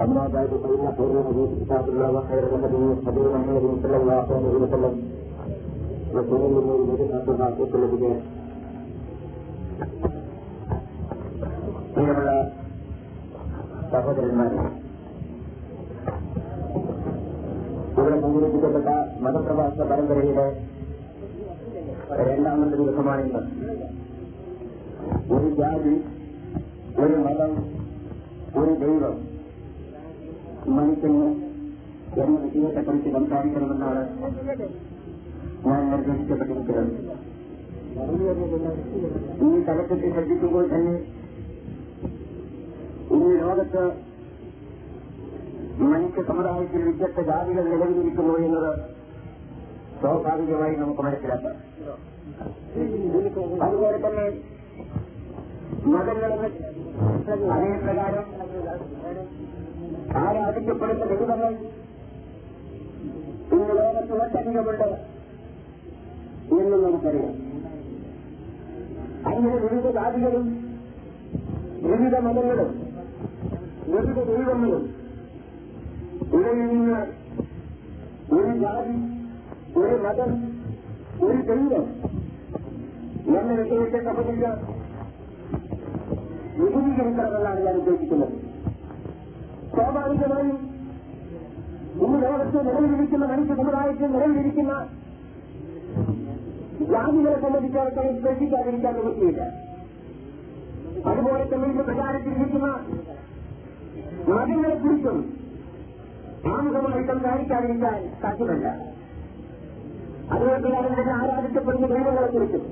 أما بعد فإن خير الحديث كتاب الله وخير الهدي هدي محمد صلى الله عليه وسلم وشر الأمور محدثاتها وكل بدعة പ്രിയമുള്ള സഹോദരന്മാരെ ഇവിടെ സംഘടിപ്പിക്കപ്പെട്ട മതപ്രവാസ പരമ്പരയുടെ രണ്ടാമത്തെ ദിവസമാണിന്ന് ഒരു ജാതി ഒരു മതം ഒരു ദൈവം മനുഷ്യന് എന്ന വിഷയത്തെക്കുറിച്ച് സംസാരിക്കണമെന്നാണ് ഞാൻ നിർദ്ദേശിക്കപ്പെട്ടിരിക്കുന്നത്. ഈ തലക്കെട്ട് ശ്രദ്ധിക്കുമ്പോൾ തന്നെ ഇന്ന് ലോകത്ത് മനുഷ്യ സമുദായത്തിൽ വ്യത്യസ്ത ജാതികൾ നിലവിലിരിക്കുന്നു എന്നത് സ്വാഭാവികമായി നമുക്ക് മനസ്സിലാക്കാം. അതുപോലെ തന്നെ മതങ്ങളെന്ന് അതേ പ്രകാരം ആരാധിക്കപ്പെടുന്ന ദൈവങ്ങൾ ഇന്ന് ലോകത്ത് ഒട്ടധികമുണ്ട് എന്നും നമുക്കറിയാം. അങ്ങനെ വിവിധ ജാതികളും വിവിധ മതങ്ങളും വിവിധ ദൈവങ്ങളും ഇവയിൽ നിന്ന് ഒരു ജാതി ഒരു മതം ഒരു ദൈവം എന്ന വിഷയത്തെ സംബന്ധിച്ച് വിപുലീകരിക്കണമെന്നാണ് ഞാൻ ഉദ്ദേശിക്കുന്നത്. സ്വാഭാവികമായും ഇന്ന് ലോകത്ത് നിലവിലിരിക്കുന്ന മനുഷ്യ സമുദായത്തിൽ നിലവിലിരിക്കുന്ന ജാതികളെ സംബന്ധിച്ചിടത്തോളം ശ്രദ്ധിക്കാതിരിക്കാൻ നിവൃത്തിയില്ല. അതുപോലെ തന്നെ ഇന്ന് പ്രചാരത്തിലിരിക്കുന്ന മതങ്ങളെക്കുറിച്ചും ആമുഖമായി സംസാരിക്കാതിരിക്കാൻ സാധ്യമല്ല. അതുപോലെ തന്നെ ആരാധിക്കപ്പെടുന്ന ദൈവങ്ങളെക്കുറിച്ചും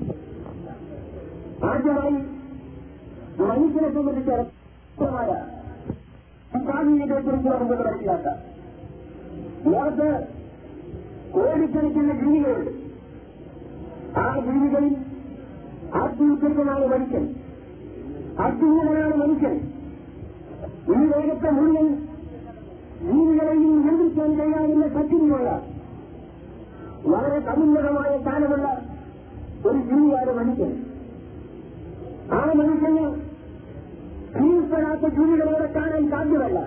ആദ്യമായി മനുഷ്യനെ സംബന്ധിച്ച് അർത്ഥമായ സ്വാധീനത്തെക്കുറിച്ച് നമുക്ക് മനസ്സിലാക്കാം ലോകത്ത് കോടിക്കണക്കിന് ജീവികളുണ്ട് ആ ജീവികളിൽ ആത്മീയനായ മനുഷ്യൻ ആത്മീയനാണ് മനുഷ്യൻ ഈ ലോകത്തെ മുഴുവൻ ജീവികളെയും നിയന്ത്രിക്കാൻ കഴിയാവുന്ന ശക്തിയുള്ള വളരെ സമുന്നതമായ സ്ഥാനമുള്ള ഒരു ജീവിയാണ് മനുഷ്യൻ ആ മനുഷ്യന് കീഴ്പ്പെടാത്ത ജീവികളോടെ കാണാൻ സാധ്യമല്ല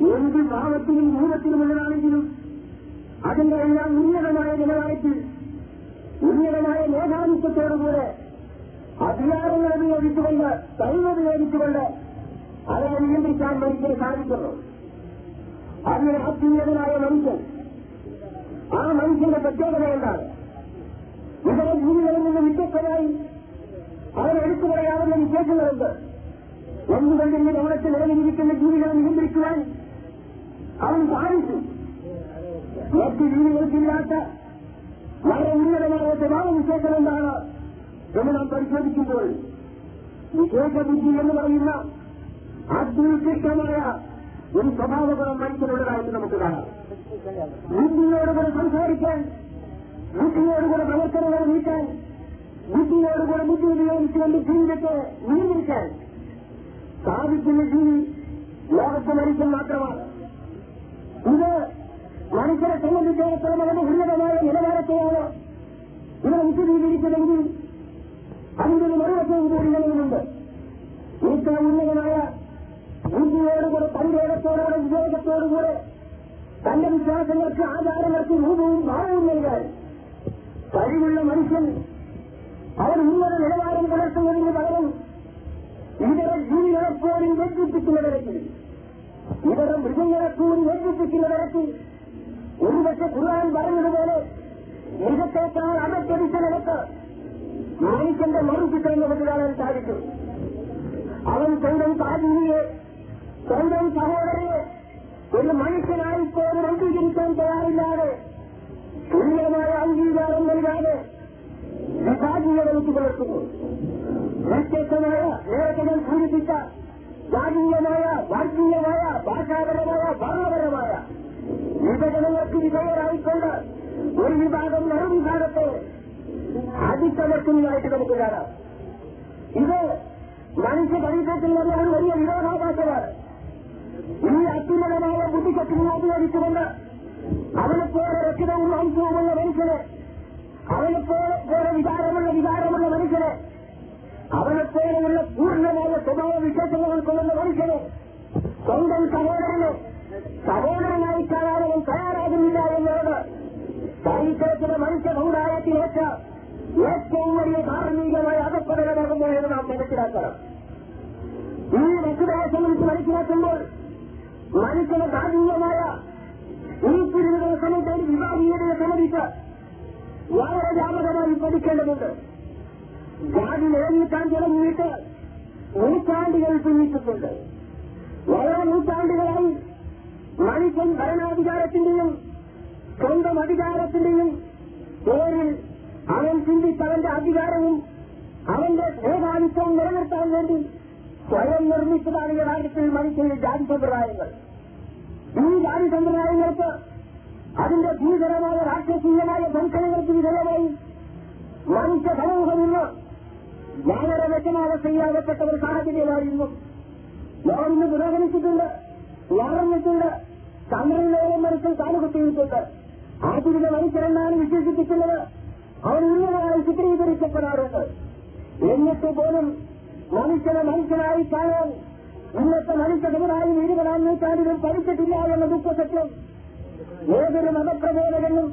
എന്ത് ഭാവത്തിലും രൂപത്തിലുമുള്ളതാണെങ്കിലും അതിന്റെ എല്ലാം ഉന്നതമായ നിലവാരത്തിൽ ഉന്നതമായ മേധാവിത്വത്തോടുകൂടെ അധികാരങ്ങൾ ഉപയോഗിച്ചുകൊണ്ട് കഴിവ് ഉപയോഗിച്ചുകൊണ്ട് അവരെ നിയന്ത്രിക്കാൻ മനുഷ്യന് സാധിക്കുന്നു. അതിന് ആത്മീയതനായ മനുഷ്യൻ. ആ മനുഷ്യന്റെ പ്രത്യേകത എന്താണ്? ഇവരെ ഭൂമികളിൽ നിന്ന് വ്യത്യസ്തമായി അവരെടുത്തു പറയാവുന്ന വിശേഷങ്ങളുണ്ട്. എന്തുകൊണ്ട് ഈ ലോകത്ത് നിലവിലിരിക്കുന്ന ജീവികളെ നിയന്ത്രിക്കുവാൻ അവൻ സാധിച്ചു. മറ്റു ജീവികൾക്കില്ലാത്ത വളരെ ഉന്നതമായ സ്വഭാവ വിശേഷം എന്താണ് എന്ന് നാം പരിശോധിക്കുമ്പോൾ വിശേഷ എന്ന് പറയുന്ന ആത്മവിശിഷ്ടമായ ഒരു സ്വഭാവഗുണം മനുഷ്യനുള്ളതായിട്ട് നമുക്ക് കാണാം. ബുദ്ധിയോടുകൂടെ സംസാരിക്കാൻ ബുദ്ധിയോടുകൂടെ പ്രവർത്തനങ്ങൾ നീക്കാൻ ബുദ്ധിയോടുകൂടെ ബുദ്ധി ഉപയോഗിച്ചുകൊണ്ട് ജീവിതത്തെ നിയന്ത്രിക്കാൻ സാധിക്കുന്ന ജീവി ലോകത്തെ മനുഷ്യൻ മാത്രമാണ് ഇത് മനുഷ്യരെ സംബന്ധിച്ചിടത്തോളം അവരുടെ ഉന്നതമായ നിലവാരത്തെയാണ് ഇവർ വിശദീകരിച്ചതെങ്കിൽ അതിന്റെ ഒരു മറുവശവും കൂടി നിലവിലുണ്ട് ഏറ്റവും ഉന്നതമായ ബുദ്ധിയോടുകൂടെ തന്റേടത്തോടുകൂടെ വിവേകത്തോടുകൂടെ തന്റെ വിശ്വാസങ്ങൾക്ക് ആചാരങ്ങൾക്ക് രൂപവും ഭാവവും നൽകാൻ കഴിവുള്ള മനുഷ്യൻ അവൻ ഉന്നത നിലവാരം പുലർത്തുന്നതിന് പകരം ഇതര ജീവികളെപ്പോലും വെട്ടിപ്പിക്കുന്ന തരത്തിൽ ഇതര മൃഗങ്ങളെപ്പോലും വെട്ടിപ്പിക്കുന്ന തരത്തിൽ ഒരുപക്ഷെ ഖുർആൻ പറഞ്ഞതുപോലെ മൃഗത്തെക്കാൾ അകത്തടിച്ച നിലയ്ക്ക് മനുഷ്യന്റെ മറുചിത്രം നമുക്ക് കാണാൻ സാധിക്കും അവൻ സ്വന്തം താജിയെ സ്വന്തം സഹോദരയെ ഒരു മനുഷ്യനായി പോലും അംഗീകരിക്കാൻ തയ്യാറില്ലാതെ തുല്യമായ അംഗീകാരം നൽകാതെ വിഭാഗീയത വെച്ച് പുലർത്തുന്നു വ്യത്യസ്തമായ നേരത്തെ ഞാൻ സൂചിപ്പിച്ച ജാതീയമായ വാർഗീയമായ ഭാഷാപരമായ ഭരണപരമായ വിഭജനങ്ങൾക്ക് വിധേയരായിക്കൊണ്ട് ഒരു വിഭാഗം മറുവിഭാഗത്തെ അടിച്ചമർത്തുന്നതായിട്ട് നമുക്ക് കാണാം ഇത് മനുഷ്യ പരിസരത്തിൽ വന്ന ഒരു വലിയ വിരോധാഭാസമാണ് ഈ അത്യുന്നതമായ ബുദ്ധിശക്തിയെ ഉപയോഗിച്ചുകൊണ്ട് അവനെപ്പോലെ രക്ഷിതവും മാംസവുമുള്ള മനുഷ്യനെ അവനെപ്പോലെ പോലെ വികാരമുള്ള വികാരമുള്ള മനുഷ്യനെ. അവനെപ്പോലെയുള്ള പൂർണമായ സ്വഭാവ വിശേഷങ്ങൾ കൊള്ളുന്ന മനുഷ്യനെ. സ്വന്തം സഹോദരനെ സഹോദരനായി കാണാൻ അവൻ തയ്യാറാകുന്നില്ല എന്നോട് ചരിത്രത്തിലെ മനുഷ്യ സമുദായത്തിലേക്ക് ഏറ്റവും വലിയ ധാർമ്മികമായ അകപ്പതനമാകുന്നു എന്ന് നാം മനസ്സിലാക്കണം. ഈ വസ്തുതയെ സംബന്ധിച്ച് മനസ്സിലാക്കുമ്പോൾ മനുഷ്യന് ധാർമ്മികമായ ഈ പിരിവുകളെ സംബന്ധിച്ച് വിഭാഗീയതയെ സംബന്ധിച്ച് വളരെ വ്യാപകമായി പഠിക്കേണ്ടതുണ്ട് ജാതി നിലനിൽക്കാൻ തുടങ്ങിയിട്ട് നൂറ്റാണ്ടുകൾ പിന്നിട്ടിട്ടുണ്ട് വളരെ നൂറ്റാണ്ടുകളായി മനുഷ്യൻ ഭരണാധികാരത്തിന്റെയും സ്വന്തം അധികാരത്തിന്റെയും പേരിൽ അവൻ ചിന്തിച്ചവന്റെ അധികാരവും അവന്റെ മേധാവിത്വവും നിലനിർത്താൻ വേണ്ടി സ്വയം നിർമ്മിച്ചതാണ് യഥാർത്ഥത്തിൽ മനുഷ്യന്റെ ജാതി സമ്പ്രദായങ്ങൾ. ഈ ജാതി സമ്പ്രദായങ്ങൾക്ക് അതിന്റെ ഭീകരമായ രാഷ്ട്രീയമായ സംഘടനകൾക്ക് വിധേയമായി. മനുഷ്യ സമൂഹം ഇന്ന് വളരെ വ്യക്തമാവസ്ഥയാകപ്പെട്ട ഒരു സാഹചര്യമായിരുന്നു. ലോകം ഇന്ന് പുരോഗമിച്ചിട്ടുണ്ട് വളർന്നിട്ടുണ്ട് ചന്ദ്രനിലോകം മനുഷ്യൻ കാലുകുത്തിയിട്ടുണ്ട്. ആധുനിക മനുഷ്യരെന്നാണ് വിശേഷിപ്പിക്കുന്നത് അവർ ഉന്നതമായി ചിത്രീകരിക്കപ്പെടാറുണ്ട്. എന്നിട്ട് പോലും മനുഷ്യനെ മനുഷ്യനായി കാണാൻ ഇന്നത്തെ മനുഷ്യ സമുദായം ഇരുപതാം നൂറ്റാണ്ടിലും പഠിച്ചിട്ടില്ല എന്ന ദുഃഖസത്യം ഏതൊരു മതപ്രബോധകനും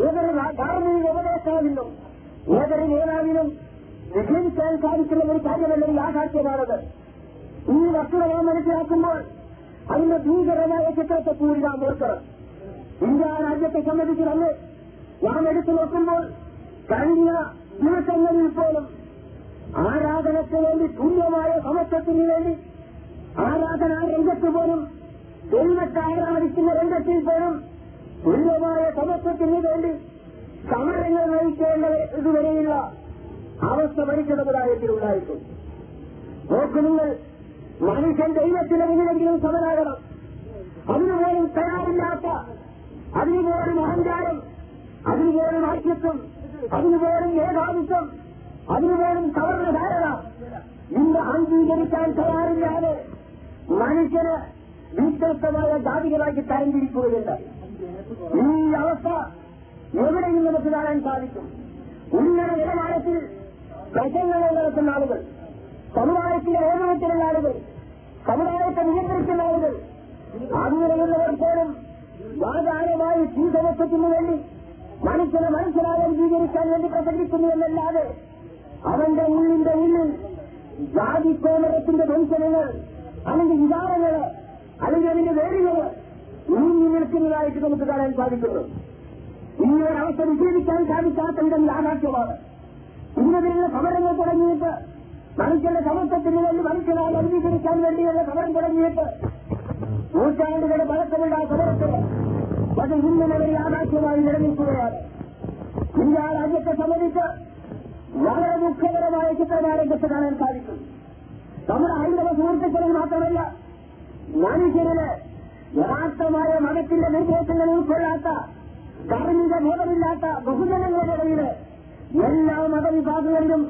ഏതൊരു ധാർമ്മിക ഉപദേശാവിനും ഏതൊരു നേതാവിനും വിജയിക്കാൻ സാധിക്കുന്ന ഒരു കാര്യമല്ല യാഥാർത്ഥ്യമാണത് ഈ വസ്തുത നാം മനസ്സിലാക്കുമ്പോൾ അതിന്റെ ഭീകരമായ ചിത്രത്തെ കൂടി നാം ഓർക്കണം. ഇന്ത്യ രാജ്യത്തെ സംബന്ധിച്ച് തന്നെ നാം എടുത്തു നോക്കുമ്പോൾ കഴിഞ്ഞ ദിവസങ്ങളിൽ പോലും ആരാധനയ്ക്ക് വേണ്ടി തുല്യമായ സമത്വത്തിന് വേണ്ടി ആരാധനാ രംഗത്ത് പോലും ദൈവത്തെ ആരാധിക്കുന്ന രംഗത്തിൽ പോലും തുല്യമായ സമത്വത്തിന് വേണ്ടി സമരങ്ങൾ നയിക്കേണ്ട ഇതുവരെയുള്ള അവസ്ഥ മനുഷ്യസമുദായത്തിലുണ്ടായിട്ടുണ്ട് നോക്കു നിങ്ങൾ മനുഷ്യൻ ദൈവത്തിന് മുന്നിലെങ്കിലും സമരാകണം. അതിനുപോലും തയ്യാറില്ലാത്ത അതിനുപോലും അഹങ്കാരം അതിനുപോലും ഐക്യത്വം അതിനുപോലും ഏകാദിത്വം അതിനുപോലും സവർണ ധാരണ ഇന്ന് അംഗീകരിക്കാൻ തയ്യാറില്ലാതെ മനുഷ്യന് വ്യത്യസ്തമായ ജാതികളാക്കി തരംതിരിക്കുകയുണ്ട് ഈ അവസ്ഥ എവിടെയും നമുക്ക് കാണാൻ സാധിക്കും. ഉന്നത നിലവാരത്തിൽ പ്രശ്നങ്ങൾ നടത്തുന്ന ആളുകൾ സമുദായത്തിലെ ഏകോപത്തിലുള്ള ആളുകൾ സമുദായത്തെ നിയന്ത്രിക്കുന്ന ആളുകൾ അങ്ങനെയുള്ളവർ പോലും വാതാരമായി ഭൂസമത്വത്തിന് വേണ്ടി മനുഷ്യനെ മനുഷ്യനായി സ്വീകരിക്കാൻ വേണ്ടി പ്രസംഗിക്കുന്നു എന്നല്ലാതെ അവന്റെ ഉള്ളിന്റെ ഉള്ളിൽ ജാതി കോമരത്തിന്റെ ദംശനങ്ങൾ അല്ലെങ്കിൽ വികാരങ്ങൾ അല്ലെങ്കിൽ അതിന്റെ നീങ്ങി നിൽക്കുന്നതായിട്ട് നമുക്ക് കാണാൻ സാധിക്കുന്നു. ഈ ഒരു അവസ്ഥ വിജയിക്കാൻ സാധിക്കാത്തതിന്റെ യാഥാർത്ഥ്യമാണ് ഇന്നതിലുള്ള സമരങ്ങൾ തുടങ്ങിയിട്ട് മനുഷ്യന്റെ സമത്വത്തിന് വേണ്ടി മനുഷ്യനായി അംഗീകരിക്കാൻ വേണ്ടിയുള്ള സമരം തുടങ്ങിയിട്ട് നൂറ്റാണ്ടുകളുടെ പഴക്കമുള്ള ആ സമരത്തിന് അത് ഇന്നലെ യാഥാർത്ഥ്യമായി നിലനിൽക്കുകയാണ്. ഇന്ത്യ രാജ്യത്തെ സംബന്ധിച്ച് വളരെ ദുഃഖകരമായ ചിത്രമാരംഗത്ത് കാണാൻ സാധിക്കും. നമ്മുടെ ഹൈന്ദവ സുഹൃത്തുക്കളിൽ മാത്രമല്ല മനുഷ്യരിൽ യഥാർത്ഥമായ മതത്തിന്റെ നിർദ്ദേശങ്ങൾ ഉൾക്കൊള്ളാത്ത ധാർമ്മിക ബോധമില്ലാത്ത ബഹുജനങ്ങളുടെ ഇടയിൽ എല്ലാ മതവിഭാഗങ്ങളിലും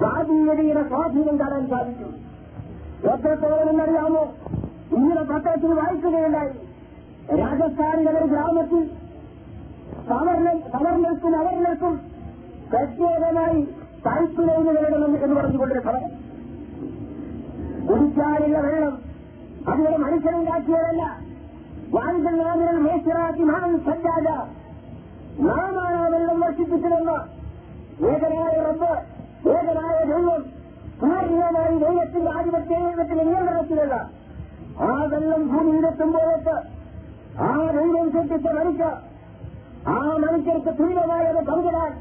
ജാതീയതയുടെ സ്വാധീനം കാണാൻ സാധിക്കും എത്രത്തോളം എന്നറിയാമോ? ഇങ്ങനെ പത്രത്തിൽ വായിക്കുകയുണ്ടായി. രാജസ്ഥാനിലെ ഒരു ഗ്രാമത്തിൽ സവർണർക്കും അവർണർക്കും പ്രത്യേകമായി വേണം എന്ന് പറഞ്ഞുകൊണ്ടൊരു ഫലം കുടിക്കാനുള്ള വെള്ളം അതുപോലെ മനുഷ്യനുണ്ടാക്കിയതല്ല. വാൻകല്ലാമിനൽ മേശറാക്കി നാം സജ്ജാജ നാമാണ് ആ വെള്ളം വർഷിപ്പിച്ചതെന്ന് ഏകനായ റബ്ബ് ഏകനായ ദൈവം പൂർണമായി ദൈവത്തിന്റെ ആധിപത്യത്തിന്റെ നിയന്ത്രണത്തിലല്ല ആ വെള്ളം ഭൂമിയിലെത്തുമ്പോഴേക്ക് ആ ദൈവം സൃഷ്ടിച്ച മനുഷ്യർ ആ മനുഷ്യർക്ക് തുല്യമായത് പങ്കിടാൻ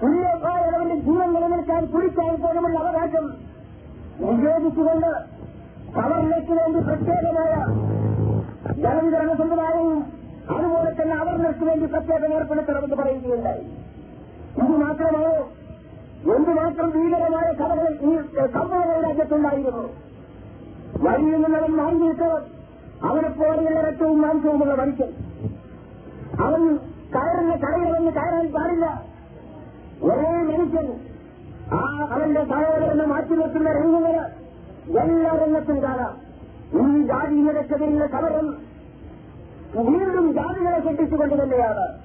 തുല്യമായവന്റെ ജീവൻ നിലനിർത്താൻ കുടിക്കാൻ പോലുമുള്ള അവകാശം നിഷേധിച്ചുകൊണ്ട് സവർണയ്ക്ക് വേണ്ടി പ്രത്യേകമായ ജലവിതരണ സമ്പ്രദായവും അതുപോലെ തന്നെ അവർണർക്ക് വേണ്ടി പ്രത്യേകം ഏർപ്പെടുത്തണമെന്ന് പറയുകയുണ്ടായി. ഇത് മാത്രമാണോ എന്തുമാത്രം ഭീകരമായ കഥകൾ ഈ സംഭവങ്ങൾ രാജ്യത്തുണ്ടായിരുന്നു വഴിയിൽ നിന്നവൻ വാങ്ങിയിട്ട് അവനെ പോലെയുള്ള രക്തവും മാംസവുമുള്ള മനുഷ്യൻ. അവൻ കയറുന്ന കടയിലവന് കയറാൻ പാടില്ല. ഒരേ മനുഷ്യൻ ആ അവന്റെ സഹോദരനെ മാറ്റി വെക്കുന്ന രംഗങ്ങൾ എല്ലാ രംഗത്തും കാണാം. ഈ ജാതിയിലെക്കെതിരെയുള്ള സമരം വീണ്ടും ജാതികളെ കെട്ടിച്ചുകൊണ്ട് തന്നെയാണ്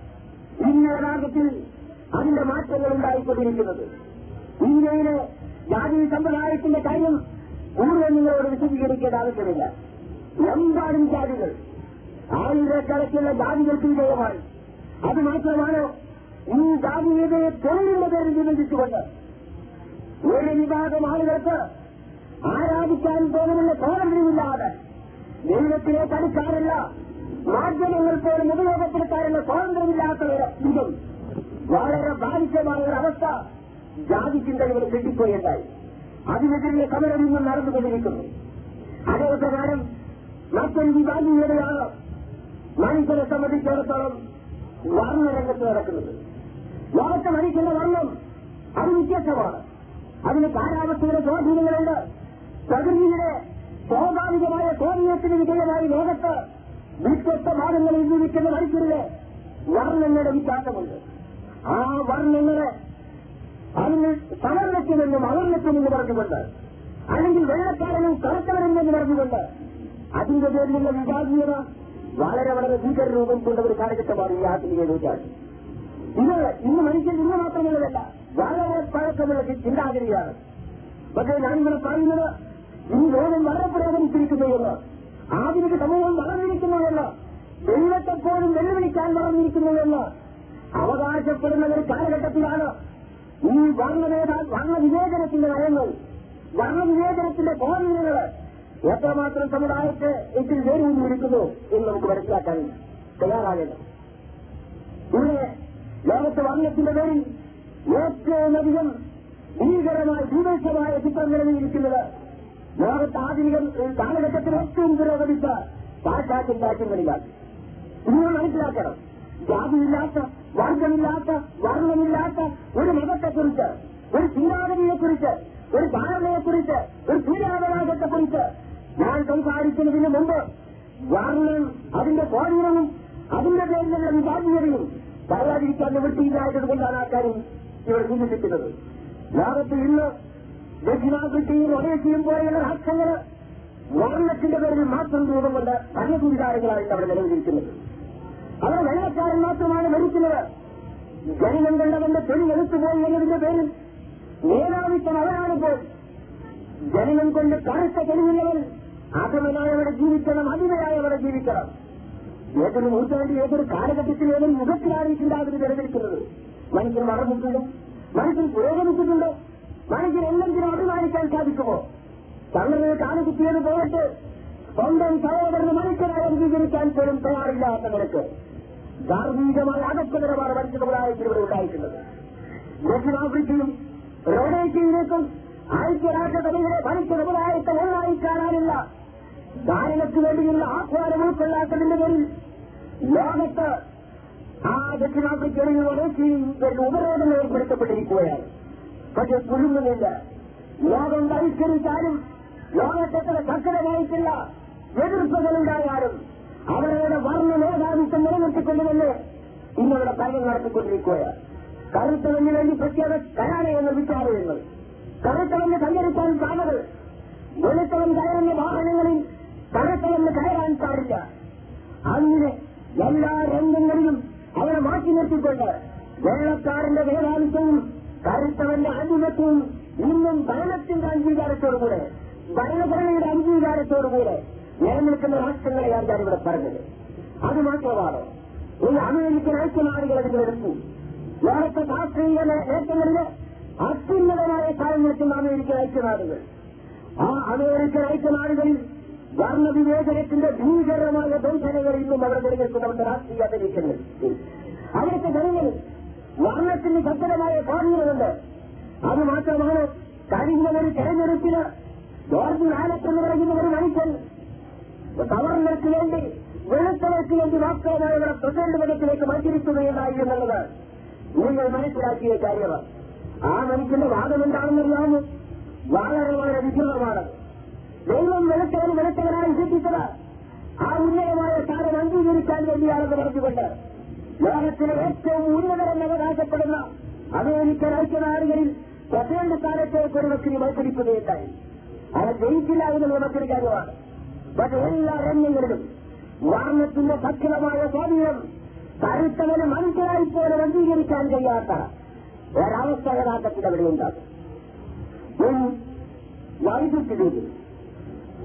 ഇന്ന രാജ്യത്തിൽ അതിന്റെ മാറ്റങ്ങൾ ഉണ്ടായിക്കൊണ്ടിരിക്കുന്നത്. ഇന്ത്യയിലെ ജാതി സമ്പ്രദായത്തിന്റെ കാര്യം കൂടുതൽ നിങ്ങളോട് വിശദീകരിക്കേണ്ട ആവശ്യമില്ല. എമ്പാടും ജാതികൾ? ആയിരക്കണക്കിലുള്ള ജാതികൾക്ക് വിജയമായി. അത് മാത്രമാണ് ഈ ജാതീയതയെ തൊഴിലിന്റെ പേരിൽ വിഭജിച്ചുകൊണ്ട് ഒരു വിഭാഗം ആളുകൾക്ക് ആരാധിക്കാൻ പോലുമുള്ള സ്വാതന്ത്ര്യമില്ലാതെ. ദൈവത്തിനെ പഠിക്കാറില്ല മാധ്യമങ്ങൾ പോലും ഉപയോഗപ്പെടുത്താറുള്ള സ്വാതന്ത്ര്യമില്ലാത്ത ഒരു ഇതും. വളരെ ബാധിച്ചമായ ഒരു അവസ്ഥ ജാതി ചിന്തകൾ കിട്ടിപ്പോയുണ്ടായി. അതിനെതിരെ സമരം ഇന്നും നടന്നുകൊണ്ടിരിക്കുന്നു. അതേ പ്രകാരം മറ്റൊരു വിഭാഗീയതയാണ് മനുഷ്യരെ സംബന്ധിച്ചിടത്തോളം വർണരംഗത്ത് നടക്കുന്നത്. ലോകത്ത് മനുഷ്യന്റെ വർണം അത് വ്യത്യസ്തമാണ്. അതിന് കാലാവസ്ഥയുടെ സ്വാധീനങ്ങളുണ്ട്. പ്രകൃതിയുടെ സ്വാഭാവികമായ സ്വാധീനത്തിന് വിധേയമായി ലോകത്ത് വ്യത്യസ്ത ഭാഗങ്ങളിൽ ജീവിക്കുന്ന മനുഷ്യരുടെ വർണങ്ങളുടെ വിശ്വാസമുണ്ട് ആ വർണങ്ങളെ അതിന് സമർണത്തിനെന്നും അവർണത്തിനെന്ന് പറഞ്ഞുകൊണ്ട് അല്ലെങ്കിൽ വെള്ളക്കാരനും കറുത്തവരെന്ന് പറഞ്ഞുകൊണ്ട് അതിന്റെ പേരിലുള്ള വിഭാഗീയത വളരെ വളരെ ഭീകര രൂപം കൊണ്ട ഒരു കാലഘട്ടമാണ് ഈ ആധുനിക നൂറ്റാണ്ട്. ഇത് ഇന്ന് മനുഷ്യൻ ഇന്ന് മാത്രമുള്ളതല്ല വളരെ പഴക്കമുള്ള ചിന്താഗതിയാണ്. പക്ഷേ ഞാനിങ്ങനെ പറയുന്നത് ഈ ലോകം വളരെ എന്ന് ആധുനിക സമൂഹം വളർന്നിരിക്കുന്നു എന്ന് ദൈവത്തെപ്പോലും വെല്ലുവിളിക്കാൻ വളർന്നിരിക്കുന്നു എന്ന് അവകാശപ്പെടുന്ന ഒരു കാലഘട്ടത്തിലാണ് ഈ വർണവേദ വർണവിവേചനത്തിന്റെ നയങ്ങൾ വർണവിവേചനത്തിന്റെ ബോധനങ്ങൾ എത്രമാത്രം സമുദായത്തെ ഇതിൽ വേരൂന്നിരിക്കുന്നു എന്ന് നമുക്ക് മനസ്സിലാക്കാൻ തയ്യാറാകേണ്ടത്. ഇവിടെ ലോകത്തെ വർണത്തിന്റെ പേരിൽ ഏറ്റവുമധികം ഭീകരമായ ഭീകരമായ ചിത്രം നിലനിന്നിരിക്കുന്നത് ലോകത്ത് ആധുനിക കാലഘട്ടത്തിൽ ഏറ്റവും പുരോഗമിച്ച പാശ്ചാത്യ രാജ്യങ്ങളിലാണ് നിങ്ങൾ മനസ്സിലാക്കണം. ജാതിയില്ലാത്ത വർഗമില്ലാത്ത വർണമില്ലാത്ത ഒരു മതത്തെക്കുറിച്ച് ഒരു ചിന്താഗതിയെക്കുറിച്ച് ഒരു ധാരണയെക്കുറിച്ച് ഒരു തീരാവകാശത്തെക്കുറിച്ച് ഞാൻ സംസാരിക്കുന്നതിന് മുമ്പ് വർണം അതിന്റെ സ്വാധീനവും അതിന്റെ പേരിലുള്ള വിഭാഗീയതയും പറയാതിരിക്കാൻ നിവൃത്തിയില്ലായതുകൊണ്ടാണ് ആൾക്കാരും ഇവർ ചിന്തിക്കുന്നത് ലോകത്ത് ഇന്ന് ദക്ഷിണാഫ്രിക്കയും ഒഡേഷ്യയും പോലെയുള്ള രാഷ്ട്രങ്ങൾ വർണത്തിന്റെ പേരിൽ മാത്രം രൂപം കൊണ്ട് ഭരണസംവിധാനങ്ങളായിട്ട് അവിടെ നിലവിലിരിക്കുന്നത്. അവർ വെള്ളക്കാരൻ മാത്രമാണ് ഭരിക്കുന്നത് ജനനം കണ്ടവന്റെ തൊഴിൽ എടുത്തുപോയി എന്നതിന്റെ പേരിൽ മേധാവിത്വം അവരാണിപ്പോൾ ജനനം കൊണ്ട് കറുത്ത തെളിവുള്ളവൻ അധമനായി അവിടെ ജീവിക്കണം അടിമയായി അവിടെ ജീവിക്കണം. ഏതൊരു നൂറ്റാണ്ടിൽ ഏതൊരു കാലഘട്ടത്തിൽ ഏതൊരു യുഗത്തിലാണ് ഈ ചിന്താഗതി നിലനിൽക്കുന്നത്? മനുഷ്യൻ വളർന്നിട്ടുണ്ടോ മനുഷ്യൻ പുരോഗമിച്ചിട്ടുണ്ടോ. മനുഷ്യൻ എന്തെങ്കിലും അഭിമാനിക്കാൻ സാധിക്കുമോ? തങ്ങളെ കാലുകുത്തിയത് പോയിട്ട് സ്വന്തം സഹോദരന് മനുഷ്യനായി അംഗീകരിക്കാൻ പോലും തയ്യാറില്ലാത്ത നിലയ്ക്ക് ധാർമ്മികമായ അകത്തകരമാണ് മനുഷ്യമുണ്ടായിട്ട് ഇവിടെ ഉണ്ടായിട്ടുള്ളത് ദക്ഷിണാഫ്രിക്കയും റോഡേഷ്യയിലേക്കും ഐക്യരാഷ്ട്രസഭയിലെ മനുഷ്യ സമുദായത്തെ ഒന്നായി കാണാനില്ല ധാരണയ്ക്ക് വേണ്ടിയുള്ള ആഹ്വാനം ഉൾക്കൊള്ളാത്തതിന്റെ പേരിൽ ലോകത്ത് ആ ദക്ഷിണാഫ്രിക്കയിൽ റോഡേഷ്യയും ഉപരോധങ്ങൾ ഏർപ്പെടുത്തപ്പെട്ടിരിക്കുകയാണ്. പക്ഷെ കുലുങ്ങുന്നില്ല ലോകം ബഹിഷ്കരിച്ചാലും ലോകത്തെത്ര കർശനമായിട്ടുള്ള എതിർപ്പുകളുണ്ടായാലും അവരുടെ വർണ മേധാവിത്വം നിലനിർത്തിക്കൊണ്ടുവന്ന് ഇന്നവിടെ ഭരണം നടത്തിക്കൊണ്ടിരിക്കുകയാണ്. കറുത്തവന് വേണ്ടി പ്രത്യേക കരാലയങ്ങൾ വിചാരങ്ങൾ കറുത്തവന് സഞ്ചരിക്കാൻ പാതകൾ വെളുത്തവൻ കയറുന്ന വാഹനങ്ങളിൽ കറുത്തവന് കയറാൻ പാടില്ല. അങ്ങനെ എല്ലാ രംഗങ്ങളിലും അവരെ മാറ്റി നിർത്തിക്കൊണ്ട് വെള്ളക്കാരന്റെ മേധാവിത്വവും കറുത്തവന്റെ അടിമത്വവും ഇന്നും ഭരണത്തിന്റെ അംഗീകാരത്തോടുകൂടെ ഭരണഘടനയുടെ അംഗീകാരത്തോടുകൂടെ നിലനിൽക്കുന്ന രാഷ്ട്രങ്ങളെയാണ് ഞാൻ ഇവിടെ പറഞ്ഞത്. അത് മാത്രമാണ്. ഈ അമേരിക്കൻ ഐക്യനാടുകൾ അതിലെടുത്തു ലോകത്തെ രാഷ്ട്രീയ നേട്ടങ്ങളിലെ അത്യുന്നതമായ കാലം നിൽക്കുന്ന അമേരിക്കൻ ഐക്യനാടുകൾ. ആ അമേരിക്കൻ ഐക്യനാടുകളിൽ വർണവിവേചനത്തിന്റെ ഭീകരമായ ദംശനങ്ങൾ ഇന്നും അവിടെ നിലനിൽക്കുന്നവരുടെ രാഷ്ട്രീയ അന്തരീക്ഷങ്ങൾ അവിടുത്തെ ജനങ്ങൾ വർണത്തിന് ശക്തമായ സ്വാധീനമുണ്ട് അത് മാത്രമാണ് കഴിഞ്ഞ ഒരു തെരഞ്ഞെടുപ്പിന് ജോർജ് എന്ന് പറയുന്ന ഒരു മനുഷ്യൻ സവർണർക്ക് വേണ്ടി വെളുത്തവർക്ക് വേണ്ടി മാത്രമായി ഇവിടെ പ്രസിഡന്റ് പദത്തിലേക്ക് മത്സരിക്കുകയുണ്ടായി എന്നുള്ളത് നിങ്ങൾ മനസ്സിലാക്കിയ കാര്യമാണ്. ആ മനുഷ്യന്റെ വാദം എന്താണെന്നറിയാമോ? വളരെ വളരെ വിചിത്രമാണ് ദൈവം വെളുത്തവൻ വെളുത്തവനായി സൃഷ്ടിച്ചത് ആ ഉന്നതമായ സ്ഥാനം അംഗീകരിക്കാൻ വേണ്ടിയാണെന്ന് പറഞ്ഞുകൊണ്ട് ലോകത്തിലെ ഏറ്റവും ഉന്നതരെന്ന് അവകാശപ്പെടുന്ന അമേരിക്കൻ ഐക്യനാടുകളിൽ പ്രസിഡന്റ് സ്ഥാനത്തേക്ക് ഒരു വ്യക്തി മത്സരിക്കുകയുണ്ടായി അവർ ജയിച്ചില്ല എന്നുള്ളത് മറ്റൊരു കാര്യമാണ് പക്ഷേ എല്ലാ രംഗങ്ങളിലും വർണത്തിന്റെ സക്രിയമായ സ്വാധീനം കരുത്തവന് മനുഷ്യരായി പോലും അംഗീകരിക്കാൻ കഴിയാത്ത ഒരവസ്ഥ യഥാർത്ഥത്തിന്റെ അവിടെ ഉണ്ടാകും. വൈദ്യുതി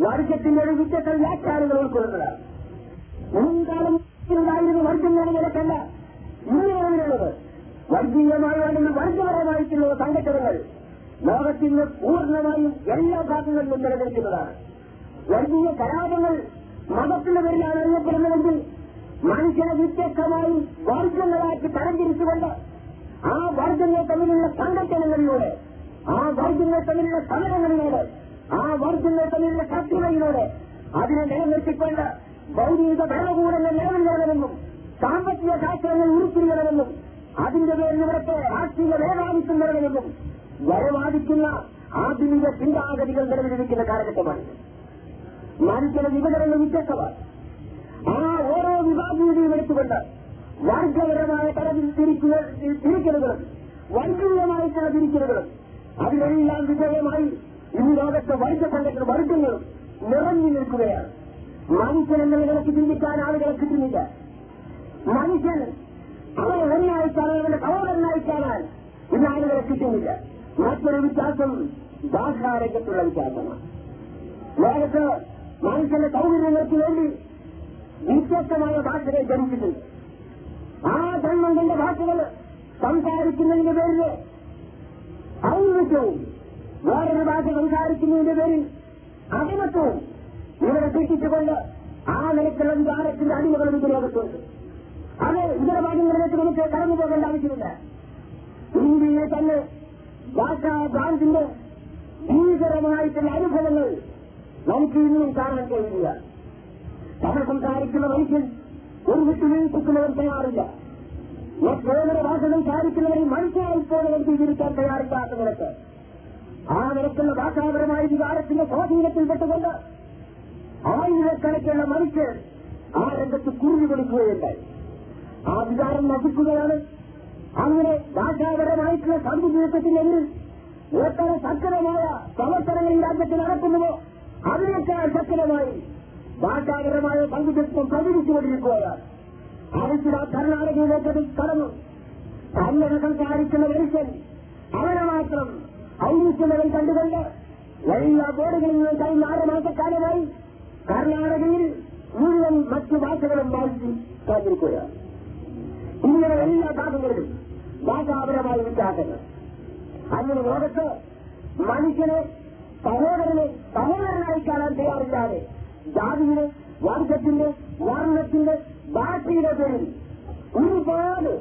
വർഗത്തിന്റെ ഒരു വ്യത്യസ്ത വ്യാഖ്യാനങ്ങൾ ഉൾക്കൊള്ളുന്നതാണ്. മുൻകാലം ഉണ്ടായിരുന്ന വർഗം നിലക്കല്ല ഇന്ന് നിലവിലുള്ളത് അല്ലെങ്കിൽ വർഗപരമായിട്ടുള്ള സംഘടനകൾ ലോകത്തിന് പൂർണമായും എല്ലാ ഭാഗങ്ങളിലും നിലനിൽക്കുന്നതാണ്. വർഗീയ കലാപങ്ങൾ മതത്തിന്റെ പേരിലാണ് അറിയപ്പെടുന്നതെങ്കിൽ മനുഷ്യനെ വ്യത്യസ്തമായി വർഗങ്ങളാക്കി തരംതിരിച്ചുകൊണ്ട് ആ വർഗങ്ങൾ തമ്മിലുള്ള സംഘടനകളിലൂടെ ആ വർഗങ്ങൾ തമ്മിലുള്ള സമരങ്ങളിലൂടെ ആ വർഗങ്ങൾ തമ്മിലുള്ള ശക്തികളിലൂടെ അതിനെ നിലനിർത്തിക്കൊണ്ട് ഭൗതിക ഭരണകൂടങ്ങൾ നിലവിൽ വരണമെന്നും സാമ്പത്തിക ശാസ്ത്രങ്ങൾ ഉരുത്തിരിയണമെന്നും അതിന്റെ പേരിൽ ഇവിടുത്തെ രാഷ്ട്രീയ മേധാവിത്വം വരണമെന്നും വരവാദിക്കുന്ന ആധുനിക ചിന്താഗതികൾ നിലവിലിരിക്കുന്ന കാലഘട്ടമാണ് മനുഷ്യന്റെ വിഭജനങ്ങൾ വ്യത്യസ്തമാണ് ആ ഓരോ വിഭാഗീയതയും എടുത്തുകൊണ്ട് വർഗപരമായ തരത്തിൽ തിരിക്കലുകളും വർഗീയമായ തല തിരിക്കലുകളും അതിനെല്ലാം വിജയമായി ഈ ലോകത്തെ വർഗ സംഘടന വർഗങ്ങളും നിറഞ്ഞു നിൽക്കുകയാണ്. മനുഷ്യൻ എന്ന നിലയ്ക്ക് ചിന്തിക്കാൻ ആളുകൾക്ക് കിട്ടുന്നില്ല. മനുഷ്യൻ അവരെ ഒന്നായിട്ടാണ് അവരുടെ കാണാൻ ഇന്ന് ആളുകൾക്ക് കിട്ടുന്നില്ല. മറ്റൊരു വ്യത്യാസം ഭാഷാരംഗത്തുള്ള വ്യത്യാസമാണ് ലോകത്ത് മനുഷ്യന്റെ സൗകര്യങ്ങൾക്ക് വേണ്ടി വ്യത്യസ്തമായ ഭാഷകൾ ജനിച്ചിട്ടുണ്ട് ആ ജന്മങ്ങളുടെ ഭാഷകൾ സംസാരിക്കുന്നതിന്റെ പേരിൽ ഔന്നിത്യവും വേറൊരു ഭാഷ സംസാരിക്കുന്നതിന്റെ പേരിൽ അടിമത്വവും ഇവരെ സൂക്ഷിച്ചുകൊണ്ട് ആ നിലയ്ക്കുള്ള വികാരത്തിന്റെ അടിമകളും ഇത് ലോകത്തുണ്ട് അത് ഇതര ഭാഗ്യങ്ങളിലേക്ക് നമുക്ക് കടന്നു പോകേണ്ട ആവശ്യമില്ല. ഇന്ത്യയെ തന്നെ ഭാഷാ ഭ്രാന്തിന്റെ ഭീകരമായിട്ടുള്ള അനുഭവങ്ങൾ നമുക്ക് ഇന്നും കാണാൻ കഴിയില്ല. തമിഴ് സംസാരിക്കുന്ന മനുഷ്യൻ ഒരു വിട്ടുവീഴ്ചക്കുന്നവർ തയ്യാറില്ല. മറ്റേതൊരു ഭാഷ സംസാരിക്കുന്നവരിൽ മനുഷ്യരായി പോകുന്നവർ സ്വീകരിക്കാൻ തയ്യാറില്ലാത്ത നിരക്ക് ആ നിരക്കുള്ള ഭാഷാപരമായ വികാരത്തിന്റെ സ്വാധീനത്തിൽപ്പെട്ടുകൊണ്ട് ആയിരക്കണക്കുള്ള മനുഷ്യർ ആ രംഗത്ത് കുറിഞ്ഞു കൊടുക്കുകയുണ്ടായി ആ വികാരം നശിക്കുകയാണ്. അങ്ങനെ ഭാഷാപരമായിട്ടുള്ള സന്തുലിതത്തിനെതിരിൽ എത്ര സക്രമായ പ്രവർത്തനങ്ങൾ രാജ്യത്ത് നടക്കുന്നുവോ അതിനേക്കാൾ സക്രമായി ഭാഷാപരമായ സന്തുലിത്വം പ്രചരിച്ചുകൊണ്ടിരിക്കുകയാണ്. ആവശ്യത കർണാടകയിലേക്ക് അത് കടന്നു തന്നെ സംസാരിക്കുന്ന മനുഷ്യൻ അവനെ മാത്രം ഔന്നിക്കുന്നവൻ കണ്ടുകൊണ്ട് എല്ലാ ബോർഡുകളിൽ നിന്നും കഴിഞ്ഞ ആറ് മാസക്കാലമായി കർണാടകയിൽ മുഴുവൻ മറ്റു ഭാഷകളും വായിച്ചു കാത്തിരിക്കുകയാണ്. ഇങ്ങനെ എല്ലാ ഭാഗങ്ങളിലും ഭാഷാപരമായ വ്യത്യാസങ്ങൾ. അങ്ങനെ ലോകത്ത് മനുഷ്യനെ സഹോദരനെ സഹോദരനായി കാണാൻ തയ്യാറില്ലാതെ ജാതിയുടെ വർഗത്തിന്റെ വർണത്തിന്റെ ഭാഷയുടെ പേരിൽ ഒരുപാട്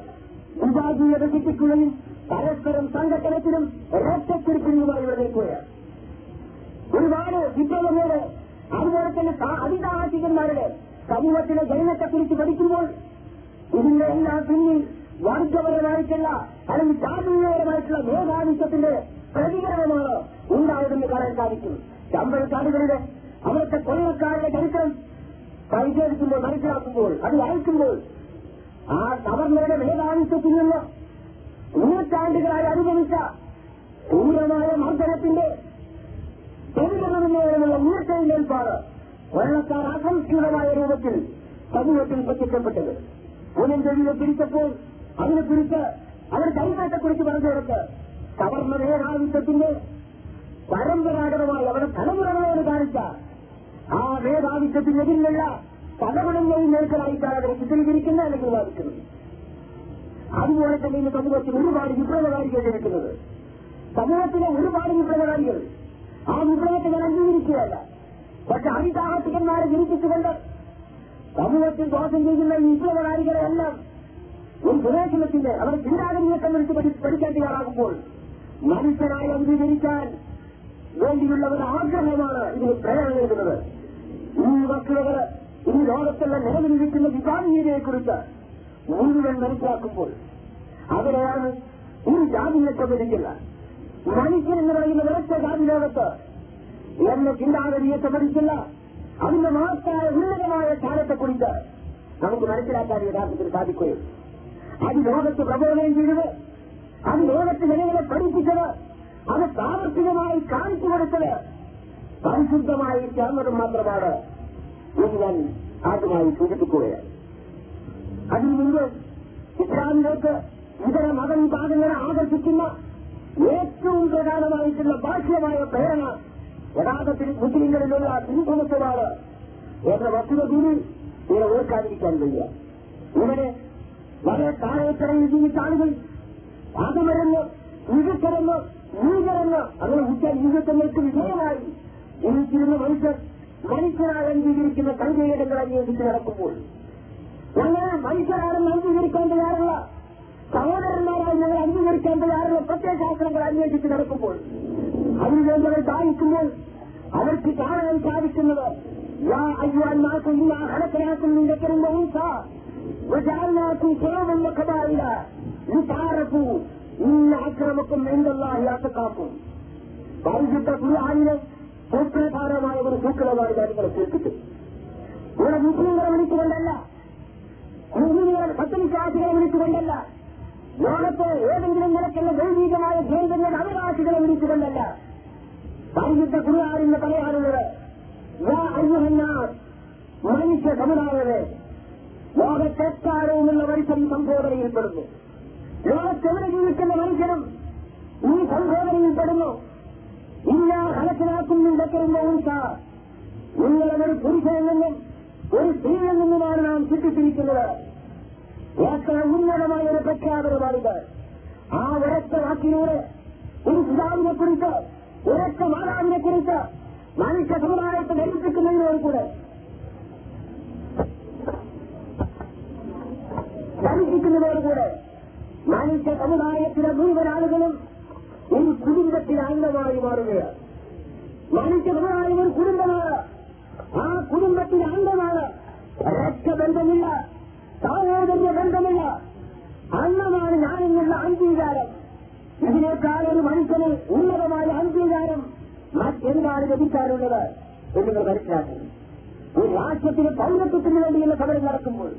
വിഭാഗീയ കിട്ടിക്കുകയും പരസ്പരം സംഘടനത്തിലും രക്തക്കുറിപ്പിനുമായി ഇവിടെ ഒരുപാട് വിപ്ലവങ്ങളുടെ അതുപോലെ തന്നെ അതിസാഹസികന്മാരുടെ സമൂഹത്തിലെ ജനനത്തെക്കുറിച്ച് പഠിക്കുമ്പോൾ ഇതിന്റെ എല്ലാ പിന്നിൽ വർഗപരമായിട്ടുള്ള അല്ലെങ്കിൽ ജാതീയപരമായിട്ടുള്ള മേധാവിത്വത്തിന്റെ പ്രതികരണമാണ് ഉണ്ടായതെന്ന് കാണാൻ സാധിക്കും. ചമ്പഴക്കാടുകളുടെ അവിടുത്തെ കൊള്ളക്കാരുടെ ചരിത്രം പരിശോധിക്കുമ്പോൾ മനസ്സിലാക്കുമ്പോൾ അത് വായിക്കുമ്പോൾ ആ ഗവർണറുടെ മേധാവിത്വത്തിൽ നിന്ന് നൂറ്റാണ്ടുകളായി അനുഭവിച്ച ക്രൂരമായ മർദ്ദനത്തിന്റെ പ്രതികരണമുള്ള ഉയർത്തെഴുന്നേൽപ്പാണ് വെള്ളക്കാർ അസംസ്കൃതമായ രൂപത്തിൽ സമൂഹത്തിൽ പ്രത്യക്ഷപ്പെട്ടത്. പുനഞ്ചെവിയെ പിരിച്ചപ്പോൾ അതിനെക്കുറിച്ച് അവർ ചരിത്രത്തെക്കുറിച്ച് പറഞ്ഞു കൊടുത്ത് സവർണ വേദാവിത്വത്തിന്റെ പരമ്പരാഗതമായി അവരുടെ തലമുറകളോട് കാണിച്ച ആ വേദാവിത്വത്തിനെതിരെയുള്ള പലവണങ്ങളെയും നേർക്കലായിട്ടാണ് അവരെ ചിത്രീകരിക്കുന്ന അല്ലെങ്കിൽ വാദിക്കുന്നത് അതുപോലെ തന്നെ ഇന്ന് സമൂഹത്തിൽ ഒരുപാട് വിപ്ലവകാരികൾ ജനിക്കുന്നത്. സമൂഹത്തിലെ ഒരുപാട് വിപ്ലവകാരികൾ ആ വിപ്ലവത്തെ ഞാൻ അംഗീകരിക്കുകയല്ല. പക്ഷെ അതിസാഹസികന്മാരെ ജനിപ്പിച്ചുകൊണ്ട് സമൂഹത്തിൽ ദോഷം ചെയ്യുന്ന ഈ വിപ്ലവകാരികളെല്ലാം ഒരു ഗവേഷണത്തിന്റെ അവർ ചിന്താഗതിയെ സംബന്ധിച്ച് പഠി- പഠിക്കാൻ തയ്യാറാകുമ്പോൾ മനുഷ്യനായി അംഗീകരിക്കാൻ വേണ്ടിയുള്ള ആഗ്രഹമാണ് ഇതിന് പ്രേരണ ഈ വസ്തുതകൾ ഈ ലോകത്തുള്ള നിലവിലിരിക്കുന്ന വിഭാഗീയതയെക്കുറിച്ച് മുഴുവൻ മനസ്സിലാക്കുമ്പോൾ അവരെയാണ് ഒരു ജാതിയെ സംബന്ധിക്കില്ല മനുഷ്യൻ എന്ന് പറയുന്ന ഒരൊറ്റ ജാതി ലോകത്ത് എന്ന ചിന്താഗതിയെ സംബന്ധിക്കില്ല അതിന്റെ മഹത്തായ ഉന്നതമായ സ്ഥാനത്തെക്കുറിച്ച് നമുക്ക് മനസ്സിലാക്കാൻ യഥാർത്ഥത്തിൽ സാധിക്കുകയും അത് ലോകത്ത് പ്രബോധനം ചെയ്തത് അത് ലോകത്ത് ജനങ്ങളെ പഠിപ്പിച്ചത് അത് പ്രാവർത്തികമായി കാണിച്ചു കൊടുത്തത് പരിശുദ്ധമായി ചേർന്നതും മാത്രമാണ് എന്ന് ഞാൻ ആദ്യമായി സൂചിപ്പിക്കുകയാണ്. അതിനു മുമ്പ് ഇസ്ലാമിലേക്ക് ഇതര മതവിഭാഗങ്ങളെ ആകർഷിക്കുന്ന ഏറ്റവും പ്രധാനമായിട്ടുള്ള ബാഹ്യമായ പ്രേരണ യഥാർത്ഥത്തിൽ മുസ്ലിങ്ങളിലുള്ള സിംഹമത്വമാണ് എന്ന വസ്തുത കൂടി ഇവിടെ ഓർക്കാതിരിക്കാൻ വയ്യ. ഇവരെ വളരെ താഴേക്കരയിൽ ജീവിച്ച ആളുകൾ പാതമരന്ന് ഈകക്കരന്ന് നീകരന്ന് അങ്ങനെ ഉച്ച ഈകത്തങ്ങൾക്ക് വിധേയമായി ജീവിച്ചിരുന്ന മനുഷ്യർ മനുഷ്യരായി അംഗീകരിക്കുന്ന കൈകേടങ്ങൾ അംഗീകരിച്ച് നടക്കുമ്പോൾ. ഞങ്ങൾ മനുഷ്യരാണെന്ന് അംഗീകരിക്കാൻ സഹോദരന്മാരായി ഞങ്ങൾ അംഗീകരിക്കാൻ തയ്യാറുള്ള പ്രത്യയശാസ്ത്രങ്ങൾ അന്വേഷിച്ച് നടക്കുമ്പോൾ അതിനുവേണ്ടി അവർ ദാഹിക്കുമ്പോൾ അവർക്ക് കാണാൻ സാധിക്കുന്നത് യാ അയ്യാന്മാർക്കും ഇല്ല ഹടക്കനാക്കും നിന്റെ ഊസ وجعلناكم شعوبا وقبائل لتعارفوا إن أكرمكم عند الله أتقاكم പരിശുദ്ധ ഖുർആാനിലെ സൂത്രധാരമായ ഒരു സൂക്രമായ കാര്യങ്ങളെ കേൾപ്പിച്ചു ഇവിടെ മുസ്ലിങ്ങളെ വിളിച്ചുകൊണ്ടല്ല മുസ്ലിങ്ങളെ സത്യവിശ്വാസികളെ വിളിച്ചുകൊണ്ടല്ല ലോകത്തെ ഏതെങ്കിലും നിലക്കുള്ള ദൈവികമായ കേന്ദ്രങ്ങളുടെ അവകാശികളെ വിളിച്ചുകൊണ്ടല്ല. പരിശുദ്ധ ഖുർആാനിന്ന് പറയാറുള്ളത് മനുഷ്യ സമുദായമേ ലോകത്തെക്കാരവുമുള്ള മനുഷ്യൻ സംബോധനയിൽപ്പെടുന്നു ലോകത്തെവിടെ ജീവിക്കുന്ന മനുഷ്യനും ഈ സംബോധനയിൽപ്പെടുന്നു ഇല്ല ഹലത്തിനാക്കുന്നുണ്ടെന്ന ഊസ നിങ്ങളെ ഒരു പുരുഷനിൽ നിന്നും ഒരു സ്ത്രീയിൽ നിന്നുമാണ് നാം ചിട്ടിച്ചിരിക്കുന്നത് എത്ര ഉന്നതമായ ഒരു പ്രഖ്യാപനമാണിത് ആ ഒരൊറ്റ വാക്കിലൂടെ ഒരു പിതാവിനെ കുറിച്ച് ഒരൊറ്റ മാതാവിനെ കുറിച്ച് മനുഷ്യ സമുദായത്തെ ധരിപ്പിക്കുന്നതിനോടുകൂടെ ധരിപ്പിക്കുന്നതോടുകൂടെ മനുഷ്യ സമുദായത്തിലെ മുഴുവൻ ആളുകളും ഒരു കുടുംബത്തിന് അംഗമായി മാറുകയാണ് മനുഷ്യ സമുദായം ഒരു കുടുംബമാണ് ആ കുടുംബത്തിന് അംഗമാണ് രക്തബന്ധമില്ല സഹോദര്യ ബന്ധമില്ല അന്നമാണ് ഞാനെന്നുള്ള അംഗീകാരം. ഇതിനേക്കാൾ ഒരു മനുഷ്യന് ഉന്നതമായ അംഗീകാരം മറ്റെന്താണ് ലഭിക്കാറുള്ളത് എന്ന് നിങ്ങൾ മനസ്സിലാക്കുന്നു ഒരു രാഷ്ട്രത്തിന് പൗരത്വത്തിന് വേണ്ടിയുള്ള സമരം നടക്കുമ്പോൾ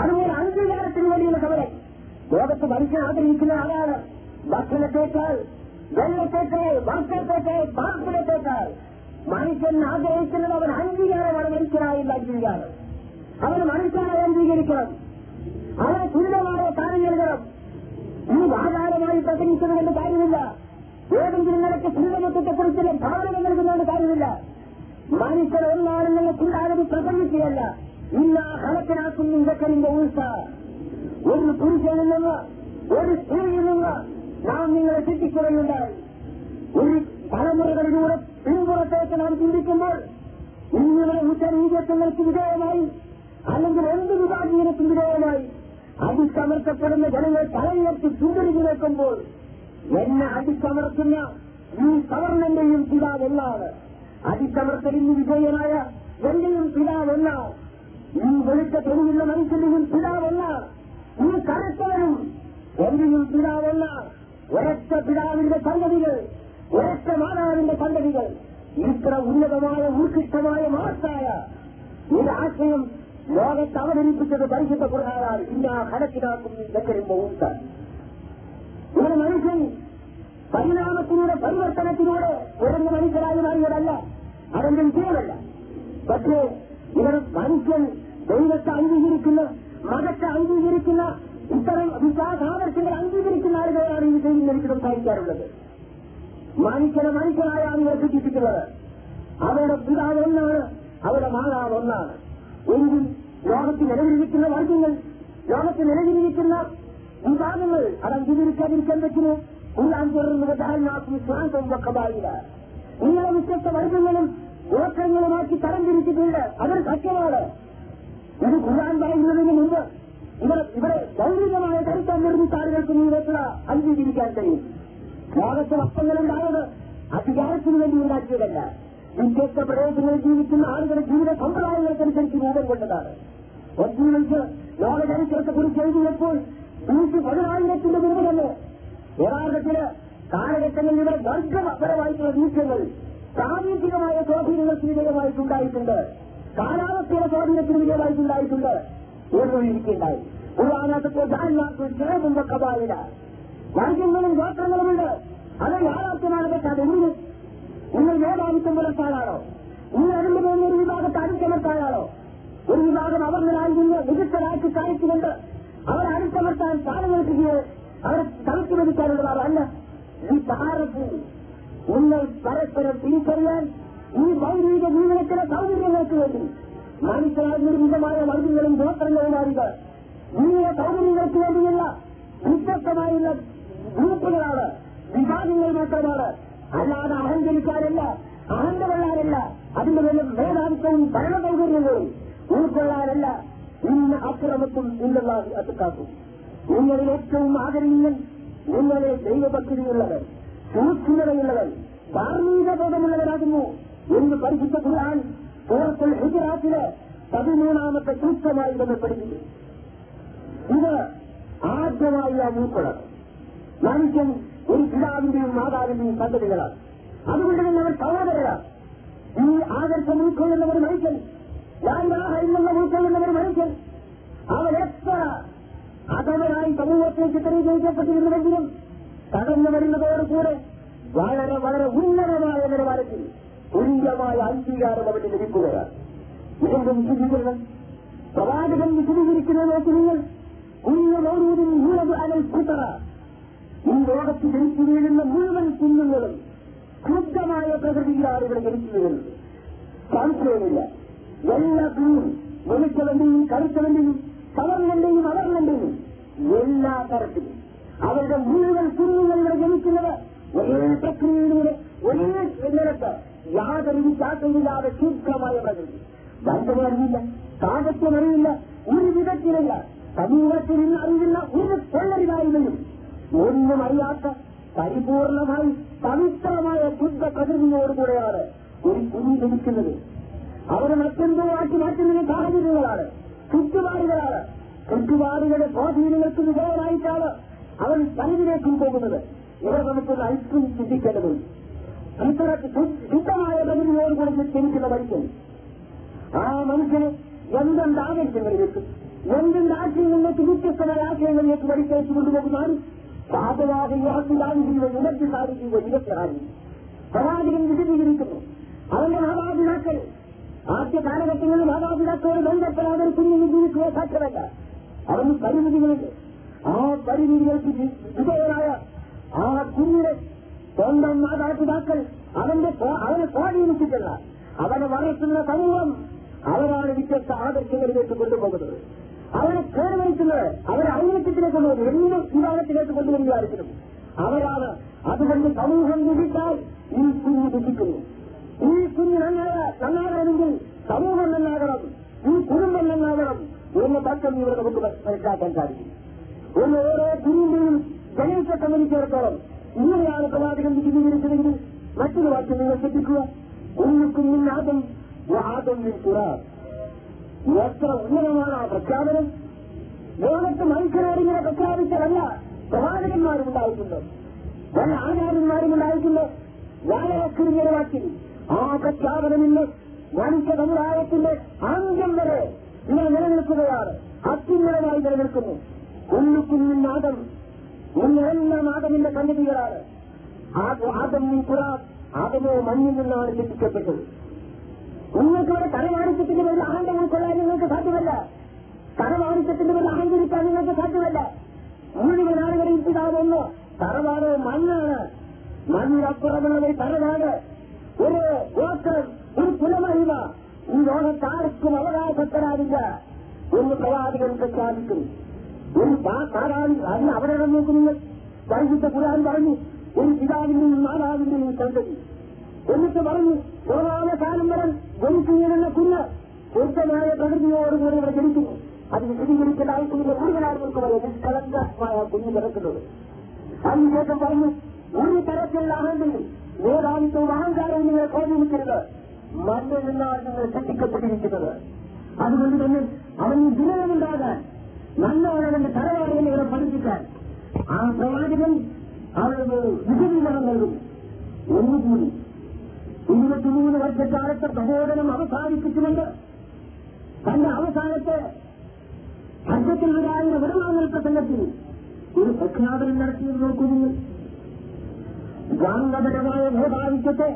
അതുപോലെ അംഗീകാരത്തിന് വേണ്ടിയുള്ള സമരം. ലോകത്ത് മനുഷ്യൻ ആഗ്രഹിക്കുന്ന ആളാണ് ഭക്ഷണത്തേക്കാൾ വെള്ളത്തേക്കാൾ വസ്ത്രത്തേക്കാൾ പാർപ്പിടത്തേക്കാൾ. മനുഷ്യൻ ആഗ്രഹിക്കുന്നത് അവൻ അംഗീകാരമാണ് മനുഷ്യനായുള്ള അംഗീകാരം. അവന് മനുഷ്യനായി അംഗീകരിക്കണം. അവരെ തുല്യമായ സ്ഥാനം നൽകണം. ഈ ആധാരമായി പ്രസംഗിച്ചത് കൊണ്ട് കാര്യമില്ല. ഏതെങ്കിലും നിലയ്ക്ക് തുല്യമത്വത്തെക്കുറിച്ച് ഭാവന നൽകുന്നതുകൊണ്ട് കാര്യമില്ല. മനുഷ്യർ ഒന്നാണെന്നുള്ള ചിന്താഗതി പ്രസംഗിക്കുകയല്ല. ഇല്ല ഹലത്തിനാക്കുന്നു ഇതൊക്കെ ഊസ ഒരു പുരുഷനിൽ നിന്ന് ഒരു സ്ത്രീയിൽ നിന്ന് നാം നിങ്ങളെ ചിന്തിക്കുകയുണ്ടായി. ഒരു തലമുറകളിലൂടെ പിൻപുറത്തേക്ക് നാം ചിന്തിക്കുമ്പോൾ ഇങ്ങനെ ഉച്ചനീചത്വങ്ങൾക്ക് വിധേയമായി അല്ലെങ്കിൽ എന്ത് വിഭാഗീയത്തിന് വിധേയമായി അടിച്ചമർത്തപ്പെടുന്ന ജനങ്ങൾ തലയുയർത്തി ചൂടലിഞ്ഞു നിൽക്കുമ്പോൾ എന്നെ അടിച്ചമർത്തുന്ന ഈ സവർണന്റെയും പിതാവ് ഒന്നാണ് അടിച്ചമർത്തലിന് വിധേയനായ എന്റെയും പിതാവ് ഒന്നാണ് ഈ വെളുത്ത തെരുവുള്ള മനുഷ്യന്റെയും പിതാവ് ഒന്നാണ് ഈ കറുത്തവനും എന്റെയും പിതാവ് ഒന്നാണ് ഒരൊറ്റ പിതാവിന്റെ സന്തതികൾ ഒരൊറ്റ മാതാവിന്റെ സന്തതികൾ ഇത്ര ഉന്നതമായ ഉത്കൃഷ്ടമായ മഹത്തായ ഒരു ആശയം ലോകത്ത് അവതരിപ്പിച്ചത് പരിശുദ്ധ കുറഹാണ് ഇല്ലാ ഹലക്കിതാക്കും ഇതൊക്കെ ഒരു മനുഷ്യൻ പരിണാമത്തിലൂടെ പരിവർത്തനത്തിലൂടെ ഉയർന്ന മനുഷ്യരായി മാറിയതല്ല. അതെന്റെ വിജയമല്ല പക്ഷേ ഇവർ മനുഷ്യൻ ദൈവത്തെ അംഗീകരിക്കുന്ന മതത്തെ അംഗീകരിക്കുന്ന ഇത്തരം വിശ്വാസാദർശങ്ങൾ അംഗീകരിക്കുന്ന ആളുകളാണ് ഈ എനിക്ക് സംസാരിക്കാറുള്ളത് മനുഷ്യനെ മനുഷ്യനായാണ് ഇവർ സൂചിപ്പിക്കുന്നത്. അവരുടെ പിതാവ് ഒന്നാണ് അവരുടെ മാതാവ് ഒന്നാണ്. എങ്കിൽ ലോകത്ത് നിലവിലിരിക്കുന്ന വർഗങ്ങൾ ലോകത്ത് നിലവിലിരിക്കുന്ന വിഭാഗങ്ങൾ അത് അംഗീകരിക്കാതിരിക്കാൻ പറ്റുമോ നിങ്ങളെ വ്യത്യസ്ത വർഗങ്ങളും ഗോത്രങ്ങളുമാക്കി തരംതിരിച്ചിട്ടുണ്ട്. അതൊരു സത്യമാണ്. ഇത് ഖുർആൻ പറയുന്നതിന് മുമ്പ് ഇവർ ഇവിടെ ഭൗതികമായ ചരിത്രം നിർമ്മിച്ച ആളുകൾക്ക് നിങ്ങൾക്ക് അംഗീകരിക്കാൻ കഴിയും. ലോകത്ത് വസ്ത്രങ്ങളുണ്ടായത് അധികാരത്തിന് വേണ്ടി ഉണ്ടാക്കിയതല്ല. വ്യത്യസ്ത പ്രദേശങ്ങളിൽ ജീവിക്കുന്ന ആളുകളുടെ ജീവിത സമ്പ്രദായങ്ങൾക്കനുസരിച്ച് രൂപം കൊണ്ടതാണ്. ഒറ്റ ലോക ചരിത്രത്തെ കുറിച്ച് എഴുതിയപ്പോൾ നൂറ്റി പതിനായിരത്തിന്റെ മുമ്പ് തന്നെ യഥാർത്ഥത്തിൽ കാലഘട്ടങ്ങളിലൂടെ വർഗപരമായിട്ടുള്ള നീക്കങ്ങൾ പ്രാദേശികമായ സ്വാധീനങ്ങൾക്ക് വിധേയമായിട്ടുണ്ടായിട്ടുണ്ട്. കാലാവസ്ഥയുടെ സ്വാധീനത്തിന് വിധേയമായിട്ടുണ്ടായിട്ടുണ്ട്. ഓർമ്മയിരിക്കുണ്ടായി ഉദാഹരണത്തിൽ ജാൻമാർക്കും ചേർന്നുമ്പോ കബാലിട വർഗങ്ങളും ഗോത്രങ്ങളുമുണ്ട്. അത് യാഥാർത്ഥ്യമാണ് പറ്റാതെ ഉള്ളു നിങ്ങൾ മേധാവിത്വം പുലർത്താനാണോ നിങ്ങൾ അതിന്റെ പേരിൽ ഒരു വിഭാഗത്തെ അടിച്ചമർത്താനാണോ ഒരു വിഭാഗം അവർന്നരായി നിന്ന് മികച്ചരാക്കി കാണിച്ചുകൊണ്ട് അവരെ അടിച്ചമർത്താൻ സ്ഥാനങ്ങൾക്ക് അവരെ തളച്ചു വധിക്കാനുള്ളതാണ് അല്ല ഈ താരപ്പ് നിങ്ങൾ പരസ്പരം തിരിച്ചറിയാൻ ഈ ഭൗതിക ജീവിതത്തിലെ സൗകര്യങ്ങൾക്ക് വേണ്ടി മനുഷ്യരാൽ നിർമ്മിതമായ വർഗങ്ങളും ഗോത്രങ്ങളും മാറുക ജീവിത സൗകര്യങ്ങൾക്ക് വേണ്ടിയുള്ള വ്യത്യസ്തമായുള്ള ഗ്രൂപ്പുകളാണ് വിഭാഗങ്ങൾ മാത്രമാണ് അല്ലാതെ അഹങ്കരിക്കാനല്ല അഹന്തകൊള്ളാനല്ല അതിന്റെ പേരിൽ മേധാവിത്വവും ഭരണ സൗകര്യങ്ങളും ഉൾക്കൊള്ളാനല്ല ഇന്ന് അക്രമത്തും ഇല്ലെന്ന അത്തുക്കാക്കും നിങ്ങളിൽ ഏറ്റവും ആദരണീയൻ നിങ്ങളെ ദൈവഭക്തിയുള്ളവൻ സൂക്ഷ്മതയുള്ളവൻ ധാർമ്മിക ബോധമുള്ളവരാകുന്നു എന്ന് പരിശുദ്ധ ഖുർആൻ സൂറത്തുൽ ഹിജറാത്തിലെ പതിമൂന്നാമത്തെ സൂക്ഷ്മമായി നമ്മൾ പഠിക്കുന്നു ഇത് ആദ്യമായി ആ മൂപ്പണം മനുഷ്യൻ ഒരു പിതാവിന്റെയും മാതാവിന്റെയും സന്തതികളാണ്. അതുകൊണ്ട് തന്നെ അവർ സഹോദരരാണ്. ഈ ആദർശം ഉൾക്കൊള്ളുന്ന ഒരു മനുഷ്യൻ. എന്നുള്ള ഉൾക്കൊള്ളുന്ന ഒരു മനുഷ്യൻ. അവരെത്ര അധമനായി സമൂഹത്തേക്ക് തെളിയിക്കപ്പെട്ടിരുന്നുവെങ്കിലും കടന്നു വരുന്നതോടുകൂടെ വളരെ വളരെ ഉന്നതമായ നിലവാരത്തിൽ തുല്യമായ അംഗീകാരം അവന് ലഭിക്കുകയാണ്. ഇതെന്ത് വിശദീകരണം പ്രവാചകൻ വിശദീകരിക്കുന്നത് നോക്കി നിങ്ങൾ. കുഞ്ഞു മൗരൂദിൻ യൂറബ് അനൽ കുത്തറ ഈ ലോകത്ത് ജനിച്ചു വീഴുന്ന മുഴുവൻ കുഞ്ഞുങ്ങളും ക്രുദ്ധമായ പ്രകൃതിയിലാണ് ഇവിടെ ജനിച്ചു വീഴുന്നത് സംശയമില്ല എല്ലാ കുഞ്ഞും വെളുത്തവന്റെയും കറുത്തവന്റെയും കളറിന്റെയും അവർണന്റെയും എല്ലാ തരത്തിലും അവരുടെ മുഴുവൻ കുഞ്ഞുങ്ങൾ ഇവിടെ ജനിക്കുന്നത് ഒരേ പ്രക്രിയയിലൂടെ ഒരേ നിരക്ക് യാതൊരു വിശ്വാസമില്ലാതെ ശുദ്ധമായ പ്രകൃതി. ബന്ധമറിയില്ല സാഹത്യമറിയില്ല ഒരു വിധത്തിലില്ല സമൂഹത്തിൽ നിന്ന് അറിയുന്ന ഒരു കൊള്ളരിതായിരുന്നും ഒന്നും അറിയാത്ത പരിപൂർണമായി പവിത്രമായ ശുദ്ധ പ്രകൃതിയോടുകൂടെയാണ് ഒരു കുഞ്ഞു ലഭിക്കുന്നത് അവരെ മറ്റെന്തോ ആക്കി മാറ്റുന്ന സാഹചര്യങ്ങളാണ് ചുറ്റുപാടുകളാണ്. ചുറ്റുപാടുകളുടെ സ്വാധീനങ്ങൾക്ക് വിധേയമായിട്ടാണ് അവൻ പലതിലേക്കും പോകുന്നത്. ഇവിടെ നമുക്കൊരു ഐസ്ക്രീം ചിന്തിക്കേണ്ടതുണ്ട്. ഇത്ര ശുദ്ധമായ പ്രകൃതിയോടുകൂടി ജനിക്കുന്ന മനുഷ്യൻ. ആ മനുഷ്യന് എന്തെന്ത് ആവേശങ്ങളിലേക്ക് എന്തെന്ത് ആശയങ്ങളിലേക്ക് വ്യത്യസ്തമായ ആശയങ്ങളിലേക്ക് വലിച്ചയച്ചു കൊണ്ടുപോകുന്നാലും യാതൊരു ഉണർത്തി സാധിക്കുക ഇരട്ടാണ് പ്രവാചകൻ വിശദീകരിക്കുന്നു അവന്റെ മാതാപിതാക്കൾ ആദ്യ കാലഘട്ടങ്ങളിൽ മാതാപിതാക്കളോട് ബന്ധപ്പെടാതെ കുഞ്ഞിന് ജീവിക്കുക സാധ്യമല്ല. അവന് പരിമിതികളുണ്ട്. ആ പരിമിതികൾക്ക് വിധേയനായ ആ കുഞ്ഞിനെ സ്വന്തം മാതാപിതാക്കൾ അവന്റെ അവനെ സ്വാധീനിച്ചിട്ടില്ല. അവനെ വളർത്തുന്ന സമൂഹം അവരാണ് വ്യത്യസ്ത ആദർശങ്ങളിലേക്ക് കൊണ്ടുപോകുന്നത്. അവരെ കേടുവരുത്തുന്നത് അവരെ ഐക്യത്തിലേക്ക് കൊണ്ടുപോകുന്നത് എന്നും വിവാഹത്തിലേക്ക് കൊണ്ടുവരികയായിരിക്കണം അവരാണ് അതുകൊണ്ട് സമൂഹം വിധിച്ചാൽ ഈ കുഞ്ഞ് ദുഃഖിക്കുന്നു ഈ കുഞ്ഞ് നന്നായ നന്നാകണമെങ്കിൽ സമൂഹം നന്നാകണം ഈ കുടുംബം നന്നാകണം എന്ന തക്കം ഇവിടെ നമുക്ക് മനസ്സിലാക്കാൻ സാധിക്കും ഒരു ഓരോ കുഞ്ഞിന്റെയും ജനത്തെ സംബന്ധിച്ചിടത്തോളം ഇങ്ങനെയാണ് പ്രവാചകൻ വിശദീകരിച്ചതെങ്കിൽ മറ്റൊരു വാക്യം നിങ്ങൾ ശ്രദ്ധിക്കുക ഉള്ളുക്കുഞ്ഞിൻ ആദം ആദം കുറ എത്ര ഉന്നതമാണ് ആ പ്രഖ്യാപനം. ലോകത്ത് മനുഷ്യരാരിങ്ങനെ പ്രഖ്യാപിച്ചതല്ല പ്രവാചകന്മാരും ഉണ്ടായിട്ടുണ്ട് പല ആചാര്യന്മാരും ഉണ്ടായിട്ടുണ്ട് വളരെ വാക്കിൽ ആ പ്രഖ്യാപനമില്ല മനുഷ്യ സമുദായത്തിന്റെ അന്ത്യം വരെ ഇങ്ങനെ നിലനിൽക്കുകയാണ്. അത്യുന്നതമായി നിലനിൽക്കുന്നു. ഉള്ളുക്കുഞ്ഞിൻ നാദം ഇന്നെല്ലാം ആദമിന്റെ സന്നിധികളാണ്. ആദം ഈ പുറ ആദമോ മഞ്ഞിൽ നിന്നാണ് ലഭിക്കപ്പെട്ടത്. നിങ്ങൾക്ക് ഇവിടെ തലമാണിക്യത്തിന്റെ പേരിൽ ആണ്ടം ഉൾക്കൊള്ളാൻ നിങ്ങൾക്ക് സാധ്യമല്ല. തലമാണിക്യത്തിന്റെ പേരിൽ അഹങ്കരിക്കാൻ നിങ്ങൾക്ക് സാധ്യമല്ല. മുഴുവൻ ആളുകളെയും പിതാവൊന്ന് തറവാട് മണ്ണാണ്. മണ്ണിനപ്പുറമുള്ളത് തറവാട്. ഒരു ഗോത്രം ഒരു കുലമഹിമ. ഈ ലോകത്താർക്കും അവകാശപ്പെടാനില്ല എന്ന് പ്രവാചകൻ പ്രഖ്യാപിക്കും. ഒരു സാധാരണ അതിന് അവിടെ നോക്കുന്നു വൈകിട്ട് കുരാൻ പറഞ്ഞു ഒരു പിതാവിന്റെയും മാതാവിന്റെയും സന്തതി എന്നിട്ട് പറഞ്ഞു ലോകാവസാനം വരെ ജനിക്കുകയെന്ന കുഞ്ഞ് ശുദ്ധമായ പ്രകൃതിയോടുകൂടി ഇവിടെ ജനിക്കുന്നു അത് വിശദീകരിക്കേണ്ട ആവശ്യമില്ല കൂടുതൽ ആളുകൾക്ക് പറയാം നിഷ്കളങ്കമായ കുഞ്ഞ് കിടക്കുന്നത് അതിനുശേഷം പറഞ്ഞു ഒരു തരത്തിലുള്ള അഹന്തയും മേധാവിത്വവും അഹങ്കാരവും നിങ്ങളെ സ്വാധീനിക്കരുത് മണ്ണിൽ നിന്നാണ് നിങ്ങൾ സൃഷ്ടിക്കപ്പെട്ടിരിക്കുന്നത് അതുകൊണ്ട് തന്നെ അവന് ദുരിതമുണ്ടാകാൻ നല്ലവനവന്റെ തലവാടികൾ ഇവരെ പഠിപ്പിക്കാൻ ആ പ്രവാചകൻ അവർക്ക് വിശദീകരണം നൽകും ഒന്നുകൂടി ഇരുപത്തിമൂന്ന് വർഷക്കാലത്തെ പ്രബോധനം അവസാനിപ്പിച്ചുകൊണ്ട് തന്റെ അവസാനത്തെ വരാവുന്ന വിടവാങ്ങൽ പ്രസംഗത്തിൽ ഒരു പ്രഖ്യാപനം നടത്തിയത് നോക്കുന്നു ഗാന്ധപരമായ ഭൂഭാവിത്യത്തെ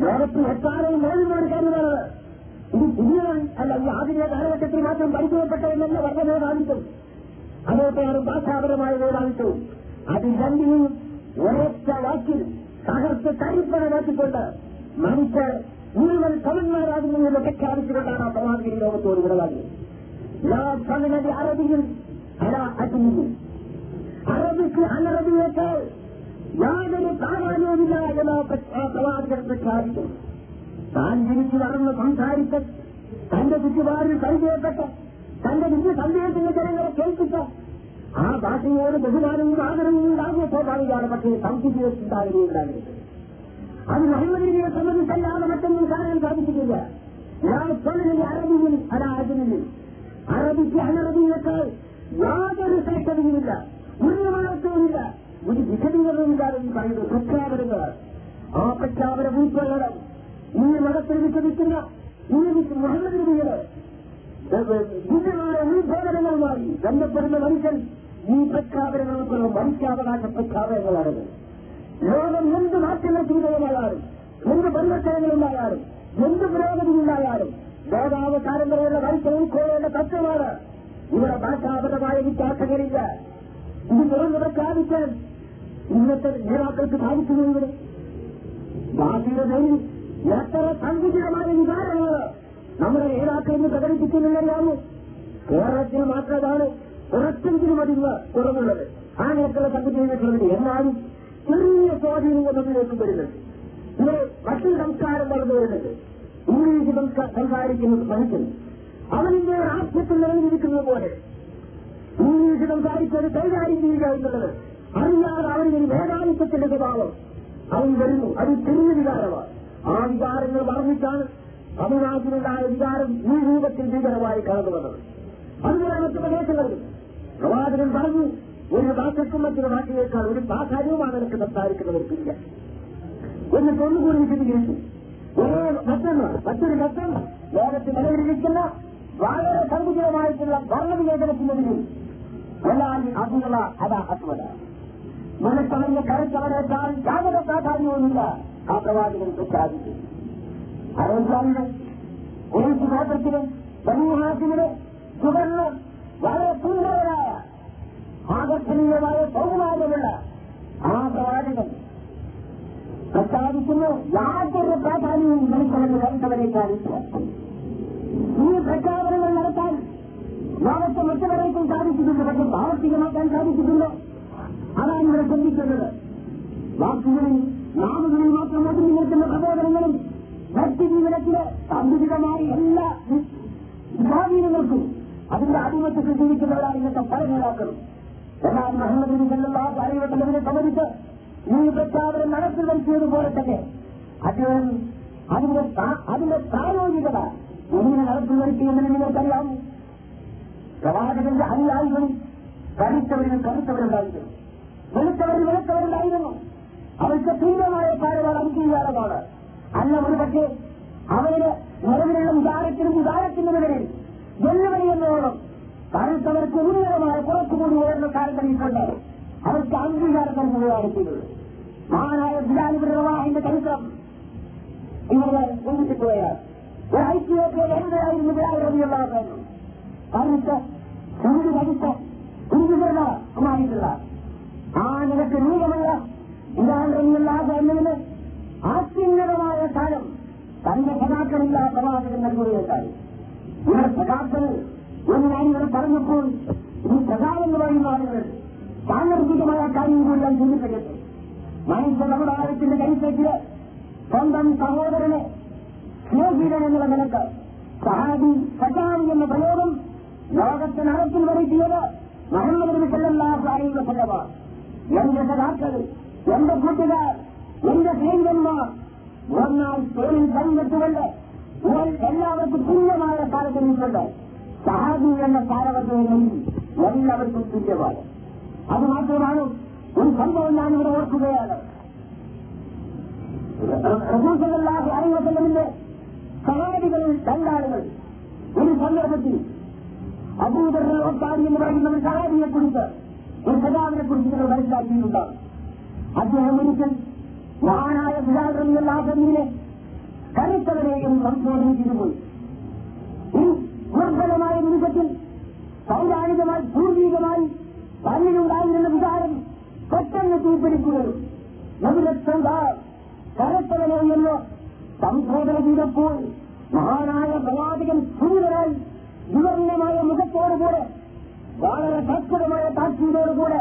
ലോകത്തിൽ എക്കാലവും കാര്യമാണ് ഇത് പുതിയ അല്ല ഈ ആധുനിക കാലഘട്ടത്തിൽ മാത്രം പരിചയപ്പെട്ടതെന്നല്ല വർണ മേധാവിത്വം അതോട്ടാണ് ഭാഷാപരമായ മേധാവിത്വവും അത് രണ്ടിനെയും ഒരേറ്റ വാക്കിൽ തകർത്ത് തരിപ്പണമാക്കിക്കൊണ്ട് മനുഷ്യർ മുഴുവൻ സമന്മാരാകുന്നു എന്ന് പ്രഖ്യാപിച്ചുകൊണ്ടാണ് പ്രവാചകൻ ലോകത്തോട് സമനതി അറബിയിൽ അറബിക്ക് അനറബിയേക്കാൾ യാതൊരു പ്രാധാന്യവുമില്ല എന്ന് പ്രവാചകൻ പ്രഖ്യാപിച്ചു താൻ ജനിച്ചു വളർന്ന് സംസാരിച്ച തന്റെ ചുറ്റുപാടിൽ പരിചയപ്പെട്ട തന്റെ ദിവ്യ സന്ദേശത്തിന്റെ ജനങ്ങളെ കേൾപ്പിച്ച ആ ഭാഷയോട് ബഹുമാനവും ആദരവും ഉണ്ടാകുന്ന സ്വാഭാവികമാണ് പക്ഷേ സംശയിച്ചുണ്ടാകുകയുണ്ടാകരുത് അത് മുഹമ്മദിനെ സംബന്ധിച്ചല്ലാതെ മറ്റൊന്നും കാണാൻ സാധിച്ചിട്ടില്ല. അറബിയിൽ അല്ല അജനിൽ അറബിക്ക് അനറബിയേക്കാൾ യാതൊരു ശ്രേഷ്ഠതയുമില്ല. ഒരു മാറ്റവുമില്ല ഒരു വിശദീകരണമില്ലാതെന്ന് പറയുന്നത് പ്രഖ്യാപനങ്ങൾ ആ പ്രഖ്യാപനം ഉൾക്കൊള്ളണം. ഈ മതത്തിൽ വിശ്വസിക്കുന്ന ഈ മുഹമ്മദ് നബിയുടെ ദിവ്യമായ ഉത്ബോധനങ്ങളുമായി ബന്ധപ്പെടുന്ന മനുഷ്യൻ ഈ പ്രഖ്യാപനങ്ങൾ ഉൾക്കൊള്ളും. മനുഷ്യാവകാശ പ്രഖ്യാപനങ്ങളാണത് ലോകം എന്ത് മാറ്റങ്ങൾ ചെയ്തവരായാലും എന്ത് പരിവർത്തനങ്ങളുണ്ടായാലും എന്ത് പുരോഗതിയുണ്ടായാലും ലോകാവസാനം വരെയുള്ള മനുഷ്യൻ ഉൾക്കൊള്ളേണ്ട തത്വമാണ് ഇവിടെ ഭാഷാപരമായ വ്യത്യാസങ്ങളില്ല ഇത് തുറന്നു പ്രഖ്യാപിക്കാൻ ഇന്നത്തെ നേതാക്കൾക്ക് സാധിക്കുന്നു ഇവിടെ ഭാഷയുടെ പേരിൽ എത്ര സങ്കുചിതമായ വികാരമാണ് നമ്മുടെ നേതാക്കൾ ഇന്ന് പ്രകടിപ്പിക്കുന്നില്ലല്ലാമോ കേരളത്തിൽ മാത്രമാണ് കുറച്ചെങ്കിലും അതിന് കുറവുള്ളത് ആ നിരക്കുള്ള സങ്കുചിതമായിട്ടുള്ളത് എന്നാലും ചെറിയ സ്വാധീനം നമ്മിലേക്ക് വരുന്നുണ്ട് ഇവിടെ മറ്റൊരു സംസ്കാരം വളർന്നു വരുന്നുണ്ട് ഇംഗ്ലീഷ് സംസാരിക്കുന്നത് മനുഷ്യൻ അവനിന്റെ രാഷ്ട്രത്തിൽ നിലനിൽക്കുന്നത് പോലെ. ഇംഗ്ലീഷ് സംസാരിച്ചത് കൈകാര്യം ചെയ്യുക എന്നുള്ളത് അറിയാതെ അവനൊരു മേധാവിത്വത്തിന്റെ സ്വഭാവം. അവൻ വരുന്നു. അത് ചെറിയ വികാരമാണ്. ആ വികാരങ്ങൾ വർദ്ധിച്ചാണ് തമിഴ്നാട്ടിലുണ്ടായ വികാരം ഈ രൂപത്തിൽ ഭീകരമായി കടന്നു വന്നത് അതുപോലെ മറ്റു പ്രദേശങ്ങളിൽ പ്രവാചകൻ പറഞ്ഞു ഒരു ഭാഷയ്ക്കും മറ്റൊരു ഭാഷയേക്കാൾ ഒരു പ്രാധാന്യവുമാണ് എനിക്ക് സംസാരിക്കുന്നവർക്കില്ല. എന്നിട്ട് ഒന്നുകൂടി വിശദീകരിച്ചു. മറ്റൊന്ന് മറ്റൊരു ഘട്ടം ലോകത്ത് നിലവിലിരിക്കുന്ന വളരെ സങ്കുചിതമായിട്ടുള്ള ഭരണവിവേചനത്തിനെതിരെ വലാലി അതിനുള്ള അതാ അത്വത മനസ്സവന്റെ കരുത്തവനേക്കാൾ യാതൊരു പ്രാധാന്യവുമില്ല. ആ പ്രവാചകൻ പ്രഖ്യാപിച്ചു അറേബ്യാവിലെ ഒരു ഗോത്രത്തിലെ സമൂഹാസിലെ തുടർന്ന് വളരെ സുന്ദരരായ ആകർഷണീയമായ സൗകര്യമുള്ള ആ പ്രവാചകൻ പ്രഖ്യാപിക്കുന്നു യാതൊരു പ്രാധാന്യവും മനുഷ്യനെ കരുത്തവനേക്കാൾ ഈ പ്രഖ്യാപനങ്ങൾ നടത്താൻ ലോകത്ത് മറ്റവരേക്കും സാധിച്ചിട്ടുണ്ട്. പക്ഷെ പ്രാവർത്തികമാക്കാൻ സാധിച്ചിട്ടുണ്ടോ. അതാണ് ഇവിടെ ചിന്തിക്കുന്നത് വാക്കുകളിൽ നാമങ്ങളിൽ മാത്രം ഒതുങ്ങി നിൽക്കുന്ന പ്രബോധനങ്ങളും വ്യക്തി ജീവിതത്തിലെ സന്തുലിതമായ എല്ലാ സ്വാധീനങ്ങൾക്കും അതിന്റെ അടിമത്തത്തിൽ ജീവിക്കുന്നവരാണ് ഇന്നത്തെ പല നേതാക്കളും എന്നാൽ മുഹമ്മദ് സല്ലല്ലാഹു അലൈഹി വസല്ലമയെ സംബന്ധിച്ച് ഈ പ്രഖ്യാപനം നടത്തി വരുത്തിയതുപോലെ തന്നെ അദ്ദേഹം അതിന്റെ അതിന്റെ പ്രായോഗികത എങ്ങനെ നടത്തി വരുത്തിയെന്ന് നിങ്ങൾക്കറിയാം പ്രവാചകന്റെ അനുയായികളും കരുത്തവരും കരുത്തവരുണ്ടായിരുന്നു വെളുത്തവരിൽ വെളുത്തവരുണ്ടായിരുന്നു അവർക്ക് തീവ്രമായ കാര്യങ്ങൾ അംഗീകാരമാണ്. അല്ല ഒരു പക്ഷേ അവരുടെ നിലവിലുള്ള വിചാരത്തിനും വിചാരത്തിനുമെതിരിൽ വെല്ലുവിളി എന്നോളം കരുത്തവർക്ക് ഉന്നതമായ കുറച്ചുകൂടി ഉയർന്ന താരതമ്യമുണ്ട് അവർക്ക് അംഗീകാരം നൽകുകയാണ് ചെയ്തത് മഹാനായ ബിലാലിന്റെ ചരിത്രം ഇങ്ങനെ ചിന്തിക്കുകയാണ് ഒരു ഐക്യത്തെ എന്തായിരുന്നു ബിലാലിയുള്ളതെന്ന് കരുത്ത് ചൂട് കരുത്ത് കുരുതുമായിട്ടുള്ള ആ നിനക്ക് നീളമുള്ള ഇതാണ്ടില്ലാതെ എന്നതിന് ആത്മീയമായ കാലം തന്റെ സഖാക്കളില്ല പ്രവാചകൻ നൽകുകയുണ്ടായി. ഇവർ സഖാക്കൾ എന്ന് ഞാനിവിടെ പറഞ്ഞപ്പോൾ ഈ സഖാവെന്ന് പറയുന്ന ആളുകൾ സാങ്കേതികമായ കാര്യം കൂടി ഞാൻ ചിന്തിക്കട്ടെ മനുഷ്യ സമുദായത്തിന്റെ കൈപ്പറ്റിൽ സ്വന്തം സഹോദരനെ സ്നേഹിതൻ എന്നുള്ള നിലയ്ക്ക് സഹാബി സജാവി എന്ന പ്രയോഗം ലോകത്തെ നടത്തിൽ വരുത്തിയത് മുഹമ്മദ് സല്ലല്ലാഹു ഫലമാണ് എന്റെ സഖാക്കൾ എന്റെ കൂട്ടുകാർ എന്റെ സ്നേഹിതന്മാർ വന്നാൽ തൊഴിൽ ഇവർ എല്ലാവർക്കും തുല്യമായ താരതമ്യമുണ്ട് സഹാബി എന്ന താരതമ്യം എല്ലാവർക്കും തുല്യമാണ് അത് മാത്രമാണ് ഒരു സംഭവം ഞാൻ ഇവിടെ ഓർക്കുകയാണ്. റസൂസല്ലാഹു അലൈഹി വസല്ലമിന്റെ സഹാബികളിൽ രണ്ടാളുകൾ. ഒരു സന്ദർഭത്തിൽ അബൂദർ ഒട്ടാരി എന്ന് പറയുന്ന ഒരു സഹാബിയെ കുറിച്ച് ഒരു സജാവിനെ കുറിച്ച് നിങ്ങൾ മനസ്സിലാക്കിയിട്ടുണ്ടാകും. അദ്ദേഹം ഒരിക്കൽ മഹാനായ ബിലാദറിനെ കരുത്തവരെയും സംശോധന ചെയ്തുപോയി ഈ ദുർബലമായ നിമിഷത്തിൽ പൗരാണികമായി പൂർവീകമായി തന്നിലുണ്ടായിരുന്ന വികാരം പെട്ടെന്ന് തീപിടിക്കുകയും ഒരു ലക്ഷം കാർ കരത്തവനെ എന്ന് സംബോധന ചെയ്തപ്പോൾ മഹാനായ പ്രവാചകൻ സൂര്യനായി വിവർണമായ മുഖത്തോടുകൂടെ വളരെ തത്പരമായ താക്കീതോടുകൂടെ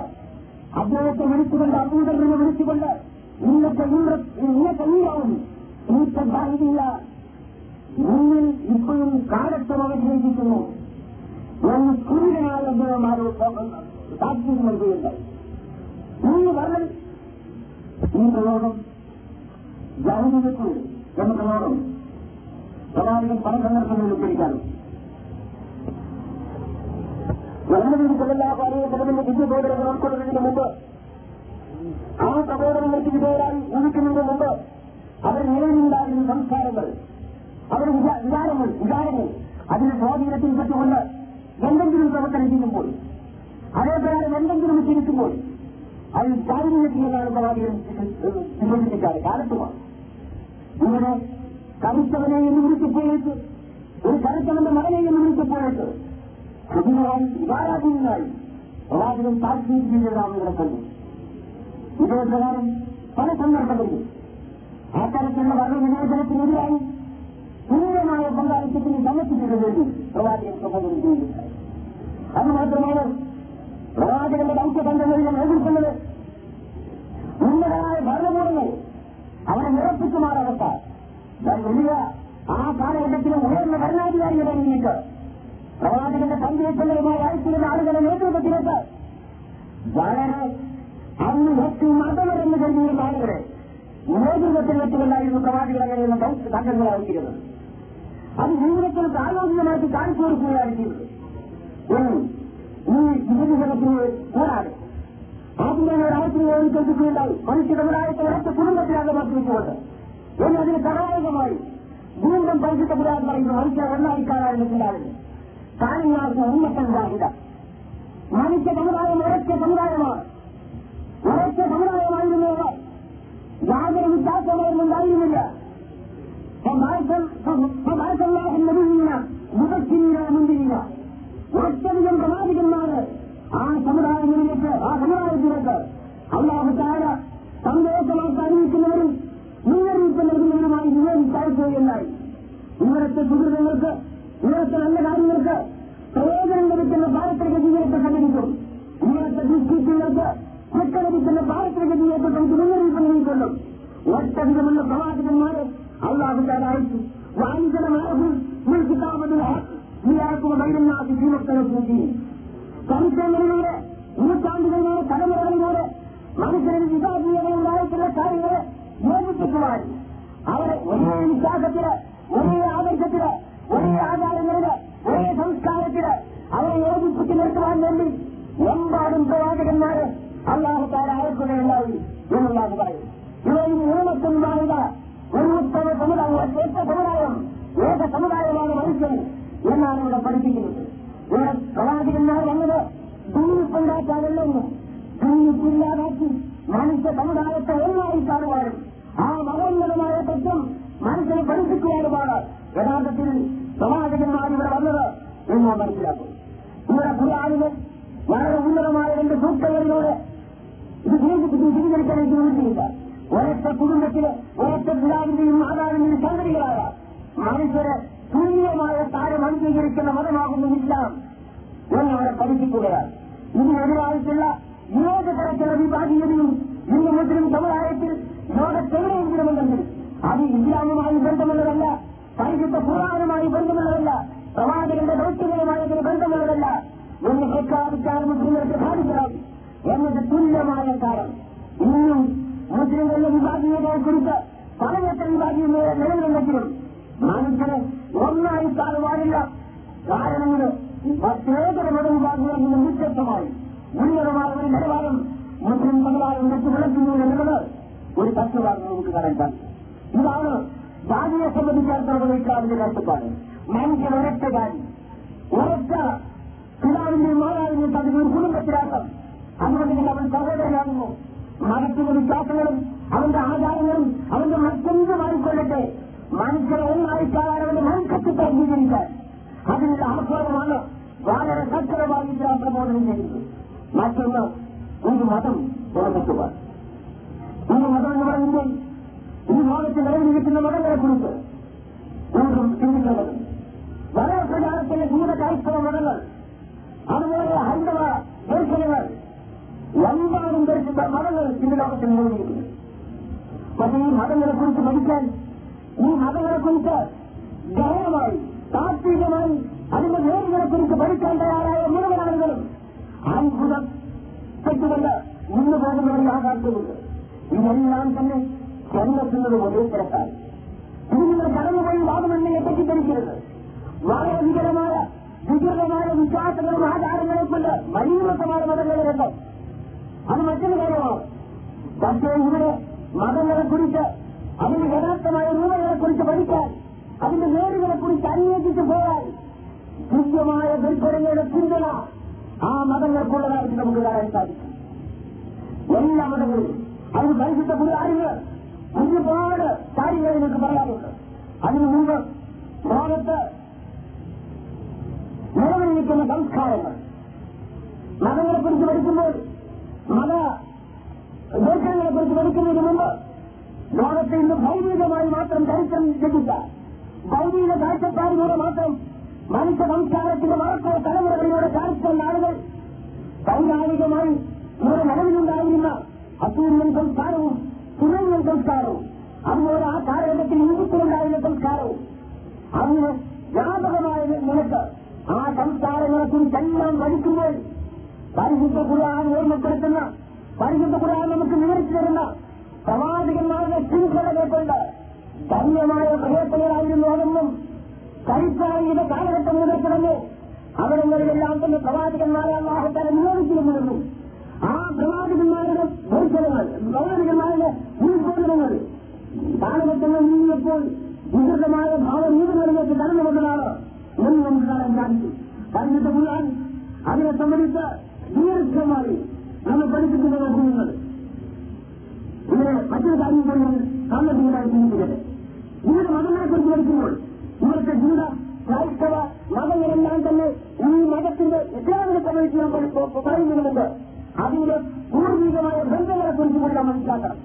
അദ്ദേഹത്തെ വിളിച്ചുകൊണ്ട് അബൂദറിനെ വിളിച്ചുകൊണ്ട് ഇന്നത്തെ ഇന്നത്തെ ഈരാവും ഇന്നത്തെ ഭാഗ്യമില്ല മുന്നിൽ ഇപ്പോഴും കാലത്വം അവശേഷിക്കുന്നു എന്ന് സൂര്യനായ അദ്ദേഹമാരോട് താക്കീത് നൽകുകയുണ്ടായി ഈ വർണം ഈ പ്രയോഗം ജാഗ്രതയ്ക്ക് എന്ന പ്രയോഗം പ്രവാചകൻ പല സന്ദർഭങ്ങളിൽ ഉദ്ധരിക്കാറുണ്ട് എല്ലാ കാര്യത്തിലും വിദ്യബോധനങ്ങൾ ഉൾക്കൊള്ളുന്നതിന് മുമ്പ് ആ പ്രബോധനങ്ങൾക്ക് വിധേയരായി ജീവിക്കുന്നതിന് മുമ്പ് അവർ നിലവിലുണ്ടായിരുന്ന സംസ്കാരങ്ങൾ അവർ വിചാരങ്ങൾ വിചാരങ്ങൾ. അതിന് സ്വാധീനത്തിൽ പെട്ടുകൊണ്ട് എന്തെങ്കിലും പ്രവർത്തനം ചെയ്യുമ്പോൾ അതേപ്രകാരം എന്തെങ്കിലും ചിരിക്കുമ്പോൾ അതിൽ ചാരിത്യത്തിലാണ് പ്രവാചകൻ വിഭജിപ്പിക്കാറ് കാലത്തുമാണ്. ഇങ്ങനെ കറുത്തവനെ എന്ന് വിളിച്ചപ്പോഴേക്ക് ഒരു കറുത്തവന്റെ മകനെ എന്ന് വിളിച്ചപ്പോഴേക്ക് അതിനായി വികാരാധീനായി പ്രവാചകൻ താല്പര്യമാണ് ഇവിടെ കണ്ടു ഇതേ പ്രകാരം പല സന്ദർഭങ്ങളിലും ആ തരത്തിലുള്ള വർണവിവേചനത്തിനെതിരായി തുല്യമായ പങ്കാളിത്തത്തിന് സമ്മതിച്ചതിനു വേണ്ടി പ്രവാചകൻ പ്രബോധനം ചെയ്യുകയുണ്ടായി അത് മാത്രമാണ് പ്രവാചകന്റെ ദൗത്യബന്ധങ്ങളിൽ നേതൃത്വന്നത് ഉന്നതരായ ഭരണകൂടങ്ങൾ അവരെ നിറപ്പിക്കുമാറാകത്ത വലിയ ആ കാലഘട്ടത്തിലെ ഉയർന്ന ഭരണാധികാരികളെ നിന്നിട്ട് പ്രവാചകന്റെ സന്ദേശങ്ങളുമായി അയച്ചിരുന്ന ആളുകളുടെ നേതൃത്വത്തിലേക്ക് വളരെ അന്ന് ഏറ്റവും മതമെന്ന് കരുതിയിരുന്ന ആളുകളെ നേതൃത്വത്തിൽ വെച്ചുകൊണ്ടായിരുന്നു പ്രവാചകർ അങ്ങനെയുള്ള സംഘങ്ങൾ അയച്ചിരുന്നത് അത് ജീവിതത്തിൽ പ്രായോഗികമായിട്ട് കാണിച്ചു കൊടുക്കുകയാണ് ഈ വിഭജനത്തിന് കൂടാതെ ആദ്യം ഒരാഴ്ച ഓടിക്കൊണ്ടിരിക്കുകയുണ്ടായി മനുഷ്യ സമുദായത്തെ ഒരൊറ്റ കുടുംബത്തിലാണ് വർദ്ധിച്ചുകൊണ്ട് എന്നതിന് സഹായകമായി വീണ്ടും പരിശുദ്ധപുരാൻ പറയുന്നു മനുഷ്യ ഒന്നായി കാണാനുണ്ടാവില്ല കാണിയാർക്ക് ഉന്നതമില്ല മനുഷ്യ സമുദായം ഒരൊറ്റ സമുദായമാണ്. ഒരൊറ്റ സമുദായമായിരുന്നു യാതൊരു വിശ്വാസമായിരുന്നു ഉണ്ടായിരുന്നില്ല. മുതച്ചില്ല ഒറ്റധികം പ്രവാചകന്മാര് ആ സമുദായങ്ങളിലേക്ക് ആ സമുദായത്തിലേക്ക് അള്ളാഹു താര സന്തോഷമാക്കി അറിയിക്കുന്നവരും മുന്നറിയിപ്പ് നൽകുന്നവരുമായി നിയോഗിച്ചയക്കുകയുണ്ടായി ഇവിടുത്തെ സുഹൃത്തുക്കൾക്ക് ഇവിടുത്തെ നല്ല കാര്യങ്ങൾക്ക് പ്രയോജനം ലഭിക്കുന്ന പാരത്രിക ജീവിതത്തെ സംഘടിക്കും ഇവിടുത്തെ ദുഷ്കൃത്യങ്ങൾക്ക് ശിക്ഷ ലഭിക്കുന്ന പാരത്രിക ജീവിതത്തെ നമുക്ക് മുന്നറിയിപ്പ് നൽകിക്കൊള്ളും ഒറ്റധികമുള്ള പ്രവാചകന്മാരെ അള്ളാഹു താര അയച്ചു വാണിജ്യമാകും കിതാബിൽ നീയാക്കുന്ന വൈദ്യനാഥ് ജീവത്തനെ കൂട്ടി ചരിത്രങ്ങളിലൂടെ നൂറ്റാണ്ടുകളിലൂടെ തലമുറകളിലൂടെ മനുഷ്യരിൽ വിഭാഗീയതയുണ്ടായിട്ടുള്ള കാര്യങ്ങളെ യോജിപ്പിക്കുവാൻ അവരെ ഒരേ വിശ്വാസത്തിൽ ഒരേ ആദർശത്തിൽ ഒരേ ആചാരങ്ങളിൽ ഒരേ സംസ്കാരത്തിൽ അവരെ യോജിപ്പിച്ച് നിർത്തുവാൻ വേണ്ടി എമ്പാടും പ്രവാചകന്മാര് അള്ളാഹുക്കാർ അയക്കുകയുണ്ടായി എന്നുള്ളത് പറയും ഇവയിൽ ഊണത്തുണ്ടാവുക ഒരു ഉത്തമ സമുദായം ഒറ്റ സമുദായം ഏക സമുദായമാണ് മനുഷ്യൻ എന്നാണ് ഇവിടെ പഠിപ്പിക്കുന്നത്. ഇവിടെ പ്രവാചകന്മാർ വന്നത് ദൂരപ്പുണ്ടാക്കാനല്ലെന്നും ദൂരപ്പില്ലാതാക്കി മനുഷ്യ സമുദായത്തെ ഒന്നായി കാണുവാനും ആ മതോന്നതമായ തത്വം മനസ്സിനെ പഠിപ്പിക്കുവാനുമാണ് യഥാർത്ഥത്തിൽ പ്രവാചകന്മാർ ഇവിടെ വന്നത് എന്ന് മനസ്സിലാക്കും ഇവിടെ ഖുർആാനിന് വളരെ ഉന്നതമായ രണ്ട് സൂക്തങ്ങളിലൂടെ ഇത് സ്വീകരിക്കാൻ എനിക്ക് വേണ്ടിയില്ല ഒരൊറ്റ കുടുംബത്തിലെ ഒരൊറ്റ പിതാവിന്റെയും മാതാവിന്റെയും സംഗതികളായ മനുഷ്യരെ തുല്യമായ താരം അംഗീകരിക്കുന്ന മതമാകുന്നു ഇസ്ലാം. എന്നവരെ പഠിപ്പിക്കുകയാണ്. ഇതിനെതിരായിട്ടുള്ള ഏത് തരത്തിലുള്ള വിഭാഗീയതയും ഇന്ന് മുസ്ലിം സമുദായത്തിൽ ലോകത്തെവിടെയെങ്കിലുമുണ്ടെങ്കിൽ അത് ഇസ്ലാമുമായി ബന്ധമുള്ളതല്ല പരിശുദ്ധ ഖുർആാനുമായി ബന്ധമുള്ളതല്ല പ്രവാചകന്റെ ദൗത്യങ്ങളുമായി അതിന് ബന്ധമുള്ളതല്ല. എന്ന് പ്രഖ്യാപിച്ചാൽ മുസ്ലിങ്ങൾക്ക് സാധിക്കണം. എന്നത് തുല്യമായ കാലം. ഇന്നും മുസ്ലിങ്ങളുടെ വിഭാഗീയതയെക്കുറിച്ച് പലതരത്തിൽ വിഭാഗീയത നിലവിലുണ്ടെങ്കിലും മനുഷ്യനെ ഒന്നായി കാണുവാനില്ല കാരണം ഇത് വിഭാഗീയ നിന്ന് വ്യത്യസ്തമായി ഉന്നതമായ ഒരു നിലവാരം മുസ്ലിം സമുദായം വെച്ച് വിളക്കുന്നു എന്നുള്ളത് ഒരു തത്വമാണ് നമുക്ക് കാണാൻ ഇതാണ് ജാതിയെ സംബന്ധിച്ചിടത്തോളം വഹിക്കാവിന്റെ കാഴ്ചപ്പാട് മനുഷ്യൻ ഒരൊറ്റ ജാതി. ഒരൊറ്റ പിതാവിന്റെയും മാതാവിന്റെയും അതിന് ഒരു കുടുംബത്തിലാക്കാം. അതുകൊണ്ട് അവൻ സഹോദരനാകുന്നു മതത്തിന്റെ വിശ്വാസങ്ങളും അവന്റെ ആചാരങ്ങളും അവന്റെ മറ്റെന്തുമായിക്കൊള്ളട്ടെ മനുഷ്യരെ ഒന്നായി കാണാൻ അവന്റെ മനുഷ്യത്തെ അംഗീകരിക്കാൻ അതിനുള്ള ആഹ്വാനമാണ് വളരെ സക്രമായി ഇസ്ലാം പ്രബോധനം ചെയ്യുന്നത് മറ്റൊന്ന് ഒരു മതം തുറന്നിട്ടുക ഈ മതം എന്ന് പറയുമ്പോൾ ഈ ലോകത്ത് നിലവിലിരിക്കുന്ന മതങ്ങളെ കുറിച്ച് വീണ്ടും ചിന്തിക്കേണ്ടത് വളരെ പ്രചാരത്തിലെ ജീവിത ക്രൈസ്തവ മതങ്ങൾ അതുപോലെ ഹൈന്ദവ ദർശനങ്ങൾ എമ്പാടും ദർശിച്ച മതങ്ങൾ ഇന്ന് ലോകത്ത് നിലവിലിരിക്കുന്നു പക്ഷേ ഈ മതങ്ങളെ കുറിച്ച് പഠിക്കാൻ ഈ മതങ്ങളെ കുറിച്ച് ഗഹനമായി താത്വികമായി അതിന്റെ നേരുകളെ കുറിച്ച് പഠിക്കാൻ തയ്യാറായ മുഴുവൻ ആളുകളും അത്ഭുതം തെറ്റുകൊണ്ട് മുന്നു പോകുന്നവർ യാഥാർത്ഥ്യമുണ്ട് ഇതെല്ലാം തന്നെ ചെന്നെത്തുന്നത് ഒരേ തിരക്കാൻ ഇത് നിങ്ങൾ കടന്നുപോയി വാദമെന്നെ തെറ്റിദ്ധരിക്കരുത് വളരെ വികലമായ വികൃതമായ വിശ്വാസങ്ങളും ആചാരങ്ങളും കൊണ്ട് മലീമത്തമായ മതങ്ങളുണ്ട് അത് മറ്റൊരു കാര്യമാണ് പക്ഷേ ഇവിടെ മതങ്ങളെ കുറിച്ച് അതിന്റെ യഥാർത്ഥമായ രൂപങ്ങളെ കുറിച്ച് പഠിക്കാൻ അതിന്റെ നേരുകളെ കുറിച്ച് അന്വേഷിച്ചു പോയാൽ തുല്യമായ ദുർഘടങ്ങളുടെ പിന്തുണ ആ മതങ്ങൾക്കുള്ളതായിട്ട് നമുക്ക് കാണാൻ സാധിക്കും എല്ലാ മതങ്ങളും അതിന് പരിശുദ്ധ പുരാരികൾ ഒരുപാട് കാര്യങ്ങൾ നിങ്ങൾക്ക് പറയാനുണ്ട് അതിനു മുമ്പ് ലോകത്ത് നിലവിലിരിക്കുന്ന സംസ്കാരങ്ങൾ മതങ്ങളെ കുറിച്ച് പഠിക്കുമ്പോൾ മത ദർശനങ്ങളെ കുറിച്ച് പഠിക്കുന്നതിന് മുമ്പ് ലോകത്തെ ഇന്ന് ഭൗതികമായി മാത്രം ചരിത്രം ലഭിച്ച ഭൗതിക കാഴ്ചപ്പാടിലൂടെ മാത്രം മനുഷ്യ സംസ്കാരത്തിന്റെ വളർച്ച തലമുറകളിലൂടെ കാണിക്കുന്ന ആളുകൾ പൗരാണികമായി ഇവിടെ നിലവിലുണ്ടായിരുന്ന അസൂര്യൻ സംസ്കാരവും സുരേന്ദ്രൻ സംസ്കാരവും അതുപോലെ ആ കാലഘട്ടത്തിൽ ഇന്ത്യത്തിലുണ്ടായിരുന്ന സംസ്കാരവും അന്ന് വ്യാപകമായ നിലയ്ക്ക് ആ സംസ്കാരങ്ങളെ കുറിച്ചെല്ലാം പഠിക്കുമ്പോൾ പരിശുദ്ധ ഖുർആൻ ഓർമ്മപ്പെടുത്തുന്ന പരിശുദ്ധ ഖുർആൻ നമുക്ക് വിവരിച്ചു തരുന്ന പ്രവാചകന്മാരുടെ ശൃംഖലകൾ കൊണ്ട് ധന്യമായ പ്രയത്നങ്ങളായിരുന്നു അതെന്നും ചരിത്രാംഗിക കാലഘട്ടം മുതൽ തുടങ്ങി അവിടങ്ങളിലെല്ലാം തന്നെ പ്രവാചകന്മാരെ അള്ളാഹുത്താല നിയോഗിച്ചിരുന്നിരുന്നു ആ പ്രവാചകന്മാരുടെ പരിസരങ്ങൾ പ്രവാചകന്മാരുടെ ഉത്ബോധനങ്ങൾ കാലഘട്ടങ്ങൾ നീങ്ങിയപ്പോൾ വികൃതമായ ഭാവനീതങ്ങളിലേക്ക് കടന്നു വന്നതാണ് എന്ന് നമുക്ക് കാണാൻ സാധിക്കും. ഖുർആൻ അതിനെ സംബന്ധിച്ച് ദീർഘമായി നമ്മൾ പഠിപ്പിക്കുന്ന നോക്കുന്നത് ഇവിടെ മറ്റൊരു കാര്യം കൂടി സാമ്പത്തികമായി ചിന്തിക്കുന്നത് ഇവിടെ മതങ്ങളെ കുറിച്ച് പഠിക്കുമ്പോൾ ഇവിടുത്തെ ഹിന്ദ ക്രൈസ്തവ മതങ്ങളെല്ലാം തന്നെ ഈ മതത്തിന്റെ ഇസ്ലാമിനെ സംബന്ധിച്ച് നമ്മൾ പറയുന്നുണ്ട് അതിന്റെ പൂർവികമായ ബന്ധങ്ങളെ കുറിച്ച് കൂടി മനസ്സിലാക്കണം.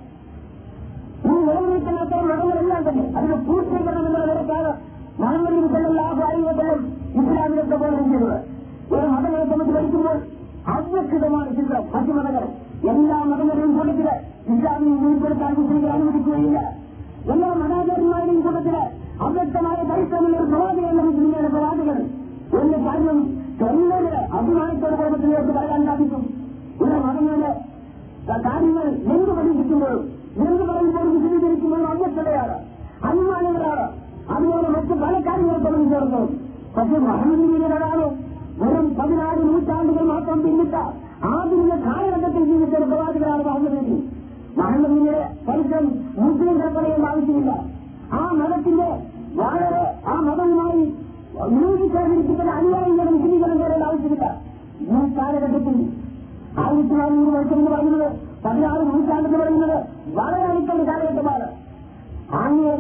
ഈ നിലനിൽക്കുന്ന അത്തരം മതങ്ങളെല്ലാം തന്നെ അതിന്റെ പൂർത്തീകരണം എന്നുള്ള നിലക്കാണ് മുഹമ്മദ് ലാഭ അലൈവസം ഇസ്ലാമിനെ പ്രബോധനം ഒരു മതങ്ങളെ സംബന്ധിച്ച് പഠിക്കുമ്പോൾ അവ്യക്തമാണ് ചിത്രം മറ്റു മതങ്ങൾ എല്ലാ മതങ്ങളെയും കൂട്ടത്തിൽ ഇസ്ലാമിനെ ഉൾപ്പെടുത്താൻ മുസ്ലിങ്ങൾ അനുവദിക്കുകയില്ല എല്ലാ മതാചാര്യന്മാരുടെയും കൂട്ടത്തിൽ അവ്യക്തമായ പരിശ്രമങ്ങൾ പ്രവാചകരുടെ മുസ്ലിങ്ങളുടെ പ്രവാചകൻ എന്ന കാര്യം ചെല്ലത് അഭിമാനത്തോടെ കുടുംബത്തിലേക്ക് പറയാൻ സാധിക്കും ഇവിടെ മതങ്ങളുടെ കാര്യങ്ങൾ എന്ത് പഠിപ്പിക്കുമ്പോഴും എന്ത് പറയുമ്പോഴും വിശദീകരിക്കുമ്പോഴും അവ്യക്തതയാണ് അനുമാനങ്ങളാണ് അതുപോലെ മറ്റ് പല കാര്യങ്ങൾ സംബന്ധിച്ചിടത്തു പക്ഷെ മഹമ്മദീയരാണ് വെറും പതിനാറ് നൂറ്റാണ്ടുകൾ മാത്രം പിന്നിട്ട ആധുനിക കാലഘട്ടത്തിൽ ജീവിച്ച പ്രവാചകരാണ് മുഹമ്മദ് മുഹമ്മദിന്റെ പരിസരം മുസ്ലിം കൽപ്പനയും ആവശ്യമില്ല ആ മതത്തിന്റെ വളരെ ആ മതവുമായി നിയോഗിച്ചേർന്നിരിക്കുന്ന അനുയായികളും മുസ്ലിങ്ങളും തേടേണ്ട ആവശ്യമില്ല ഈ കാലഘട്ടത്തിൽ ആയിരത്തി നാനൂറ് വർഷം എന്ന് പറയുന്നത് പതിനാറ് നൂറ്റാണ്ടെന്ന് പറയുന്നത് വളരെ അടുത്തൊരു കാലഘട്ടമാണ്. അങ്ങ്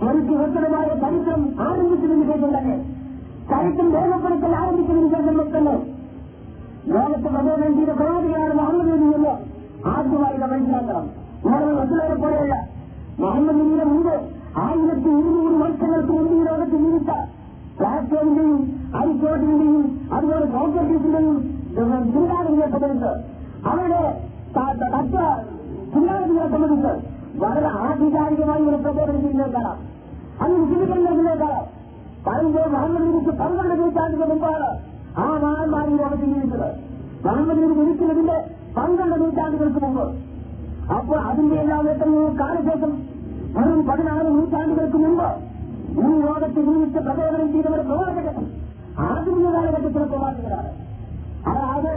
ശരിക്ക് വ്യക്തമായ ചരിത്രം ആരംഭിച്ചതിന് ശേഷം തന്നെ ചരിത്രം രേഖപ്പെടുത്തൽ ആരംഭിക്കുന്നതിന് ശേഷം തന്നെ ലോകത്ത് പ്രബോധനം ചെയ്ത പ്രവാചകനാണ് മുഹമ്മദ് നബിയെന്ന് ആദ്യമായി നമ്മൾ മനസ്സിലാക്കണം. നമ്മൾ മറ്റുള്ളവരെ പോലെയല്ല. മുഹമ്മദ് നബിയുടെ മുമ്പ് ആയിരത്തി ഇരുന്നൂറ് വർഷങ്ങൾക്ക് മുമ്പ് ഈ ലോകത്ത് ജീവിച്ച പ്ലാറ്റോണിന്റെയും അരിസ്റ്റോട്ടിന്റെയും അതുപോലെ സോക്രട്ടീസിന്റെയും ചിന്താഗതിയെ സംബന്ധിച്ച് അവരുടെ തത്വ ചിന്താഗതിയെ സംബന്ധിച്ച് വളരെ ആധികാരികമായി ഒരു പ്രബോധനം ചെയ്യുന്നേക്കാണ് അത് വിശദീകരണത്തിലേക്കാണ് പറയുമ്പോൾ മുഹമ്മദ് നബിക്ക് പന്ത്രണ്ട് നൂറ്റാണ്ടിന് മുമ്പാണ് ആ മഹാന്മാർ അവർ ജീവിച്ചത് മുഹമ്മദ് നബി ജനിക്കുന്നതിന്റെ പന്ത്രണ്ട് നൂറ്റാണ്ടുകൾക്ക് മുമ്പ്. അപ്പോൾ അതിന്റെ എല്ലാം നേട്ടങ്ങളും കാലശേഷം വെറും പതിനാറ് നൂറ്റാണ്ടുകൾക്ക് മുമ്പ് ഈ ലോകത്ത് ജീവിച്ച പ്രചോദനം ചെയ്തവർ പ്രവാചകൻ ആധുനിക കാലഘട്ടത്തിലെ പ്രവാചകരാണ്. അതായത്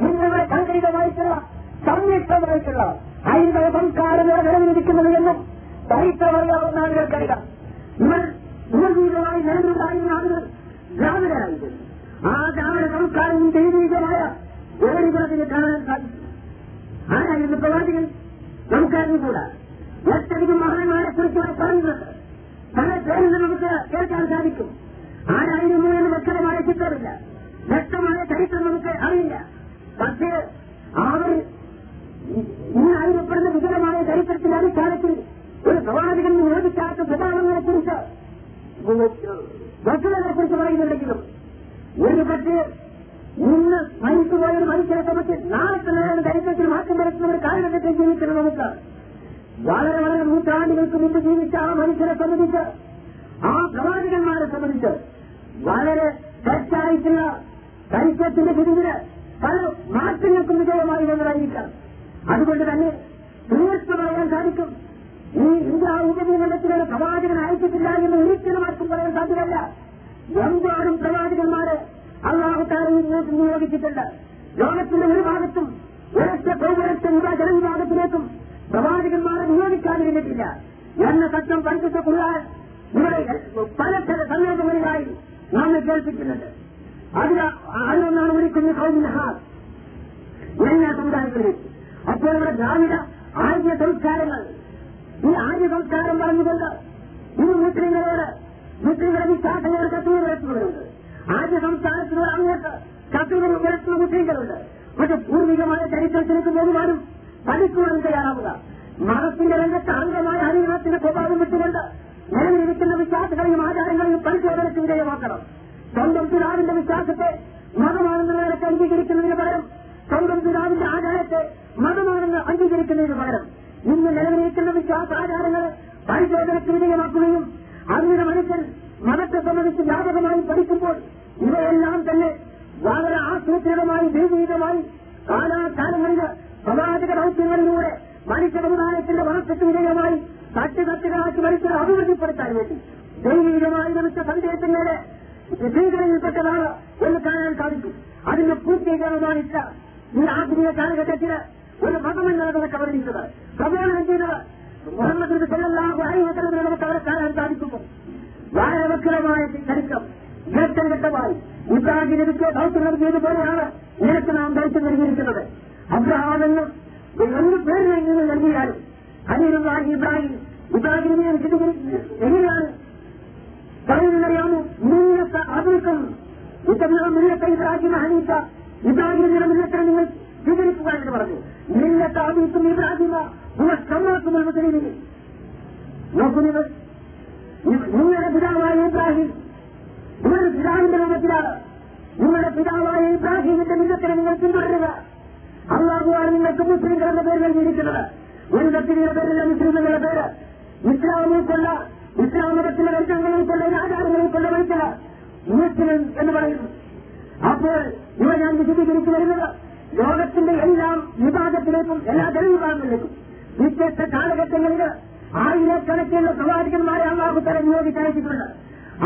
നിങ്ങളുടെ സംഘടിതമായിട്ടുള്ള സംയുക്തമായിട്ടുള്ള ഹൈന്ദവ സംസ്കാരങ്ങളെ നിലനിൽക്കുന്നത് എന്നും ചരിത്രമറിയാവുന്ന ആളുകൾക്കറിയാം. ഇവർ ദൈവീകമായി നിലനിലുണ്ടായിരുന്ന ആളുകൾ ദ്രാവിഡരായിരുന്നു ആ ദ്രാവിഡ സംസ്കാരവും ദൈവീകമായ ഏഴുകുളത്തിന് കാണാൻ സാധിക്കും ആരായിരുന്നു പ്രവാചകൻ? നമുക്കറിഞ്ഞുകൂടാ ഒറ്റധികം മഹാന്മാരെ കുറിച്ചാണ് പറയുന്നത് പല പേരിൽ നമുക്ക് കേൾക്കാൻ സാധിക്കും. ആരായിരുന്നു എന്ന് വ്യക്തമായ ചിത്രമില്ല. വ്യക്തമായ ചരിത്രം നമുക്ക് അറിയില്ല. പക്ഷേ അവർ ഇന്ന് അറിയപ്പെടുന്ന വിജയമായ ചരിത്രത്തിന്റെ അടിസ്ഥാനത്തിൽ ഒരു പ്രവാചകൻ നിരോധിക്കാത്ത സ്വഭാവങ്ങളെ വസ്തുതകളെ കുറിച്ച് പറയുന്നുണ്ടെങ്കിലും ഒരു പക്ഷേ ഇന്ന് മരിച്ചുപോയ ഒരു മനുഷ്യനെ സംബന്ധിച്ച് നാളെ നേരം ദരിദ്രത്തിൽ മാറ്റം വരുത്തുന്ന ഒരു കാലഘട്ടത്തിൽ ജീവിക്കണം നമുക്ക്. വളരെ വളരെ നൂറ്റാണ്ടുകൾക്ക് മുമ്പ് ജീവിച്ച ആ മനുഷ്യരെ സംബന്ധിച്ച് ആ പ്രവാചകന്മാരെ സംബന്ധിച്ച് വളരെ തെറ്റായിട്ടുള്ള ചരിത്രത്തിന്റെ പിരിവിന് പല മാറ്റങ്ങൾക്കും വിജയമായി വന്നതായിരിക്കാം. അതുകൊണ്ട് തന്നെ തീർച്ച പറയാൻ സാധിക്കും. ഈ ഇന്ത്യ ഉപഭൂഖണ്ഡത്തിലെ പ്രവാചകൻ അയച്ചിട്ടില്ല എന്ന് ഒരിക്കലും ആർക്കും പറയാൻ സാധ്യമല്ല. എമ്പാടും പ്രവാചകന്മാരെ അള്ളാഹുത്താരെയും നിയോഗിച്ചിട്ടുണ്ട്? ലോകത്തിന്റെ ഒരു ഭാഗത്തും ഒരൊറ്റ ഒരൊറ്റ യുവ ജനവിഭാഗത്തിലേക്കും പ്രവാചകന്മാരെ നിയോഗിക്കാതിരുന്നിട്ടില്ല എന്ന സത്യം പഠിപ്പിച്ച കുറാൻ ഇവിടെ പല ചില സന്ദേശങ്ങളിലായി നമ്മെ കേൾപ്പിക്കുന്നുണ്ട്. അതിൽ അതിലൊന്നാണ് വിളിക്കുന്നത്? കൗമിനഹാർ എല്ലാ സമുദായത്തിലേക്ക് അപ്പോൾ ഇവിടെ ദ്രാവിഡ ആദ്യ സംസ്കാരങ്ങൾ ഈ ആദ്യ സംസ്കാരം പറഞ്ഞുകൊണ്ട് ഈ മുസ്ലിങ്ങളോട് മുസ്ലിങ്ങളുടെ വിശ്വാസങ്ങളോട് കത്തുകൾ ഉയർത്തുന്നവരുണ്ട് ആദ്യ സംസ്കാരത്തിനോട് അങ്ങോട്ട് കത്തുകൾ ഉയർത്തുന്ന മുസ്ലിങ്ങളുണ്ട്. പക്ഷെ പൂർവികമായ ചരിത്രത്തിലേക്ക് പോകുവാനും പഠിക്കുവാനും തയ്യാറാവുക. മതത്തിന്റെ രംഗത്ത് അംഗമായ ഹരിനാഥത്തിന്റെ സ്വഭാവം വിട്ടുകൊണ്ട് നിലവിലിരിക്കുന്ന വിശ്വാസങ്ങളെയും ആചാരങ്ങളെയും പരിശോധനയ്ക്ക് വിധേയമാക്കണം. സ്വന്തം പിതാവിന്റെ വിശ്വാസത്തെ മതമാണെന്ന നിലയ്ക്ക് അംഗീകരിക്കുന്നതിന് പകരം സ്വന്തം പിതാവിന്റെ ആചാരത്തെ മതമാണെന്ന് അംഗീകരിക്കുന്നതിന് പകരം ഇന്ന് നിലവിലിരിക്കുന്ന വിശ്വാസാചാരങ്ങൾ പരിശോധനയ്ക്ക് വിധേയമാക്കുകയും അങ്ങനെ മനുഷ്യൻ മതത്തെ സംബന്ധിച്ച് വ്യാപകമായി പഠിക്കുമ്പോൾ ഇവയെല്ലാം തന്നെ വളരെ ആസൂത്രിതമായി ദൈവീകമായി കാലാകാലങ്ങളിൽ സമാജിക ദൗത്യങ്ങളിലൂടെ മനുഷ്യ സമുദായത്തിന്റെ വളർച്ചയ്ക്ക് വിധേയമായി തട്ടുതട്ടുകളാക്കി മനുഷ്യരെ അഭിവൃദ്ധിപ്പെടുത്താൻ വേണ്ടി ദൈവീകമായി ലഭിച്ച സന്ദേശങ്ങളുടെ സ്വീകരിക്കപ്പെട്ടതാണ് എന്ന് കാണാൻ സാധിക്കും. അതിന്റെ പൂർത്തീകരണമാണിച്ച ഈ ആധുനിക കാലഘട്ടത്തിന് ഒരു മതമെന്നാണ് നമുക്ക് പ്രബോധനം ചെയ്തത് മുഹമ്മദ് സെല്ലാഹു അഴിവത്തരത്തിൽ നമുക്ക് അവരെ കാണാൻ സാധിക്കുന്നു. വളരെ വക്രമായ ചരിത്രം. ഘട്ടം ഘട്ടമായി ഇബ്രാഹിം നബിക്ക് ദൗത്യം നൽകിയതുപോലെയാണ് നിനക്ക് നാം ദൗത്യം നൽകിയിരിക്കുന്നത്. അബ്രഹാം എന്ന് എന്ത് പേര് നിങ്ങൾ നൽകിയാലും അനിരുമായി ഇബ്രാഹിം ഇബ്രാഹിമിനെ എങ്ങനെയാണ്? പറയുന്നറിയാമോ മുന്നത്തെ അഭിക്കം ഇത്തരം മുന്നത്തെ ഇബ്രാഹിം ഹനീഫ. ഇബ്രാഹിമിന്റെ മുന്നത്തെ നിങ്ങൾ സ്വീകരിക്കുക എന്ന് പറഞ്ഞു. മുന്നത്തെ അഭിക്കം ഇബ്രാഹിമ. മുസ്ലിമിനെ നോക്കൂ നിങ്ങൾ നിങ്ങളുടെ പിതാവായ ഇബ്രാഹിം നിങ്ങളുടെ പിതാവിന്റെ രൂപത്തിലാണ് നിങ്ങളുടെ പിതാവായ ഇബ്രാഹിമിന്റെ മുന്നത്തിനെ നിങ്ങൾ പിന്തുടരുക. അള്ളാഹുവാണ് നിങ്ങൾക്ക് മുസ്ലിംകൾ എന്ന പേര് നൽകിയിരിക്കുന്നത്. ഉന്നത്തിയുടെ പേരില്ല മുസ്ലിമുകളുടെ പേര്. ഇസ്ലാമിൽ കൊള്ള ഇസ്ലാം മതത്തിലെ വർഗങ്ങളിൽ കൊള്ള ആചാരങ്ങളിൽ കൊള്ള വഹിച്ചത് മുസ്ലിം എന്ന് പറയുന്നു. അപ്പോൾ ഇവ ഞാൻ വിശദീകരിച്ചു വരുന്നത് ലോകത്തിന്റെ എല്ലാ വിഭാഗത്തിലേക്കും എല്ലാ ജനവിഭാഗങ്ങളിലേക്കും വ്യത്യസ്ത കാലഘട്ടങ്ങളിൽ ആയിരക്കണക്കിനുള്ള പ്രവാചകന്മാരെ അള്ളാഹുത്തല നിയോഗിച്ചയച്ചിട്ടുണ്ട്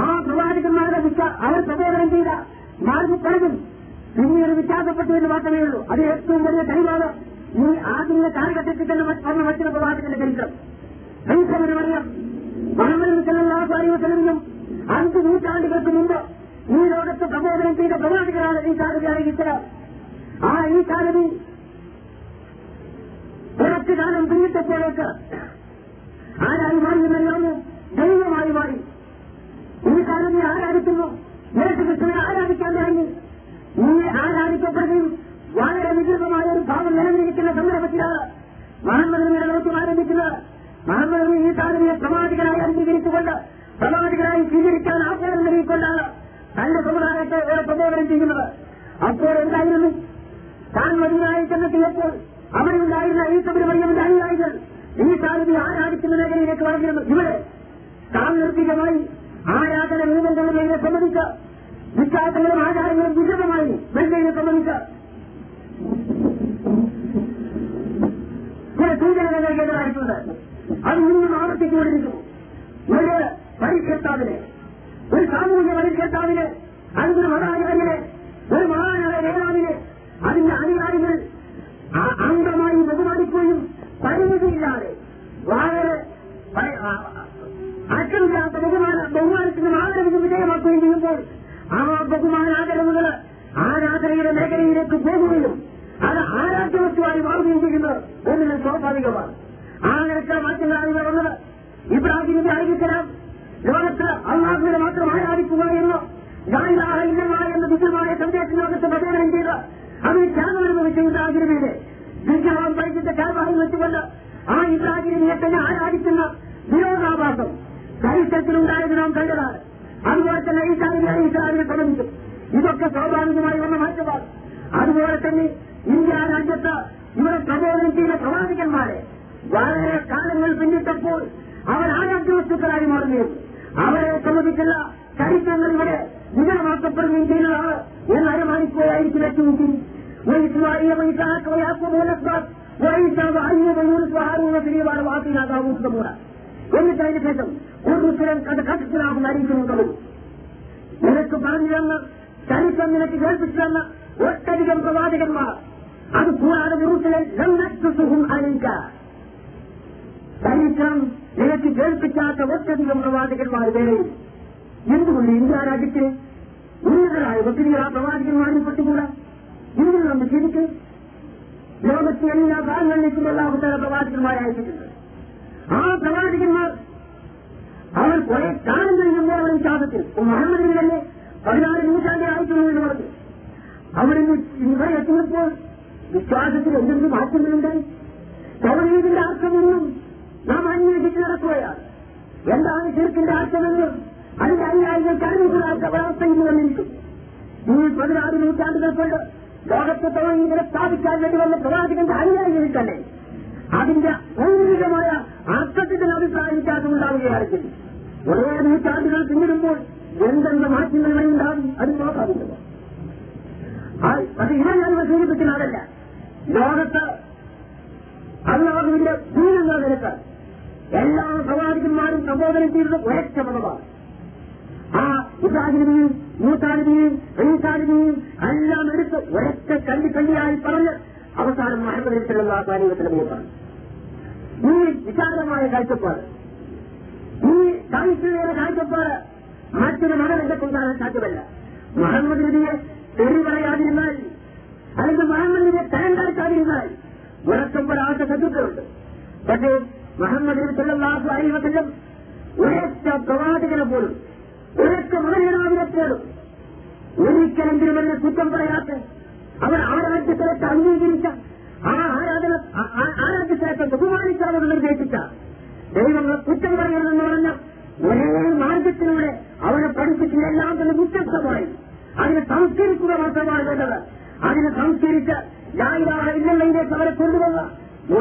ആ പ്രവാചകന്മാരുടെ അവർ പ്രബോധനം ചെയ്ത മാർഗപ്പലതും പിന്നീട് വിശ്വാസപ്പെട്ടു എന്ന് മാത്രമേ ഉള്ളൂ. അത് ഏറ്റവും വലിയ തെളിവാണ് ഈ ആധുനിക കാലഘട്ടത്തിൽ തന്നെ വന്ന മറ്റൊരു പ്രവാചകന്റെ ചരിത്രം. ഐസമെന്ന് പറയാം മുഹമ്മദ് സല്ലാഹു അലൈഹി വസല്ലമിനും അഞ്ച് നൂറ്റാണ്ടുകൾക്ക് മുമ്പ് ഈ ലോകത്ത് പ്രബോധനം ചെയ്ത പ്രവാചകരാണ് ഈ സാധതി അറിയിച്ചത് ആ ഈ സാധതി കുറച്ചു കാലം പിന്നിട്ടപ്പോഴേക്ക് ആരായി മാറിയെന്നറിയാമോ ദൈവമായി മാറി. ഈ കാലം നീ ആരാധിക്കുന്നു? യേശു കൃഷ്ണനെ ആരാധിക്കാൻ തുടങ്ങി നീ ആരാധിക്കപ്പെടുകയും വളരെ വികൃതമായ ഒരു ഭാവം നിലനിൽക്കുന്ന സന്ദർഭത്തിലാണ് മുഹമ്മദ് നബിയുടെ ദൗത്യം ആരംഭിക്കുന്നത്. മുഹമ്മദ് നബി ഈ സാധനയെ പ്രവാചകനായി അംഗീകരിച്ചുകൊണ്ട് പ്രവാചകനായി സ്വീകരിക്കാൻ ആഗ്രഹം നൽകിക്കൊണ്ടാണ് തന്റെ സമുദായത്തെ പ്രബോധനം ചെയ്യുന്നത്. അപ്പോൾ എന്തായിരുന്നു? താൻ മതിയായി ചെന്നെത്തിയപ്പോൾ അവിടെ ഉണ്ടായിരുന്ന ഈ ശബരിമലയുടെ അനുയായികൾ ഈ സാധനയെ ആരാധിക്കുന്ന മേഖലയിലേക്ക് വളർന്നിരുന്നു. ഇവിടെ സാങ്കേതികമായി ആരാധന രൂപങ്ങളിലെ സംബന്ധിച്ച് വിശ്വാസങ്ങളും ആചാരങ്ങളും വിശദമായി വെള്ളയെ സംബന്ധിച്ച് ചില സൂചനകൾ നൽകേണ്ടതായിട്ടുണ്ട്. അത് ഇന്നും ആവർത്തിച്ചുകൊണ്ടിരിക്കുന്നു. ഒരു പരിഷ്കർത്താവിന് ഒരു സാമൂഹിക പരിഷ്കർത്താവിന് അതിന്റെ മതാചാര്യന് ഒരു മഹാനായ നേതാവിന് അതിന്റെ അനുയായികൾ അംഗമായി ബഹുമാനിക്കുകയും പരിമിതിയില്ലാതെ വളരെ അക്ഷമില്ലാത്ത ബഹുമാന ബഹുമാനത്തിന് ആദരവിന് വിധേയമാക്കുകയും ചെയ്യുമ്പോൾ ആ ബഹുമാന ആദരവുകൾ ആരാധനയുടെ മേഖലയിലേക്ക് പോകുകയും അത് ആരാധ്യവസ്തുവായി മാറുകയും ചെയ്യുന്നത് ഒന്നിനും സ്വാഭാവികമാണ്. ആ നിരക്ക് മാറ്റങ്ങളാണ് നടന്നത് ഇബ്രാഹിമിന്റെ ആയിരിക്കണം ലോകത്ത് അള്ളാഹുവിനെ മാത്രം ആരാധിക്കുക എന്നോ ഗായിലാഹ ഇന്നമായ എന്ന വിജയമായ സന്ദേശം ലോകത്ത് പ്രചോദനം ചെയ്ത് അത് ത്യാഗം അനുഭവിച്ച ഇബ്രാഹിമിനെ വിഗ്രഹം പഠിച്ചിട്ട് കാൽവാഹിൽ വെച്ചുകൊണ്ട് ആ ഇബ്രാഹിമിനെ തന്നെ ആരാധിക്കുന്ന വിരോധാഭാസം. ചരിത്രത്തിലുണ്ടായത് നാം കണ്ടതാണ്. അതുപോലെ തന്നെ ഈ കാര്യങ്ങൾ ഇസ്രായേലിനെ തുടങ്ങിച്ചു ഇതൊക്കെ സ്വാഭാവികമായി വന്ന മാറ്റമാണ്. അതുപോലെ തന്നെ ഇന്ത്യ രാജ്യത്ത് ഇവരെ പ്രബോധനം ചെയ്ത പ്രവാചകന്മാരെ വളരെ കാലങ്ങൾ പിന്നിട്ടപ്പോൾ അവർ ആരാധ്യ വസ്തുക്കളായി മാറുകയും അവരെ സംബന്ധിച്ചുള്ള ചരിത്രങ്ങൾ ഇവിടെ വിജയമാക്കപ്പെടുകയും ചെയ്യുന്നതാണ് എന്ന് അനുമാനിക്കുകയായിരിക്കും ഏറ്റവും وإسماعيل وإسحاق ويعقوب والأسباط وعيسى وأيوب ويونس وهارون وسليمان وآتينا داوود زبورا എന്നിട്ട് അതിന് ശേഷം ഉറുസുരൻ കഥ കഥത്തിലാകുന്ന അറിയിക്കുന്നു തുടങ്ങും നിനക്ക് പറഞ്ഞു തന്ന ചരിത്രം നിനക്ക് കേൾപ്പിച്ചു തന്ന ഒട്ടധികം പ്രവാചകന്മാർ അത് കൂടാതെ ഉറുസുരൻ ലംഘിച്ചും അറിയിക്ക ചരിത്രം നിനക്ക് കേൾപ്പിക്കാത്ത ഒട്ടധികം പ്രവാചകന്മാർ വേറെയും എന്തുകൊണ്ട് ഇന്ത്യ രാജ്യത്തെ ഉന്നതരായ ഒത്തിരി ആ പ്രവാചകന്മാരിൽ പെട്ടുകൂടാ ഇതിൽ നമ്മൾ ജീവിച്ച് ലോകത്തെ എല്ലാ ഭാഗങ്ങളിലേക്കും അവസര പ്രവാചകന്മാരെ അയച്ചിട്ടുണ്ട്. ആ പ്രവാചകന്മാർ അവർ കുറെ കാലം കഴിഞ്ഞപ്പോൾ അവർ ശാസത്തിൽ മുഹമ്മദിന് തന്നെ പതിനാല് നൂറ്റാണ്ട് ആയിട്ടുണ്ട് എന്ന് പറഞ്ഞു. അവരിന്ന് ഇവിടെ എത്തിയപ്പോൾ വിശ്വാസത്തിൽ എന്തെങ്കിലും മാറ്റങ്ങളുണ്ട്? തവണീതിന്റെ അർത്ഥമൊന്നും നാം അന്വേഷിച്ച് നടക്കുകയാണ്. എന്താണ് ചെറുക്കിന്റെ അർത്ഥമെന്ന് അതിന്റെ അനുയായികൾക്ക് അറിവില്ലാത്ത ഇന്ന് വന്നിരിക്കും. ഈ പതിനാറ് നൂറ്റാണ്ടുകൾ കൊണ്ട് ലോകത്തെ തവണീതിനെ സ്ഥാപിക്കാൻ വേണ്ടി വന്ന പ്രവാചകന്റെ അനുയായികളിൽ തന്നെ അതിന്റെ അർത്ഥത്തിന് അഭിപ്രായം വ്യത്യാസം ഉണ്ടാവുകയാണെങ്കിൽ ഒരേ നൂറ്റാണ്ടുകൾ പിന്നിടുമ്പോൾ എന്തെന്ത് മാറ്റങ്ങൾ ഉണ്ടാകും അത് നോക്കാറുണ്ട്. പക്ഷെ ഇവിടെ ഞാൻ സൂചിപ്പിക്കുന്ന അതല്ല. ലോകത്ത് അള്ളാഹുവിന്റെ ദൂരെന്ന നിരക്ക് എല്ലാ പ്രവാചകന്മാരും പ്രബോധനം ചെയ്തത് ഒരേ ക്ഷമതമാണ് ആ ഇബ്രാഹിമിനെയും മൂത്താലിനെയും റീസാലിനെയും എല്ലാം എടുത്ത് ഒരൊറ്റ കണ്ടി കണ്ടിയായി പറഞ്ഞ് അവസാനം മുഹമ്മദ് പറഞ്ഞു. ഈ വിശാലമായ കാഴ്ചപ്പാട് ഈ സാഹിത്യയുടെ കാഴ്ചപ്പാട് മറ്റൊരു മകൻ എന്റെ കൊണ്ടാകാൻ സാധ്യമല്ല. മുഹമ്മദ് നബിയെ തെറി പറയാതിരുന്നാൽ അല്ലെങ്കിൽ മുഹമ്മദ് നബിയെ തരം കാഴ്ചാതിരുന്നാൽ ഉറക്കപ്പെടാത്ത ശത്രുക്കളുണ്ട്. പക്ഷേ മുഹമ്മദ് നബി സല്ലാഹു അലൈവസം ഒരൊറ്റ പ്രവാചകനെ പോലും മകനാവിനെ പോലും ഒരിക്കലെങ്കിലും എന്നെ കുറ്റം പറയാത്ത അവർ ആരാധ്യ അംഗീകരിച്ച ആ ആരാധന ആരാധ്യ സ്ഥലത്തെ ബഹുമാനിച്ച് അവർ നിർദ്ദേശിച്ച ദൈവങ്ങൾ കുറ്റം പറയണമെന്ന് പറഞ്ഞ ഒരേ മാർഗത്തിലൂടെ അവരെ പഠിപ്പിക്കുന്ന എല്ലാം തന്നെ വ്യത്യസ്തമായി. അതിനെ സംസ്കരിക്കുക മാത്രമാണ് വേണ്ടത്. അതിനെ സംസ്കരിച്ച് യാതൊരാളെ ഇല്ലെങ്കിലേക്ക് അവരെ കൊണ്ടുവന്ന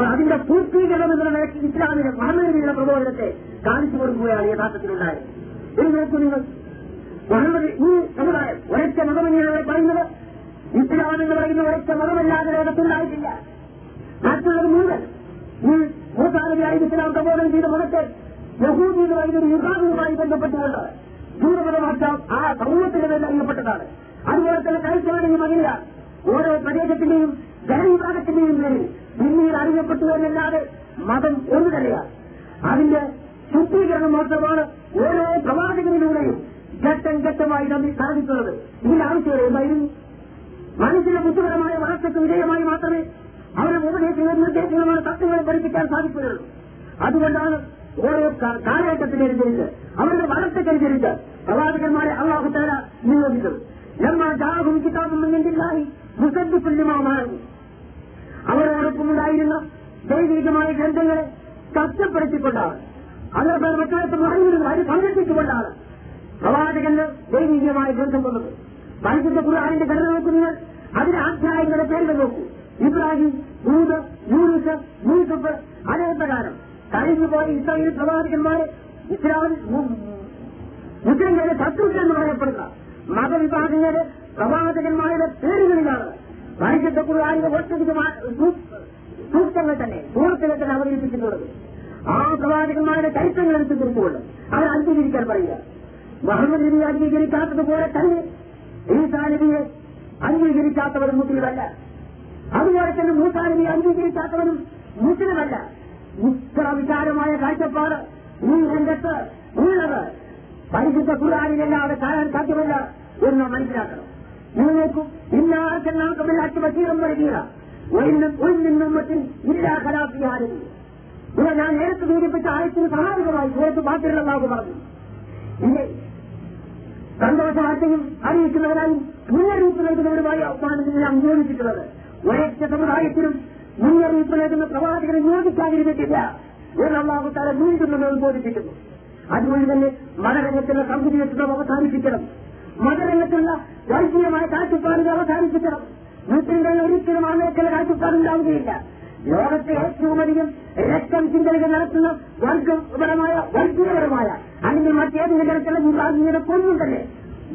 അതിന്റെ പൂർത്തീകരണം എന്നുള്ള ഇസ്ലാമിന്റെ മഹമ്മദിനുള്ള പ്രബോധനത്തെ കാണിച്ചു കൊടുക്കുകയാണ് യഥാർത്ഥത്തിലുണ്ടായത്. ഇത് നോക്കൂ നിങ്ങൾ മുഹമ്മദ് ഈ സമുദായം ഒരൊറ്റ മതമെന്നാണ് പറയുന്നത്. ഇസ്ലാം എന്ന് പറയുന്ന ഒരൊറ്റ മതമല്ലാതെ ലോകത്തുണ്ടായിട്ടില്ല. മറ്റുള്ളത് മുഴുവൻ ഈ മൂസാനബിയായി ഇസ്ലാം പ്രബോധനം ചെയ്ത മതത്തെ യഹൂദി എന്ന് പറയുന്ന ഒരു വിഭാഗവുമായി ബന്ധപ്പെട്ടുകൊണ്ട് ദൂരപരമാറ്റം ആ സമൂഹത്തിന്റെ പേരിൽ അറിയപ്പെട്ടതാണ്. അതുപോലെ തന്നെ ക്രൈസ്തവരുടെയും അറിയില്ല ഓരോ പ്രദേശത്തിന്റെയും ജനവിഭാഗത്തിന്റെയും പേരിൽ പിന്നീട് അറിയപ്പെട്ടു എന്നല്ലാതെ മതം ഒന്നു തന്നെയാണ് അതിന്റെ ശുദ്ധീകരണം മാത്രമാണ് ഓരോ പ്രവാചകനിലൂടെയും ഘട്ടം ഘട്ടമായി നമ്മൾ സാധിക്കുന്നത്. ഇതിന്റെ ആവശ്യം എന്തായിരുന്നു? മനുഷ്യന്റെ ബുദ്ധിപരമായ വളർച്ചയ്ക്ക് വിധേയമായി മാത്രമേ അവരെ ഉപദേശങ്ങളും നിർദ്ദേശങ്ങളുമാണ് തത്വങ്ങളെ പഠിപ്പിക്കാൻ സാധിക്കുകയുള്ളൂ. അതുകൊണ്ടാണ് ഓരോ കാലഘട്ടത്തിനനുസരിച്ച് അവരുടെ വളർച്ചയ്ക്കനുസരിച്ച് പ്രവാചകന്മാരെ അള്ളാഹുത്താര നിയോഗിച്ചത്. ജാഹും കിതാബും മുന്നിലായി മുസദ്ദിപ്പുല്യമാകും അവരോടൊപ്പം ഉണ്ടായിരുന്ന ദൈവികമായ ഗ്രന്ഥങ്ങളെ കഷ്ടപ്പെടുത്തിക്കൊണ്ടാണ് അവരുടെ മക്കളെ അറിയുന്നത് അത് സംരക്ഷിച്ചുകൊണ്ടാണ് പ്രവാചകന് ദൈവീകമായ ഗ്രന്ഥം വന്നത് പരിശുദ്ധ ഖുർആാനിന്റെ ഘടന നോക്കുന്നത് അതിന്റെ അധ്യായങ്ങളുടെ പേരുകൾ നോക്കൂ. ഇബ്രാഹിം ഭൂത് യൂനിസ് യൂസഫ് അതേ പ്രകാരം. കഴിഞ്ഞുപോയ ഇസ്രായേൽ പ്രവാചകന്മാരെ ഇസ്ലാമിൽ മുസ്ലിംകളുടെ ശത്രുക്കൾ എന്ന് പറയപ്പെടുന്ന മതവിഭാഗങ്ങളുടെ പ്രവാചകന്മാരുടെ പേരുകളിലാണ് പരിശുദ്ധ ഖുർആാനിന്റെ ഒറ്റ സൂക്തങ്ങൾ തന്നെ സൂറത്തിലെ തന്നെ അവതരിപ്പിച്ചിട്ടുള്ളത്. ആ പ്രവാചകന്മാരുടെ ചരിത്രങ്ങൾ എടുത്ത് കുറിച്ചുകൊണ്ട് അവർ അംഗീകരിക്കാൻ പറയുക. മുഹമ്മദ് നബി അംഗീകരിക്കാത്തതുപോലെ തന്നെ ഈസാ നബിയെ അംഗീകരിക്കാത്തവരും മുസ്ലിമല്ല. അതുപോലെ തന്നെ മൂസാ അംഗീകരിക്കാത്തവരും മുസ്ലിമല്ല. ഇത്ര വിചാരമായ കാഴ്ചപ്പാട് ഈ രംഗത്ത് ഉള്ളത് പരിശുദ്ധ ഖുർആാനിലല്ലാതെ കാണാൻ സാധ്യമല്ല എന്ന് മനസ്സിലാക്കണം. നിങ്ങൾ നോക്കൂ ഇന്നാർക്കെല്ലാവർക്കുമില്ലാത്ത ഒരു നൽകിയ മറ്റും ഇല്ലാ കലാഫിയാരും ഇത് ഞാൻ നേരത്തെ സൂചിപ്പിച്ച ആയത്തിന് സഹായകമായി സൂറത്ത് ബാക്കിയുള്ളതാവ് പറഞ്ഞു. ഇല്ലേ? സന്തോഷവാർത്തയും അറിയിക്കുന്നവരായി മുന്നറിയിപ്പ് നൽകുന്നവരുമായി അവസാനം ഞാൻ നിയോഗിച്ചിട്ടുള്ളത് ഒരൊറ്റ സമുദായത്തിനും മുന്നറിയിപ്പ് നൽകുന്ന പ്രവാചകരെ നിയോഗിക്കാതിരുന്നിട്ടില്ല എന്നല്ലാഹു തല നീണ്ടുന്നത് ബോധിപ്പിക്കുന്നു. അതുകൊണ്ട് തന്നെ മതരംഗത്തുള്ള സൗകര്യത്വം അവസാനിപ്പിക്കണം. മതരംഗത്തുള്ള രാഷ്ട്രീയമായ കാഴ്ചപ്പാടുകൾ അവസാനിപ്പിക്കണം. മുസ്ലിംകൾ ഒരിക്കലും ആ മേഖല കാഴ്ചപ്പാടുണ്ടാവുകയില്ല. ലോകത്തെ ഏറ്റവും അധികം രക്തം ചിന്തകൾ നടത്തുന്ന വർഗപരമായ വർഗീയപരമായ അല്ലെങ്കിൽ മറ്റേതെങ്കിലും തരത്തിലുള്ള വിഭാഗീയത കൊന്നും തന്നെ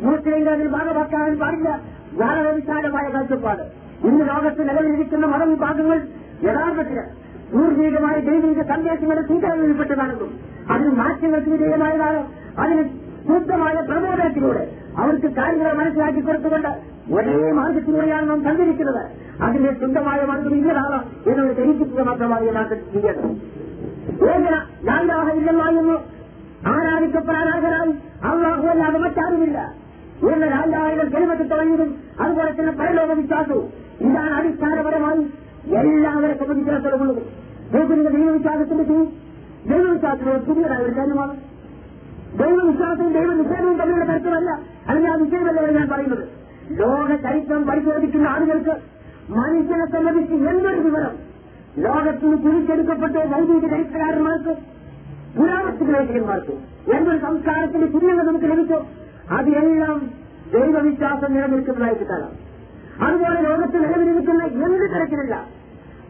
മുസ്ലിംകൾ അതിൽ ഭാഗമാക്കാൻ പാടില്ല. വളരെ വിശാലമായ കാഴ്ചപ്പാട്. ഇന്ന് ലോകത്ത് നിലവിലിരിക്കുന്ന മതവിഭാഗങ്ങൾ യഥാർത്ഥത്തിൽ പൂർവികമായ ദൈവിക സന്ദേശങ്ങളുടെ സ്വീകരണത്തിൽപ്പെട്ടതാണെന്നും അതിന് മാറ്റങ്ങൾക്ക് വിധേയമായതാണ്. അതിന് ശുദ്ധമായ പ്രബോധനത്തിലൂടെ അവർക്ക് കാര്യങ്ങളെ മനസ്സിലാക്കി കൊടുത്തുകൊണ്ട് ഒരേ മാർഗത്തിലൂടെയാണ് നാം സഞ്ചരിക്കുന്നത് അതിന്റെ ശുദ്ധമായ മാർഗം ഇന്നതാണ് എന്നത് ധരിപ്പിക്കുക മാത്രമാണ് യഥാർത്ഥത്തിൽ ചെയ്യേണ്ടത് ഏകന ലാലാഹയില്ല എന്ന് ആരാധിക്കപ്പെടാനാകരായി അള്ളാഹു അല്ലാതെ മറ്റാരുമില്ല. എന്ന ലാലാഹികൾ ജന്മത്തിൽ തുടങ്ങിയതും അതുപോലെ തന്നെ പരലോക വിശ്വാസവും. ഇതാണ് അടിസ്ഥാനപരമായി എല്ലാവരെ സംബന്ധിച്ചിടത്തോളമുള്ളത്. നോക്കുന്ന ദൈവവിശ്വാസത്തിന്റെ ചെയ്യും ദൈവവിശ്വാസത്തിനുള്ള പുതിയതായ ഒരു കാര്യമാണ് ദൈവവിശ്വാസവും ദൈവനിഷേധവും തമ്മിലുള്ള തരത്തിലല്ല അല്ലെങ്കിൽ ആ വിഷയമല്ല ഞാൻ പറയുന്നത്. ലോക ചരിത്രം പരിശോധിക്കുന്ന ആളുകൾക്ക് മനുഷ്യനെ സംബന്ധിച്ച് എന്തൊരു വിവരം? ലോകത്തിന് തിരിച്ചെടുക്കപ്പെട്ട വൈദിക ചരിത്രകാരന്മാർക്ക് പുരാവസ്തു ലേഖകന്മാർക്ക് എന്തൊരു സംസ്കാരത്തിന് കുഞ്ഞുങ്ങൾ നമുക്ക് ലഭിച്ചോ? അതെല്ലാം ദൈവവിശ്വാസം നിലനിൽക്കുന്നതായിട്ട് കാണാം. അതുപോലെ ലോകത്ത് നിലവിലിരിക്കുന്ന എന്ത് തരത്തിലുള്ള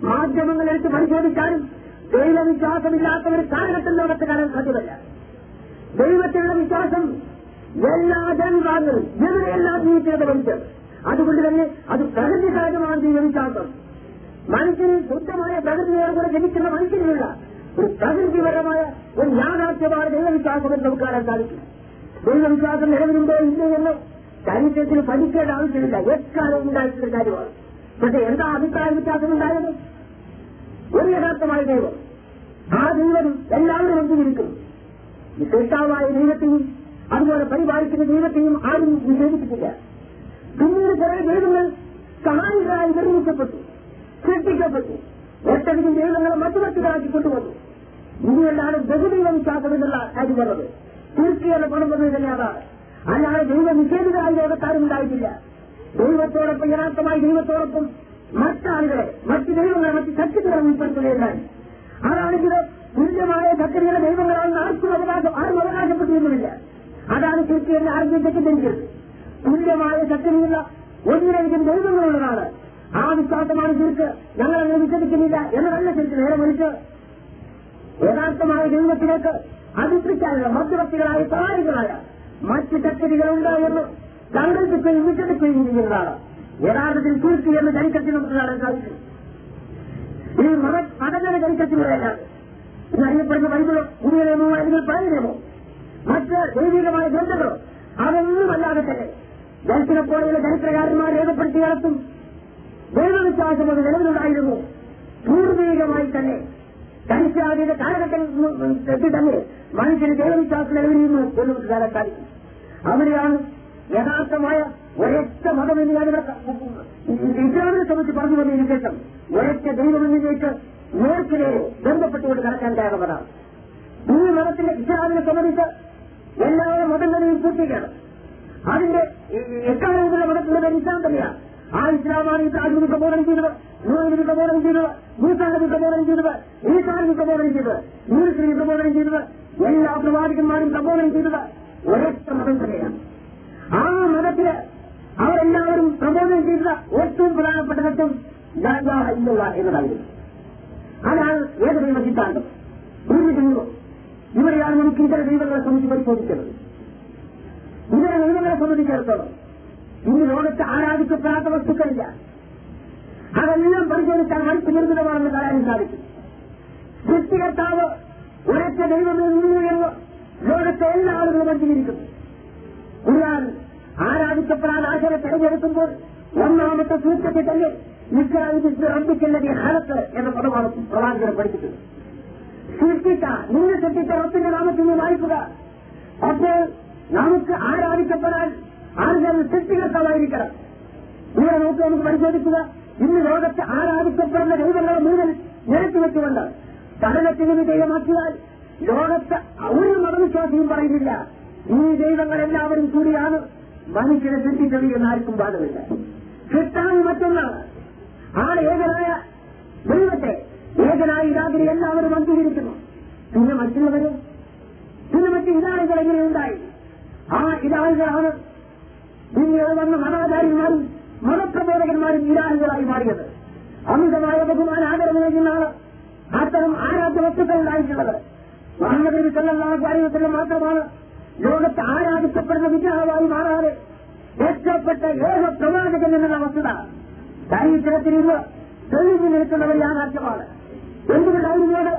മാധ്യമങ്ങൾ എടുത്ത് പരിശോധിച്ചാലും ദൈവവിശ്വാസമില്ലാത്ത ഒരു കാലഘട്ടം ലോകത്ത് കാണാൻ സാധ്യമല്ല. ദൈവത്തിലുള്ള വിശ്വാസം എല്ലാ ജനവിഭാഗങ്ങളും എവിടെയെല്ലാം ജീവിക്കേണ്ട മനുഷ്യർ അതുകൊണ്ട് തന്നെ അത് പ്രകൃതി സഹജമാണ് ദൈവവിശ്വാസം മനുഷ്യന് ശുദ്ധമായ പ്രകൃതിയോടുകൂടെ ജനിക്കുന്ന മനുഷ്യനുള്ള ഒരു പ്രകൃതിപരമായ ഒരു യാഥാർത്ഥ്യമാണ് ദൈവവിശ്വാസം എന്ന് നമുക്ക് കാണാൻ സാധിക്കും. ദൈവവിശ്വാസം നിലവിലുണ്ടോ ഇല്ലേ എന്ന് ചരിത്രത്തിൽ പഠിക്കേണ്ട ആവശ്യമില്ല. എക്കാലം ഉണ്ടായിട്ടുള്ള കാര്യമാണ്. പക്ഷെ എന്താ അഭിപ്രായ വ്യത്യാസം ഉണ്ടായത്? ഒരു യഥാർത്ഥമായ ദൈവം. ആ ദൈവം എല്ലാവരും അംഗീകരിക്കുന്നു സൃഷ്ടാവായ ദൈവത്തെയും അതുപോലെ പരിപാലിക്കുന്ന ദൈവത്തെയും ആരും നിഷേധിച്ചിട്ടില്ല പിന്നീട് കുറെ ദൈവങ്ങൾ സഹായികളായി നിർമ്മിക്കപ്പെട്ടു സൃഷ്ടിക്കപ്പെട്ടു ഒട്ടധികം ദൈവങ്ങളെ മറ്റു മറ്റുകളാക്കി കൊണ്ടുവന്നു ഇനിയല്ലാതെ ബഹുദൈവ വിശ്വാസം എന്നുള്ള കാര്യം വന്നത് തീർച്ചയായും കൊണ്ടുവന്നത് തന്നെ അല്ലാതെ ദൈവ നിഷേധിതരായി ലോകത്താരും ഉണ്ടായിട്ടില്ല. ദൈവത്തോടൊപ്പം യഥാർത്ഥമായി ദൈവത്തോടൊപ്പം മറ്റാളുകളെ മറ്റ് ദൈവങ്ങളെ മറ്റ് ശക്തികളെ ഉൾപ്പെടുത്തുകയുണ്ടായി അതാണെങ്കിലും തുല്യമായ ശക്തികളെ ദൈവങ്ങളാണെന്ന് ആർക്കും അവകാശം ആരും അവകാശപ്പെട്ടിരുന്നില്ല. അതാണ് തീർച്ചയായും തെറ്റിദ്ധരിച്ചത് തുല്യമായ ശക്തിയുള്ള ഒന്നിലധികം ദൈവങ്ങളുള്ളതാണ്. ആ വിശ്വാസമാണ് തീർക്ക് ഞങ്ങൾ അങ്ങനെ വിശ്വസിക്കുന്നില്ല എന്നതല്ല ശരിക്കും നേരെ മറിച്ച് യഥാർത്ഥമായ ദൈവത്തിലേക്ക് അതിർത്തിക്കാനുള്ള മധ്യവർത്തികളായ സഹായികളായ മറ്റ് ശക്തികളുണ്ട് എന്ന് സങ്കല്പിക്കുകയും വിശ്വസിക്കുകയും ചെയ്യുന്നതാണ് യഥാർത്ഥത്തിൽ തീർത്തി എന്ന് ചരിത്രത്തിൽ നമുക്ക് കാണാൻ സാധിക്കും ഈ മത മതങ്ങളുടെ ചരിത്രത്തിലൂടെയല്ല പുതിയ നിയമമോ അല്ലെങ്കിൽ പഴയ നിയമമോ മറ്റ് ദൈവികമായ ഗ്രന്ഥങ്ങളോ അതൊന്നുമല്ലാതെ തന്നെ. ദർശന പോലെയുള്ള ചരിത്രകാരന്മാർ രേഖപ്പെടുത്തി നടത്തും. ദൈവവിശ്വാസം അത് നിലവിലുണ്ടായിരുന്നു. പൂർവീകമായി തന്നെ. തനിച്ചാതിന്റെ കാലഘട്ടത്തിൽ തന്നെ മനുഷ്യന് ദൈവവിശ്വാസം നിലവിലിരുന്നു എന്ന് നമുക്ക് കാണാൻ അവിടെയാണ് യഥാർത്ഥമായ ഒരൊറ്റ മതമെന്ന് ഞാനിവിടെ ഇസ്ലാമിനെ സംബന്ധിച്ച് പറഞ്ഞു വന്നതിന് ശേഷം ഒരൊറ്റ ദൈവമെന്നിലേക്ക് നേർക്കിനേരെ ബന്ധപ്പെട്ടുകൊണ്ട് കടക്കാൻ കാരണമാണ് ഈ മതത്തിന്റെ ഇസ്ലാമിനെ സംബന്ധിച്ച് എല്ലാ തന്നെ പൂർത്തിക്കണം അതിന്റെ എക്കാലത്തിലെ മതത്തിന്റെ പേര് ഇസ്ലാം തന്നെയാണ്. ആ ഇസ്ലാമാണ് ഈ ഇസ്ലാമിന് പ്രബോധനം ചെയ്തത് നൂറിന് പ്രബോധനം ചെയ്തത് ഭൂസാന്റെ പ്രബോധനം ചെയ്തത് ഈസാലിന് പ്രബോധനം ചെയ്തത് യൂറിസിന് പ്രബോധനം ചെയ്തത് എല്ലാ പ്രവാചകന്മാരും പ്രബോധനം ചെയ്തത് ഒരൊറ്റ മതം തന്നെയാണ്. ആ മതത്തിൽ അവരെല്ലാവരും പ്രബോധനം ചെയ്ത ഏറ്റവും പ്രധാനപ്പെട്ട സത്യം ഇല്ല എന്നതായിരുന്നു. അതാണ് ഏത് ദൈവ സിദ്ധാന്തം? ഇവിടെയാണ് നമുക്ക് ഇതര ദൈവങ്ങളെ സംബന്ധിച്ച് പരിശോധിക്കുന്നത് ഇതര ദൈവങ്ങളെ സംബന്ധിച്ചിടത്തോളം ഇന്ന് ലോകത്ത് ആരാധിക്കപ്പെടാത്ത വസ്തുക്കളില്ല. അതെല്ലാം പരിശോധിച്ചാൽ മനസ്സ് നിർമ്മിതമാണെന്ന് കാണാൻ സാധിക്കും. സൃഷ്ടികർത്താവ് ഒരൊറ്റ ദൈവമേ ഉള്ളൂ എന്ന് ലോകത്തെ എല്ലാ ആളുകളും അംഗീകരിക്കുന്നു. ഖുർആൻ ആരാധിക്കപ്പെടാൻ ആശയം തെരഞ്ഞെടുക്കുമ്പോൾ ഒന്നാമത്തെ സൂക്ഷിച്ചിട്ടല്ലേ തന്നെ റബ്ബിക്കല്ലതി ഹലത്ത് എന്ന പദമാണ് പ്രവാചകർ പഠിപ്പിച്ചത്. സൃഷ്ടിച്ച നിന്നെ സൃഷ്ടിച്ച റബ്ബിന്റെ നാമത്തിൽ നിന്ന് വായിക്കുക അപ്പോൾ നമുക്ക് ആരാധിക്കപ്പെടാൻ ആളുകൾ സൃഷ്ടികർത്താവായിരിക്കണം. ഇവിടെ നോക്കി നമുക്ക് പരിശോധിക്കുക. ഇന്ന് ലോകത്ത് ആരാധിക്കപ്പെടുന്ന ദൈവങ്ങളെ മുഴുവൻ നിരത്തി വെച്ചുകൊണ്ട് പഠനത്തിന് വിധേയമാക്കിയാൽ ലോകത്ത് ഒരു മതവിശ്വാസിയും പറയുന്നില്ല. ഈ ദൈവങ്ങളെല്ലാവരും കൂടിയാണ് മനുഷ്യനെ സൃഷ്ടിച്ചത് എന്ന് ആർക്കും പാടുമില്ല സൃഷ്ടാവ് മറ്റൊന്നാണ്. ആ ഏകനായ ദൈവത്തെ ഏകനായി ഇതാകിനെ എല്ലാവരും അംഗീകരിക്കുന്നു. പിന്നെ മറ്റുള്ളവര്? പിന്നെ മറ്റ് ഇതാളുകൾ എങ്ങനെയുണ്ടായി? ആ ഇതാളുകളാണ് പിന്നീട് വന്ന മതാചാര്യന്മാരും മതപ്രബോധകന്മാരും ഇതാളുകളായി മാറിയത്. അമിതമായ ബഹുമാന ആദരവ് നൽകുന്നതാണ് അത്തരം ആരാധ്യ വസ്തുക്കൾ ഉണ്ടായിട്ടുള്ളത് മുഹമ്മദ് അലൈഹി വസല്ലം മാത്രമാണ് ലോകത്ത് ആരാധിക്കപ്പെടുന്ന വിഗ്രഹമായി മാറാതെ രക്ഷപ്പെട്ട ഏക പ്രവാചകൻ എന്നുള്ള വസ്തുത. ചരിത്രത്തിൽ നിന്ന് തെളിഞ്ഞു നിൽക്കുന്ന ഒരു യാഥാർത്ഥ്യമാണ്. എന്തുകൊണ്ടായിരുന്നു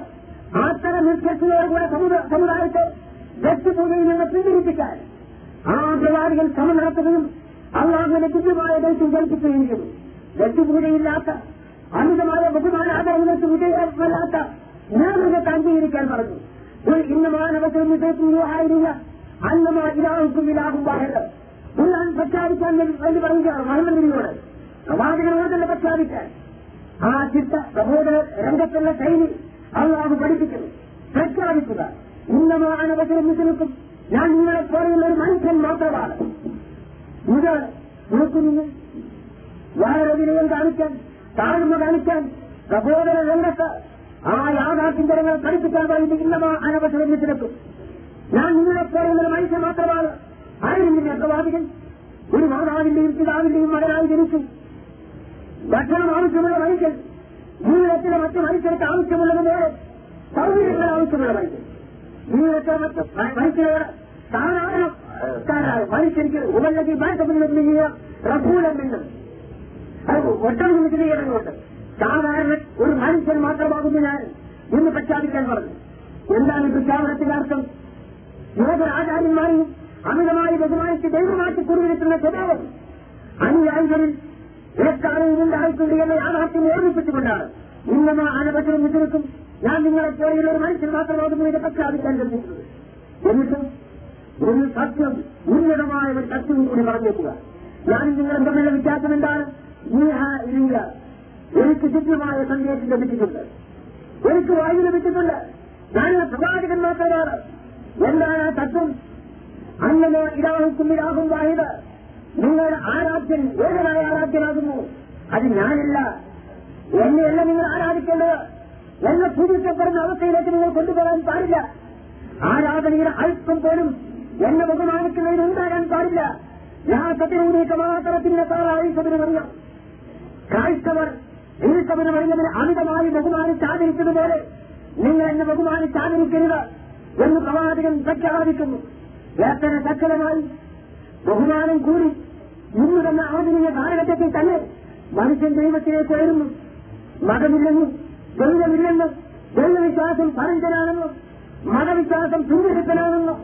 അത്തരം നിഷ്കർഷയോടുകൂടെ സമുദായത്തെ വ്യക്തിപൂജയിൽ നിന്ന് പിന്തിരിപ്പിക്കാൻ ആ പ്രവാദികൾ ശ്രമം നടത്തുകയും അള്ളാഹുവിന്റെ തുല്യമായ ദൈത്യം ജനിപ്പിക്കുകയും ചെയ്തു. വ്യക്തിപൂജയില്ലാത്ത അമിതമായ ബഹുമാനാദരങ്ങൾക്ക് വിജയമല്ലാത്ത ഞാനൊക്കെ അംഗീകരിക്കാൻ പറഞ്ഞു. ഇന്ന് മാനവത്തിൽ വിജയിക്കുകയായിരുന്നില്ല അന്നമാ ഇലാഹുക്കും ഇലാഹും വാഹത് ഖുർആൻ പ്രഖ്യാപിക്കാൻ വേണ്ടി പറയുകയാണ് മുഹമ്മദ് നബിയോട് പ്രവാചകനോട് തന്നെ പ്രഖ്യാപിക്കാൻ. ആ ചിട്ട സഹോദര രംഗത്തുള്ള ശൈലി അള്ളാഹു പഠിപ്പിക്കുന്നു. പ്രഖ്യാപിക്കുക. ഇന്നമാണ് നിൽക്കും ഞാൻ നിങ്ങളെ പോലെയുള്ള ഒരു മനുഷ്യൻ മാത്രമാണ്. ഇത് നോക്കുന്നു വളരെ വിനയം കാണിക്കാൻ താഴ്മ കാണിക്കാൻ സഹോദര രംഗത്ത് ആ യാഥാർത്ഥ്യം ജനങ്ങൾ പഠിപ്പിക്കാൻ വേണ്ടി ഇന്നമാ അനവസരം നിൽക്കും ഞാൻ നിങ്ങളെ പോലെയുള്ള ഒരു മനുഷ്യൻ മാത്രമാണ്. ആയിരുന്നില്ല പ്രവാചകൻ ഒരു മാതാവിന്റെയും പിതാവിന്റെയും മകനായി ജനിച്ചു. ഭക്ഷണം ആവശ്യമുള്ള മനുഷ്യൻ ജീവിതത്തിലെ മറ്റു മനുഷ്യർക്ക് ആവശ്യമുള്ളതുപോലെ സൗകര്യങ്ങൾ ആവശ്യമുള്ള മനുഷ്യൻ. ജീവിതത്തിലെ മറ്റ് മനുഷ്യരുടെ സാധാരണക്കാരായ മനുഷ്യർക്ക് ഉപല്ലതി ഭാഷപ്പെടുന്ന പ്രഭൂലം എന്നും അത് ഒട്ടും വിശദീകരണമുണ്ട് സാധാരണ ഒരു മനുഷ്യൻ മാത്രമാകുന്നു ഞാൻ എന്ന് പ്രഖ്യാപിക്കാൻ പറഞ്ഞു. എന്താണ് പ്രഖ്യാപനത്തിന്റെ അർത്ഥം? യോഗ ആചാര്യന്മാരെയും അമിതമായി ബഹുമാനിച്ച് ദൈവമാക്കി കുറിവിടുത്തുന്ന സ്വഭാവം. അനുയായികളിൽ എക്കാലവും ഉണ്ടായിട്ടുണ്ട് എന്ന് യാഥാർത്ഥ്യം ഓർമ്മിപ്പിച്ചുകൊണ്ടാണ്. ഇന്നമ ആനപത്രം വിതിർക്കും ഞാൻ നിങ്ങളെ പോലെയുള്ള ഒരു മനുഷ്യൻ മാത്രമാകുന്നു ഇത് പ്രഖ്യാപിക്കാൻ ശ്രമിക്കുന്നത് എന്നിട്ടും ഒരു സത്യം ഉന്നതമായ ഒരു സത്യവും കൂടി പറഞ്ഞേക്കുക ഞാൻ നിങ്ങളെ തമ്മിലുള്ള വ്യത്യാസം എന്താണ്? ഇല്ല. എനിക്ക് ശുദ്ധമായ സന്ദേശം ലഭിച്ചിട്ടുണ്ട്. എനിക്ക് വായു ലഭിച്ചിട്ടുണ്ട്. ഞാൻ പ്രവാചകൻ മാത്രമാണ് എന്താണ് ആ തത്വം അങ്ങനെ ഇതാവും ഇരാഹും വാഹിത് നിങ്ങളുടെ ആരാധ്യൻ ഏകനായ ആരാധ്യനാകുന്നു? അത് ഞാനല്ല. എന്നെയല്ല നിങ്ങൾ ആരാധിക്കേണ്ടത്. എന്നെ പൂജിക്കപ്പെടുന്ന അവസ്ഥയിലേക്ക് നിങ്ങൾ കൊണ്ടുപോകാൻ പാടില്ല. ആരാധനയുടെ അല്പം പോലും എന്നെ ബഹുമാനിക്കുന്നതിന് ഉണ്ടാകാൻ പാടില്ല. ഞാൻ സത്യനൂനീക്ക മാത്രത്തിന്റെ താറായിസതിന് അറിയാം ക്രൈസ്തവർ ഈസവന് അറിയുന്നതിന് അമിതമായി ബഹുമാനിച്ചാദരിച്ചതുപോലെ നിങ്ങൾ എന്നെ ബഹുമാനിച്ചാദരിക്കരുത് എന്ന് പ്രവാചകൻ പ്രഖ്യാപിക്കുന്നു. ഏറ്റവും സക്കലമായി ബഹുമാനം കൂടി ഇന്ന് തന്നെ ആധുനിക കാലഘട്ടത്തിൽ തന്നെ മനുഷ്യൻ ദൈവത്തിലേക്ക് ഉയരുന്നു. മതമില്ലെന്നും ദൈവമില്ലെന്നും ദൈവവിശ്വാസം പരഞ്ചനാണെന്നും മതവിശ്വാസം പിന്തുടരുത്തനാണെന്നും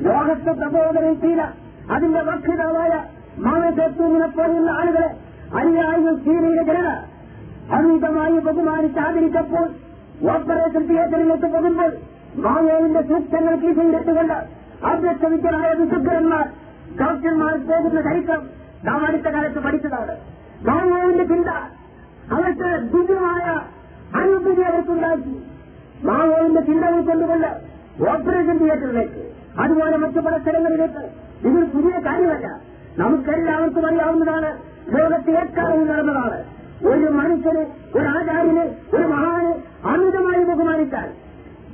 ലോകത്തെ പ്രബോധനം ചെയ്ത അതിന്റെ വക്ഷിതാവായ മാനസത്വമിനെ പോലുള്ള ആളുകളെ അനുയായികൾ ചീനയിലെ ജനത അമിതമായി ബഹുമാനിച്ച് ആദരിച്ചപ്പോൾ ഓപ്പറേഷൻ തിയേറ്ററിലേക്ക് പോകുമ്പോൾ മാവേലിന്റെ സൂക്തങ്ങൾ കീഴിലിട്ടുകൊണ്ട് അഭ്യസ്തവിദ്യരായ വിശുദ്ധന്മാർ ഡോക്ടർമാർ പോകുന്ന ചരിത്രം നാം അടുത്ത കാലത്ത് പഠിച്ചതാണ്. മാവേലിന്റെ ചിന്ത. അവർക്ക് ദിവ്യമായ അനുഭൂതി അവർക്കുണ്ടാക്കി. മാവോവിന്റെ ചിന്ത ഉൾക്കൊണ്ടുകൊണ്ട് ഓപ്പറേഷൻ തിയേറ്ററിലേക്ക് അതുപോലെ മറ്റു പല സ്ഥലങ്ങളിലേക്ക്. ഇതൊരു പുതിയ കാര്യമല്ല. നമുക്കെല്ലാവർക്കും അറിയാവുന്നതാണ്. ലോകത്തെ എക്കാലവും നടന്നതാണ്. ഒരു മനുഷ്യന് ഒരു ആചാര്യന് ഒരു മഹാന് അമിതമായി ബഹുമാനിച്ചാൽ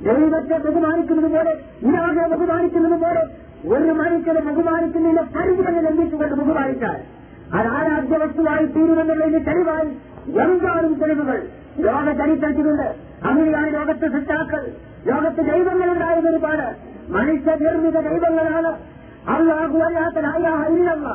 ദൈവത്തെ ബഹുമാനിക്കുന്നത് പോലെ ഇരാകെ ബഹുമാനിക്കുന്നത് പോലെ ഒരു മനുഷ്യനെ ബഹുമാനിക്കുന്നതിന്റെ പരിധികളെ ലംഘിച്ചുകൊണ്ട് ബഹുമാനിച്ചാൽ? അത് ആരാധ്യ വസ്തുവായി തീരുമെന്നുള്ളതിന് തെളിവായി എന്താണും തെളിവുകൾ? ലോക ചരിത്രത്തിലുണ്ട് അങ്ങനെയാണ് ലോകത്തെ സൃഷ്ടാക്കൾ. ലോകത്ത് ദൈവങ്ങളുണ്ടായത് ഒരുപാട് മനുഷ്യ നിർമ്മിത ദൈവങ്ങളാണ്. അള്ളാഹു അല്ലാത്ത ഇല്ലല്ല.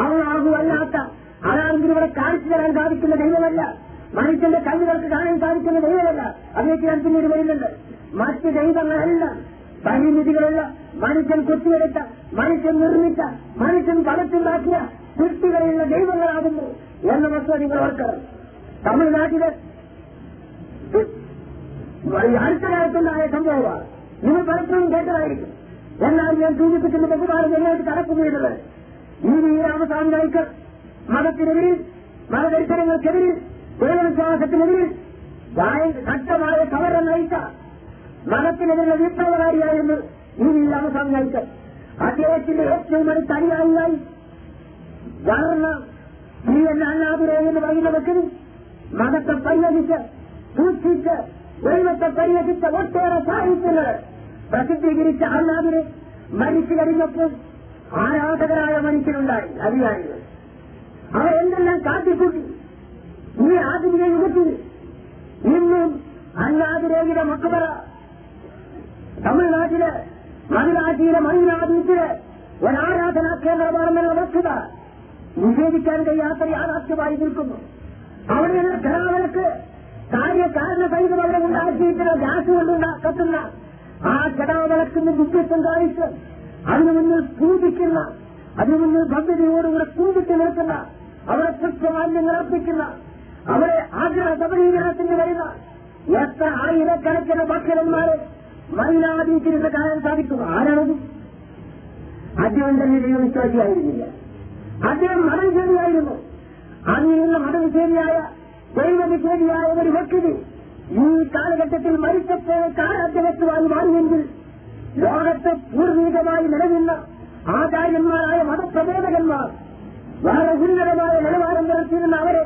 അള്ളാഹു അല്ലാത്ത അതാണെങ്കിൽ ഇവിടെ കാണിച്ചു തരാൻ സാധിക്കുന്ന ദൈവമല്ല. മനുഷ്യന്റെ കണ്ണുകൾക്ക് കാണാൻ സാധിക്കുന്ന ദൈവമല്ല. അതിലേക്ക് ഞാൻ പിന്നീട് വരുന്നുണ്ട് മറ്റ് ദൈവങ്ങളെല്ലാം പരിമിതികളുള്ള മനുഷ്യൻ കുത്തിയെടുത്ത മനുഷ്യൻ നിർമ്മിച്ച മനുഷ്യൻ പണത്തുണ്ടാക്കിയ സൃഷ്ടികളിലുള്ള ദൈവങ്ങളാകുന്നു എന്ന വസ്തു നിങ്ങൾ ഓർക്കണം. തമിഴ്നാട്ടിൽ അടുത്ത കാലത്തുണ്ടായ സംഭവമാണ്. നിങ്ങൾ പലപ്പോഴും കേട്ടതായിരിക്കും. എന്നാൽ ഞാൻ സൂചിപ്പിക്കുന്ന ബഹുമാനം എങ്ങോട്ട് കടക്കുകയുള്ളത് ഈ രാമസ്വാമി മതത്തിനെതിരിൽ മതദർശനങ്ങൾക്കെതിരിൽ ദൈവവിശ്വാസത്തിനെതിരിൽ ശക്തമായ സമരം നയിച്ച മതത്തിനെതിരെ വിപ്ലവകാരിയായിരുന്നു ഈ രാമസ്വാമി നായ്ക്കർ അദ്ദേഹത്തിന്റെ ഏറ്റവും ഒരു തനിയായി വളർന്ന ഈ എന്ന അണ്ണാതുരേ എന്ന് പറയുന്ന വ്യക്തി മതത്തെ പരിഹരിച്ച് സൂക്ഷിച്ച് ദൈവത്തെ പരിഹരിച്ച ഒട്ടേറെ സാഹിത്യങ്ങൾ പ്രസിദ്ധീകരിച്ച അല്ലാതിരെ മരിച്ചു കഴിഞ്ഞപ്പോൾ ആരാധകരായ മനുഷ്യരുണ്ടായി അധികാരികൾ. അവർ എന്തെല്ലാം കാട്ടിക്കൂട്ടി? ഈ ആധുനിക യുഗത്തിൽ ഇന്നും അല്ലാതിരേഖയുടെ മക്കുപറ തമിഴ്നാട്ടിൽ മതിലാറ്റിയിലെ മണിനാദീത്തിൽ ഒരാരാധനാ കേന്ദ്രമാണെന്നുള്ള വസ്തുത നിഷേധിക്കാൻ കഴിയാത്ത യാഥാർത്ഥ്യമായി നിൽക്കുന്നു. അവിടെയുള്ള ഖരാവനക്ക് കാര്യകാരണ സഹിതം അവിടെ ഉണ്ടാക്കിയിട്ടുള്ള ഗ്യാസ് കൊണ്ടുണ്ടാക്കുന്ന ആ കടാവിളക്കിന് ദുഃഖത്വം കാണിച്ച് അതിനു മുന്നിൽ പൂജിക്കുന്ന അതിനു മുന്നിൽ ഭദ്രതയോടുകൂടെ പൂജിച്ച് നിൽക്കുന്ന അവിടെ പുഷ്പമാന്യങ്ങൾ അർപ്പിക്കുന്ന അവരെ ആഗ്രഹ സബലീകരണത്തിന് വരുന്ന എത്ര ആയിരക്കണക്കിന് ഭക്ഷണന്മാരെ മൈനാദീച്ചിരുന്ന് കാണാൻ സാധിക്കും ആരാണത്? അദ്ദേഹം തന്നെ ദൈവവിശ്വാസിയായിരുന്നില്ല. അദ്ദേഹം മതവിശേഷിയായിരുന്നു അങ്ങനെയുള്ള മതവിശേഷിയായ ദൈവവിശേഷിയായ ഒരു വ്യക്തി ഈ കാലഘട്ടത്തിൽ മരിച്ചപ്പോൾ കാരാധ്യവത്വമായി മാറിയെങ്കിൽ ലോകത്തെ പൂർവീകമായി നിലനിന്ന ആചാര്യന്മാരായ മതപ്രബോധകന്മാർ വളരെ ഉന്നതമായ നിലവാരം പുലർത്തിയിരുന്ന അവരെ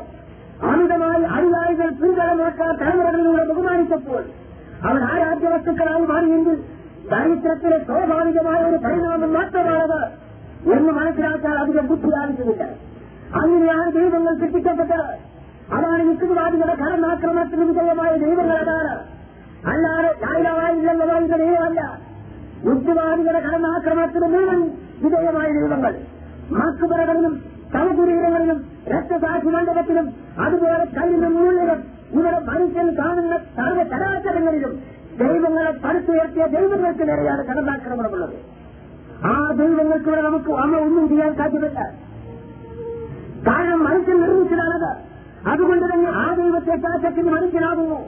അമിതമായി അനുയായികൾ പിൻതലമാക്കാൻ തലമുറകളിലൂടെ ബഹുമാനിച്ചപ്പോൾ അവർ ആ വസ്തുക്കളായി മാറിയെങ്കിൽ ദരിദ്രത്തിലെ സ്വാഭാവികമായ ഒരു പരിണാമം മാത്രമാണത് എന്ന് മനസ്സിലാക്കാൻ അധികം ബുദ്ധി ആവശ്യമില്ല അങ്ങനെയാണ് ദൈവങ്ങൾ സൃഷ്ടിക്കപ്പെട്ടത്. അതാണ് യുക്തിവാദികളുടെ കടന്നാക്രമണത്തിന് വിധേയമായ ദൈവങ്ങൾ അതാണ്. അല്ലാതെ ചായലായില്ലെന്ന് പറയുന്ന ദൈവമല്ല യുക്തിവാദികളുടെ കടന്നാക്രമണത്തിന് മുഴുവൻ വിധേയമായ ദൈവങ്ങൾ. മാക്കുപറകളിലും തലപുരീരങ്ങളിലും രക്തസാക്ഷി മണ്ഡപത്തിലും അതുപോലെ കല്ലിനും മുള്ളിലും ഇവിടെ മനുഷ്യൻ കാണുന്ന സർവ ചരാചരങ്ങളിലും ദൈവങ്ങളെ പടുത്തുയർത്തിയ ദൈവങ്ങൾക്ക് നേരെയാണ് കടന്നാക്രമണമുള്ളത്. ആ ദൈവങ്ങൾക്ക് ഇവിടെ നമുക്ക് അമ്മ ഒന്നും ചെയ്യാൻ സാധ്യമല്ല. കാരണം മനുഷ്യൻ നിർമ്മിച്ചതാണത്. അതുകൊണ്ട് തന്നെ ആ ദൈവത്തെ ശാസത്തിന് മനുഷ്യനാകുന്നു.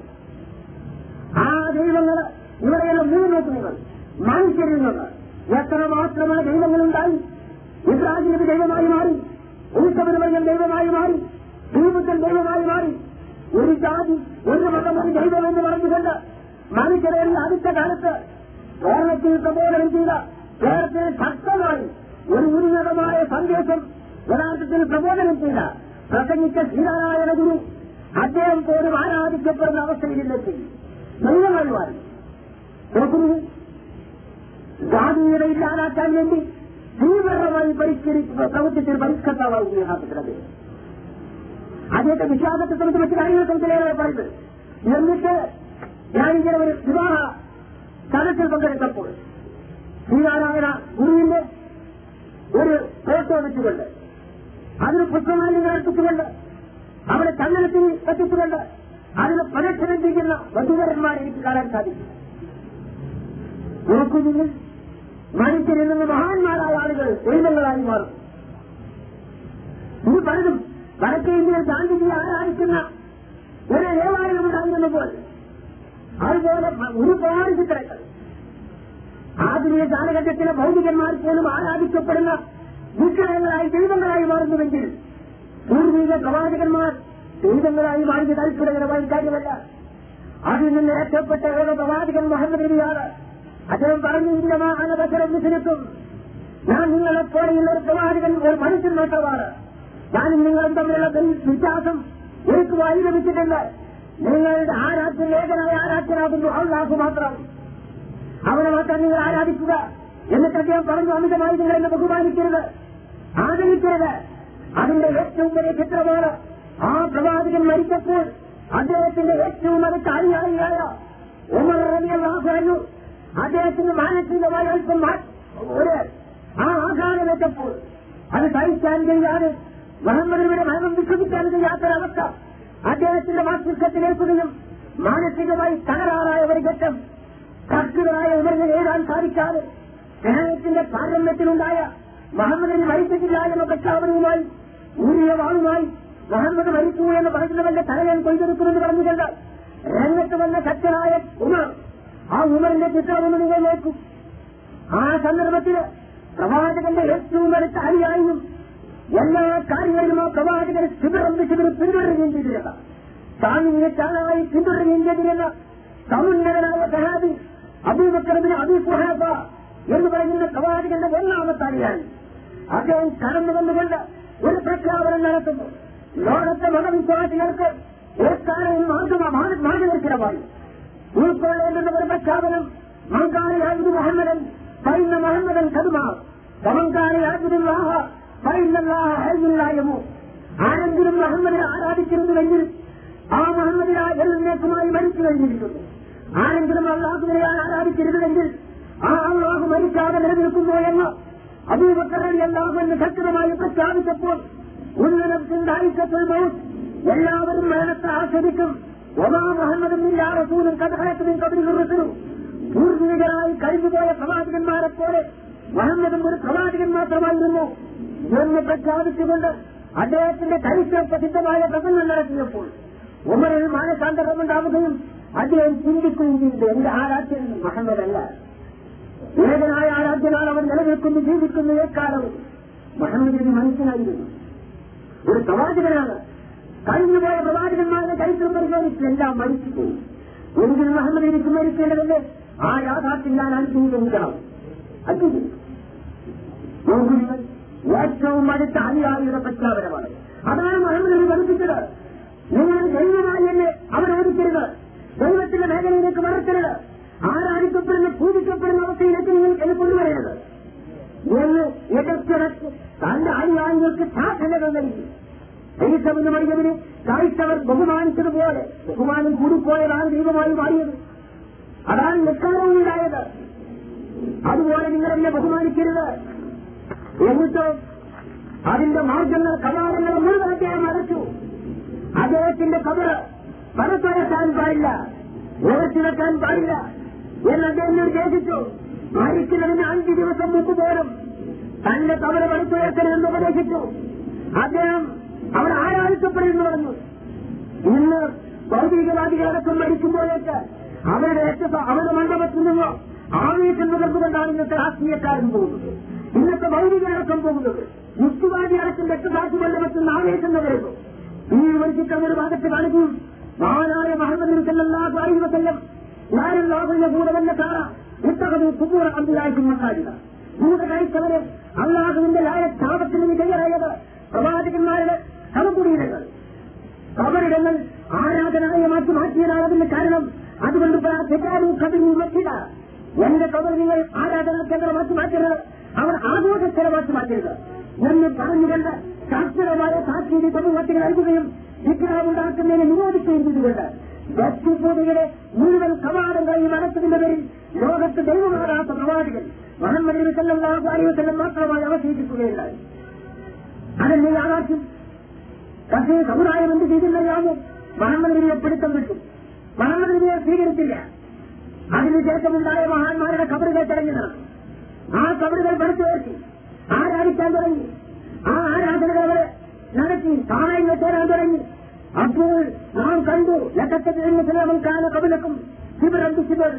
ആ ദൈവങ്ങൾ ഇവിടെയുള്ള മൂന്ന് നോക്കുന്നത് മനുഷ്യരിൽ നിന്ന് എത്ര മാത്രമാണ് ദൈവങ്ങളുണ്ടായി? ഇബ്രാഹിം നബി ദൈവമായി മാറി ഉത്സവനമയം ദൈവമായി മാറി ദൈവത്തിൽ ദൈവമായി മാറി ഒരു ജാതി ഒരു മതം ഒരു ദൈവം എന്ന് പറഞ്ഞുകൊണ്ട് മനുഷ്യരെ അടുത്ത കാലത്ത് കേരളത്തിൽ പ്രബോധനം ചെയ്ത കേരളത്തിൽ ശക്തമായി ഒരു ഉന്നതമായ സന്ദേശം യഥാർത്ഥത്തിൽ പ്രബോധനം ചെയ്ത പ്രസംഗിച്ച ശ്രീനാരായണ ഗുരു അദ്ദേഹം പോലും ആരാധിക്കപ്പെടുന്ന അവസ്ഥയിലെത്തി ദൈവമായി മാറി. നോക്കുന്നു ജാതീയത ഇല്ലാതാക്കാൻ വേണ്ടി തീവ്രമായി പരിഷ്കരിക്കുന്ന പ്രവൃത്തിത്തിൽ പരിഷ്കർത്താവായി യഥാർത്ഥത്തിലത് അദ്ദേഹത്തെ വിശ്വാസത്തെ സംബന്ധിച്ച് മറ്റു കാര്യങ്ങളെ സംബന്ധിച്ചേറെ പറയുന്നത് എന്നിട്ട് ഞാനിങ്ങനെ ഒരു വിവാഹ സദസ്സിൽ പങ്കെടുത്തപ്പോൾ ശ്രീനാരായണ ഗുരുവിന്റെ ഒരു ഫോട്ടോ വെച്ചുകൊണ്ട് അതിന് പുഷ്പമാലിന്യങ്ങൾ എത്തിച്ചുകൊണ്ട് അവിടെ ചന്ദനത്തിൽ എത്തിച്ചുകൊണ്ട് അതിന് പ്രദക്ഷിണം ചെയ്യുന്ന വധുവരന്മാരെ എനിക്ക് കാണാൻ സാധിക്കും നോക്കുന്നു മനുഷ്യരിൽ നിന്ന് മഹാന്മാരായ ആളുകൾ ദൈവങ്ങളായി മാറും. ഇത് പലതും വടക്കേ ഇന്ത്യയിൽ ഗാന്ധിജിയെ ആരാധിക്കുന്ന ഒരു ദേവാലയം ഉണ്ടായിരുന്നപ്പോൾ അതുപോലെ ഒരുപാട് ചിത്രങ്ങൾ. ആധുനിക കാലഘട്ടത്തിലെ ഭൗതികന്മാർ പോലും ആരാധിക്കപ്പെടുന്ന വിഗ്രഹങ്ങളായി ദൈവങ്ങളായി മാറുന്നുവെങ്കിൽ പൂർവീക പ്രവാചകന്മാർ ദൈവങ്ങളായി മാറിയ താല്പര്യകരമായ കാര്യമല്ല. അതിൽ നിന്ന് രക്ഷപ്പെട്ട ഏക പ്രവാചകൻ മുഹമ്മദ് നബിയാണ്. അദ്ദേഹം പറഞ്ഞു ഇന്നമാ അനവസരം വിസിനിക്കും ഞാൻ നിങ്ങളെപ്പോലെയുള്ള ഒരു പ്രവാചകൻ ഒരു മനുഷ്യൻ മാത്രമാണ്. ഞാനും നിങ്ങളും തമ്മിലുള്ള വിശ്വാസം എനിക്ക് വഴി ലഭിച്ചിട്ടുണ്ട്. നിങ്ങളുടെ ആരാധ്യൻ ഏകനായ ആരാധ്യനാകുന്നു. അള്ളാഹു മാത്രം. അവനെ മാത്രം നിങ്ങൾ ആരാധിക്കുക. എന്നിട്ട് അദ്ദേഹം പറഞ്ഞു അമിതമായി നിങ്ങൾ എന്നെ ബഹുമാനിക്കരുത്. ആദരിക്കരുത്. അതിന്റെ ഏറ്റവും വലിയ ചിത്രമാണ് ആ പ്രവാചകൻ മരിച്ചപ്പോൾ അദ്ദേഹത്തിന്റെ ഏറ്റവും അടുത്ത അനുയായിയായ ഉമർ റബി അള്ളാഹു അദ്ദേഹത്തിന് മാനസികമായി അല്പം ഒരു ആ ആഘാതമേറ്റപ്പോൾ അത് സഹിക്കാൻ കഴിയാതെ മുഹമ്മദിയുടെ മരണം വിശ്വസിക്കാൻ യാത്രാവസ്ഥ അദ്ദേഹത്തിന്റെ മസ്തിഷ്കത്തിലേക്കുകയും മാനസികമായി തകരാറായ ഒരു ഘട്ടം കർഷകരായ ഉയർന്നു എഴുതാൻ സാധിക്കാതെ സ്നേഹത്തിന്റെ പാരമ്യത്തിലുണ്ടായ മുഹമ്മദിന് മരിച്ചിട്ടില്ല എന്ന പ്രഖ്യാപനവുമായി ഊരിയ വാളുമായി മുഹമ്മദ് മരിച്ചു എന്ന് പറഞ്ഞവന്റെ തലയൻ കൊയ്തെടുക്കുമെന്ന് പറഞ്ഞുകൊണ്ട് രംഗത്ത് വന്ന ശക്തനായ ഉമർ ആ ഉമറിന്റെ ചിത്രമൊന്ന് നിങ്ങൾ നോക്കൂ. ആ സന്ദർഭത്തിൽ പ്രവാചകന്റെ ഏറ്റവും അടുത്ത അനുയായിയും എല്ലാ കാര്യങ്ങളിലും ആ പ്രവാചകന് ശിബിരം ശിബിരം പിന്തുടരുകയും ചെയ്തിരുന്ന. താങ്ങിനെ താനായി പിന്തുടരുകയും ചെയ്തിരുന്ന. സമുന്നതനായ സഹാബി അബൂബക്കറിന് അബി സുഹാബ എന്ന് പറയുന്ന പ്രവാചകന്റെ ഒന്നാമത്തെ അനുയായി. അദ്ദേഹം കടന്നു വന്നുകൊണ്ട് ഒരു പ്രഖ്യാപനം നടത്തുന്നു. ലോകത്തെ മതവിശ്വാസികൾക്ക് ഏക്കാരെയും മാർഗനിർത്തിടമായി ഉൾക്കൊള്ളേണ്ടുന്ന ഒരു പ്രഖ്യാപനം മങ്കാളിയായത് മുഹമ്മദൻ പൈന്ന മുഹമ്മദൻ കടുമാർ സമങ്കാളിയാകുലാഹ പൈന്നല്ലാഹ ഹൈല്ലായമോ ആരെങ്കിലും മുഹമ്മദിനെ ആരാധിച്ചിരുന്നുവെങ്കിൽ ആ മുഹമ്മദിനെ എന്നേക്കുമായി മരിച്ചു കഴിഞ്ഞിരിക്കുന്നു. ആരെങ്കിലും അള്ളാഹുവിനെ ആരാധിച്ചിരുന്നുവെങ്കിൽ ആ അള്ളാഹു മരിക്കാതെ നിലനിൽക്കുന്നു എന്ന് അബൂബക്കറി അള്ളാഹു എന്ന് ശക്തമായി പ്രഖ്യാപിച്ചപ്പോൾ ഉന്നതത്തിന്റെ എല്ലാവരും മരണത്തെ ആസ്വദിക്കും. ഒമാ മുഹമ്മദും ഇല്ലാ റസൂലും കഥഹയത്തിനും കബരി നിർത്തുന്നു പൂർവികരായി കഴിഞ്ഞുപോയ പ്രവാചകന്മാരെ പോലെ മുഹമ്മദും ഒരു പ്രവാചകൻ മാത്രമായിരുന്നു. എന്ന് പ്രഖ്യാപിച്ചുകൊണ്ട് അദ്ദേഹത്തിന്റെ ചരിത്ര പ്രസിദ്ധമായ പ്രസംഗം നടത്തിയപ്പോൾ ഉമറിൽ മാനസാന്തരമുണ്ടാവുകയും അദ്ദേഹം ചിന്തിക്കുകയും ചെയ്തു എന്റെ ആരാധ്യൻ മഹമ്മദല്ല. ഏകനായ ആരാധ്യനാണ് അവൻ നിലനിൽക്കുന്നു ജീവിക്കുന്നു ഏക്കാലം. മഹമ്മദിന് മനസ്സിലായിരുന്നു. ഒരു പ്രവാചകനാണ്. കഴിഞ്ഞുപോയ പ്രവാചകന്മാരുടെ ചരിത്രം പരിശോധിച്ച് എല്ലാം മരിച്ചു പോയി ഒരിക്കലും മുഹമ്മദ് എനിക്ക് മരിക്കേണ്ടതല്ലേ ആ യാഥാർത്ഥ്യം ഞാൻ അനുഭവിക്കണം അച്ഛൻ ഏറ്റവും അടുത്ത അനുയായിയുടെ പ്രഖ്യാപനമാണ്. അതാണ് മുഹമ്മദ് പഠിപ്പിച്ചത്. നിങ്ങൾ ദൈവമായി എന്നെ അവരോധിക്കരുത്. ദൈവത്തിന്റെ മേഖലയിലേക്ക് വളർത്തരുത്. ആരാധിക്കപ്പെടുന്ന പൂജിക്കപ്പെടുന്ന അവസ്ഥയിലേക്ക് നിങ്ങൾ എന്നെ കൊണ്ടുവരരുത്. എന്ന് എതിർത്തിറക്കി തന്റെ അനുയായികൾക്ക് സാധനകൾ നൽകി. ദൈവമെന്ന് പറഞ്ഞതിന് ക്രൈസ്തവർ ബഹുമാനിച്ചതുപോലെ ബഹുമാനം കൂടിപ്പോയതാണ് ദൈവമായി മാറിയത്. അതാണ് നിസ്കാരമുണ്ടായത് അതുപോലെ നിങ്ങളെന്നെ ബഹുമാനിക്കരുത്. എന്നിട്ട്? അതിന്റെ മാർഗങ്ങൾ കവാടങ്ങൾ മുഴുവൻ മറച്ചു അടച്ചു അദ്ദേഹത്തിന്റെ കബറ് പരത്തുരക്കാൻ പാടില്ല. ഉറച്ചു വെക്കാൻ പാടില്ല. എന്ന് അദ്ദേഹം നിർദ്ദേശിച്ചു മരിക്കുന്നതിന് അഞ്ചു ദിവസം മുമ്പ് പോലും തന്റെ കബറ് പടുത്തുയർത്തണമെന്ന് ഉപദേശിച്ചു. അദ്ദേഹം അവർ ആരാധിക്കപ്പെടുന്നു പറഞ്ഞു. ഇന്ന് ഭൗതികവാദികളടക്കം മരിക്കുമ്പോഴേക്ക് അവരുടെ അവരുടെ മണ്ഡപത്തിൽ നിന്നോ ആവേശം കൊണ്ടാണ് ഇന്നത്തെ രാഷ്ട്രീയക്കാരൻ പോകുന്നത്. ഇന്നത്തെ ഭൗതികരടക്കം പോകുന്നത്. മുസ്തുവാദി അടക്കം രക്തസാക്ഷി മണ്ഡപത്തിൽ നിന്ന് ആവേശം നുകരുന്നു ഈ വിമർശിക്കുന്ന ഒരു ഭാഗത്ത് കാണിക്കും മഹാനായ മഹമ്മദ് സല്ലാഹു അലൈഹി വസല്ലം ഞാനെല്ലാവരുടെ കൂടെ വന്ന കാറ ഇത്തകത് കുബൂർ അബ്ദുലാഹിക്കും മക്കാരിക ഭൂത കഴിച്ചവര് അള്ളാഹുവിന്റെ ലായ ക്ഷാപത്തിന് വിധേയരായത് പ്രവാചകന്മാരുടെ സമകുടീരങ്ങൾ കബറിടങ്ങൾ ആരാധനാലയമാക്കി മാറ്റിയതാണ് അതിന്റെ കാരണം. അതുകൊണ്ട് തെറ്റാനും കവിഞ്ഞു മറ്റില്ല എന്റെ കബർ നിങ്ങൾ ആരാധന കേന്ദ്രമാക്കി മാറ്റരുത്. അവർ ആഘോഷ സ്ഥലമാക്കി മാറ്റരുത്. എന്ന് പറഞ്ഞുകൊണ്ട് ശാസ്ത്രമായ സാക്ഷി സമൂഹത്തിന് നൽകുകയും വിഗ്രഹമുണ്ടാക്കുന്നതിനെ നിരോധിക്കുകയും ചെയ്തുകൊണ്ട് ഭക്തിപൂതികളെ മുഴുവൻ കവാടങ്ങളെയും നടത്തുന്ന പേരിൽ ലോകത്ത് ദൈവമാകാത്ത പ്രവാചകൻ മുഹമ്മദ് അലൈഹി വസല്ലം മാത്രമായി അവശേഷിക്കുകയുണ്ടായി. അതെന്നെ യാഥാർത്ഥ്യം പക്ഷേ സമുദായം എന്ത് ചെയ്തില്ലയാമോ മുഹമ്മദ് പിടുത്തം വിട്ടു. മുഹമ്മദ് സ്വീകരിച്ചില്ല. അതിനുശേഷമുണ്ടായ മഹാന്മാരുടെ കബറുകൾ തെരഞ്ഞു ആ കബറുകൾ പടുത്തുയർത്തി ആരാധിക്കാൻ തുടങ്ങി. ആ ആരാധനകൾ അവരെ നടത്തി. സഹായങ്ങൾ തേടാൻ തുടങ്ങി. അപ്പോൾ നാം കണ്ടു ലക്കത്തിൽ കാല കബലക്കും ശിവരന്തി ശിവർ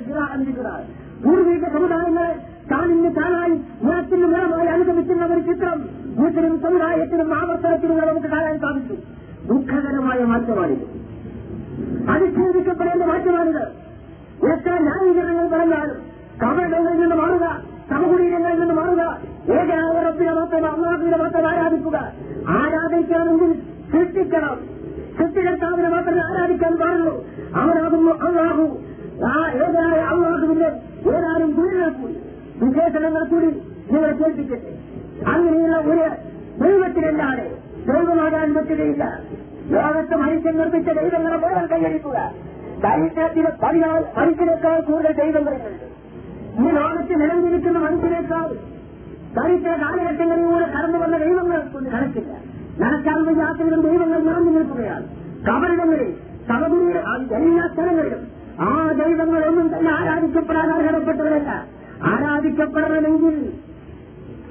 പൂർവീക സമുദായങ്ങളെ താനിന്ന് താനായി നിറത്തിന് നിറമായി അനുഗമിക്കുന്ന ഒരു ചിത്രം മുസ്ലിം സമുദായത്തിനും ആവർത്തനത്തിനും നമുക്ക് കാണാൻ സാധിച്ചു. ദുഃഖകരമായ മാറ്റമാണിത്. അധിക്ഷേപിക്കപ്പെടേണ്ട മാറ്റമാണിത്. എത്ര ന്യായീകരണങ്ങൾ പറഞ്ഞാലും കവടങ്ങളിൽ നിന്ന് മാറുക സമകുടീരങ്ങളിൽ നിന്ന് മാറുക റബ്ബിനെ മാത്രം അള്ളാഹുവിനെ മാത്രം ആരാധിക്കുക. ആരാധിക്കണമെങ്കിൽ സൃഷ്ടിക്കണം. സൃഷ്ടികർത്താവിനെ മാത്രമേ ആരാധിക്കാൻ പാടുള്ളൂ. അവനാകുന്നു അള്ളാഹു. ആ ഏതായ അള്ളാഹുവിന്റെ ഏതാനും ഗുരുകൾ കൂടി വിശേഷണങ്ങൾ കൂടി നിങ്ങളെ കേൾപ്പിക്കട്ടെ. അങ്ങനെയുള്ള ഒരു ദൈവത്തിനല്ലാതെ ദൈവമാകാൻ പറ്റുകയില്ല. ലോകത്ത് മനുഷ്യൻ നിർമ്മിച്ച ദൈവങ്ങളെ മുഴുവൻ കൈയടിക്കുക. ദൈവത്തിന് പതിനാൾ മനുഷ്യനേക്കാൾ കൂടുതൽ ദൈവങ്ങളുണ്ട് ഈ ലോകത്ത് നിലനിൽക്കുന്ന മനുഷ്യനേക്കാൾ ചരിത്ര കാലഘട്ടങ്ങളിലൂടെ കടന്നു വന്ന ദൈവങ്ങൾ കണക്കില്ല നടക്കാൻ വയ്യാത്തവരും ദൈവങ്ങൾ നിറഞ്ഞു നിൽക്കുകയാണ്. കബറിടങ്ങളിൽ സമതുലിയ എല്ലാ സ്ഥലങ്ങളിലും ആ ദൈവങ്ങളൊന്നും തന്നെ ആരാധിക്കപ്പെടാൻ അർഹതപ്പെട്ടവരല്ല ആരാധിക്കപ്പെടണമെങ്കിൽ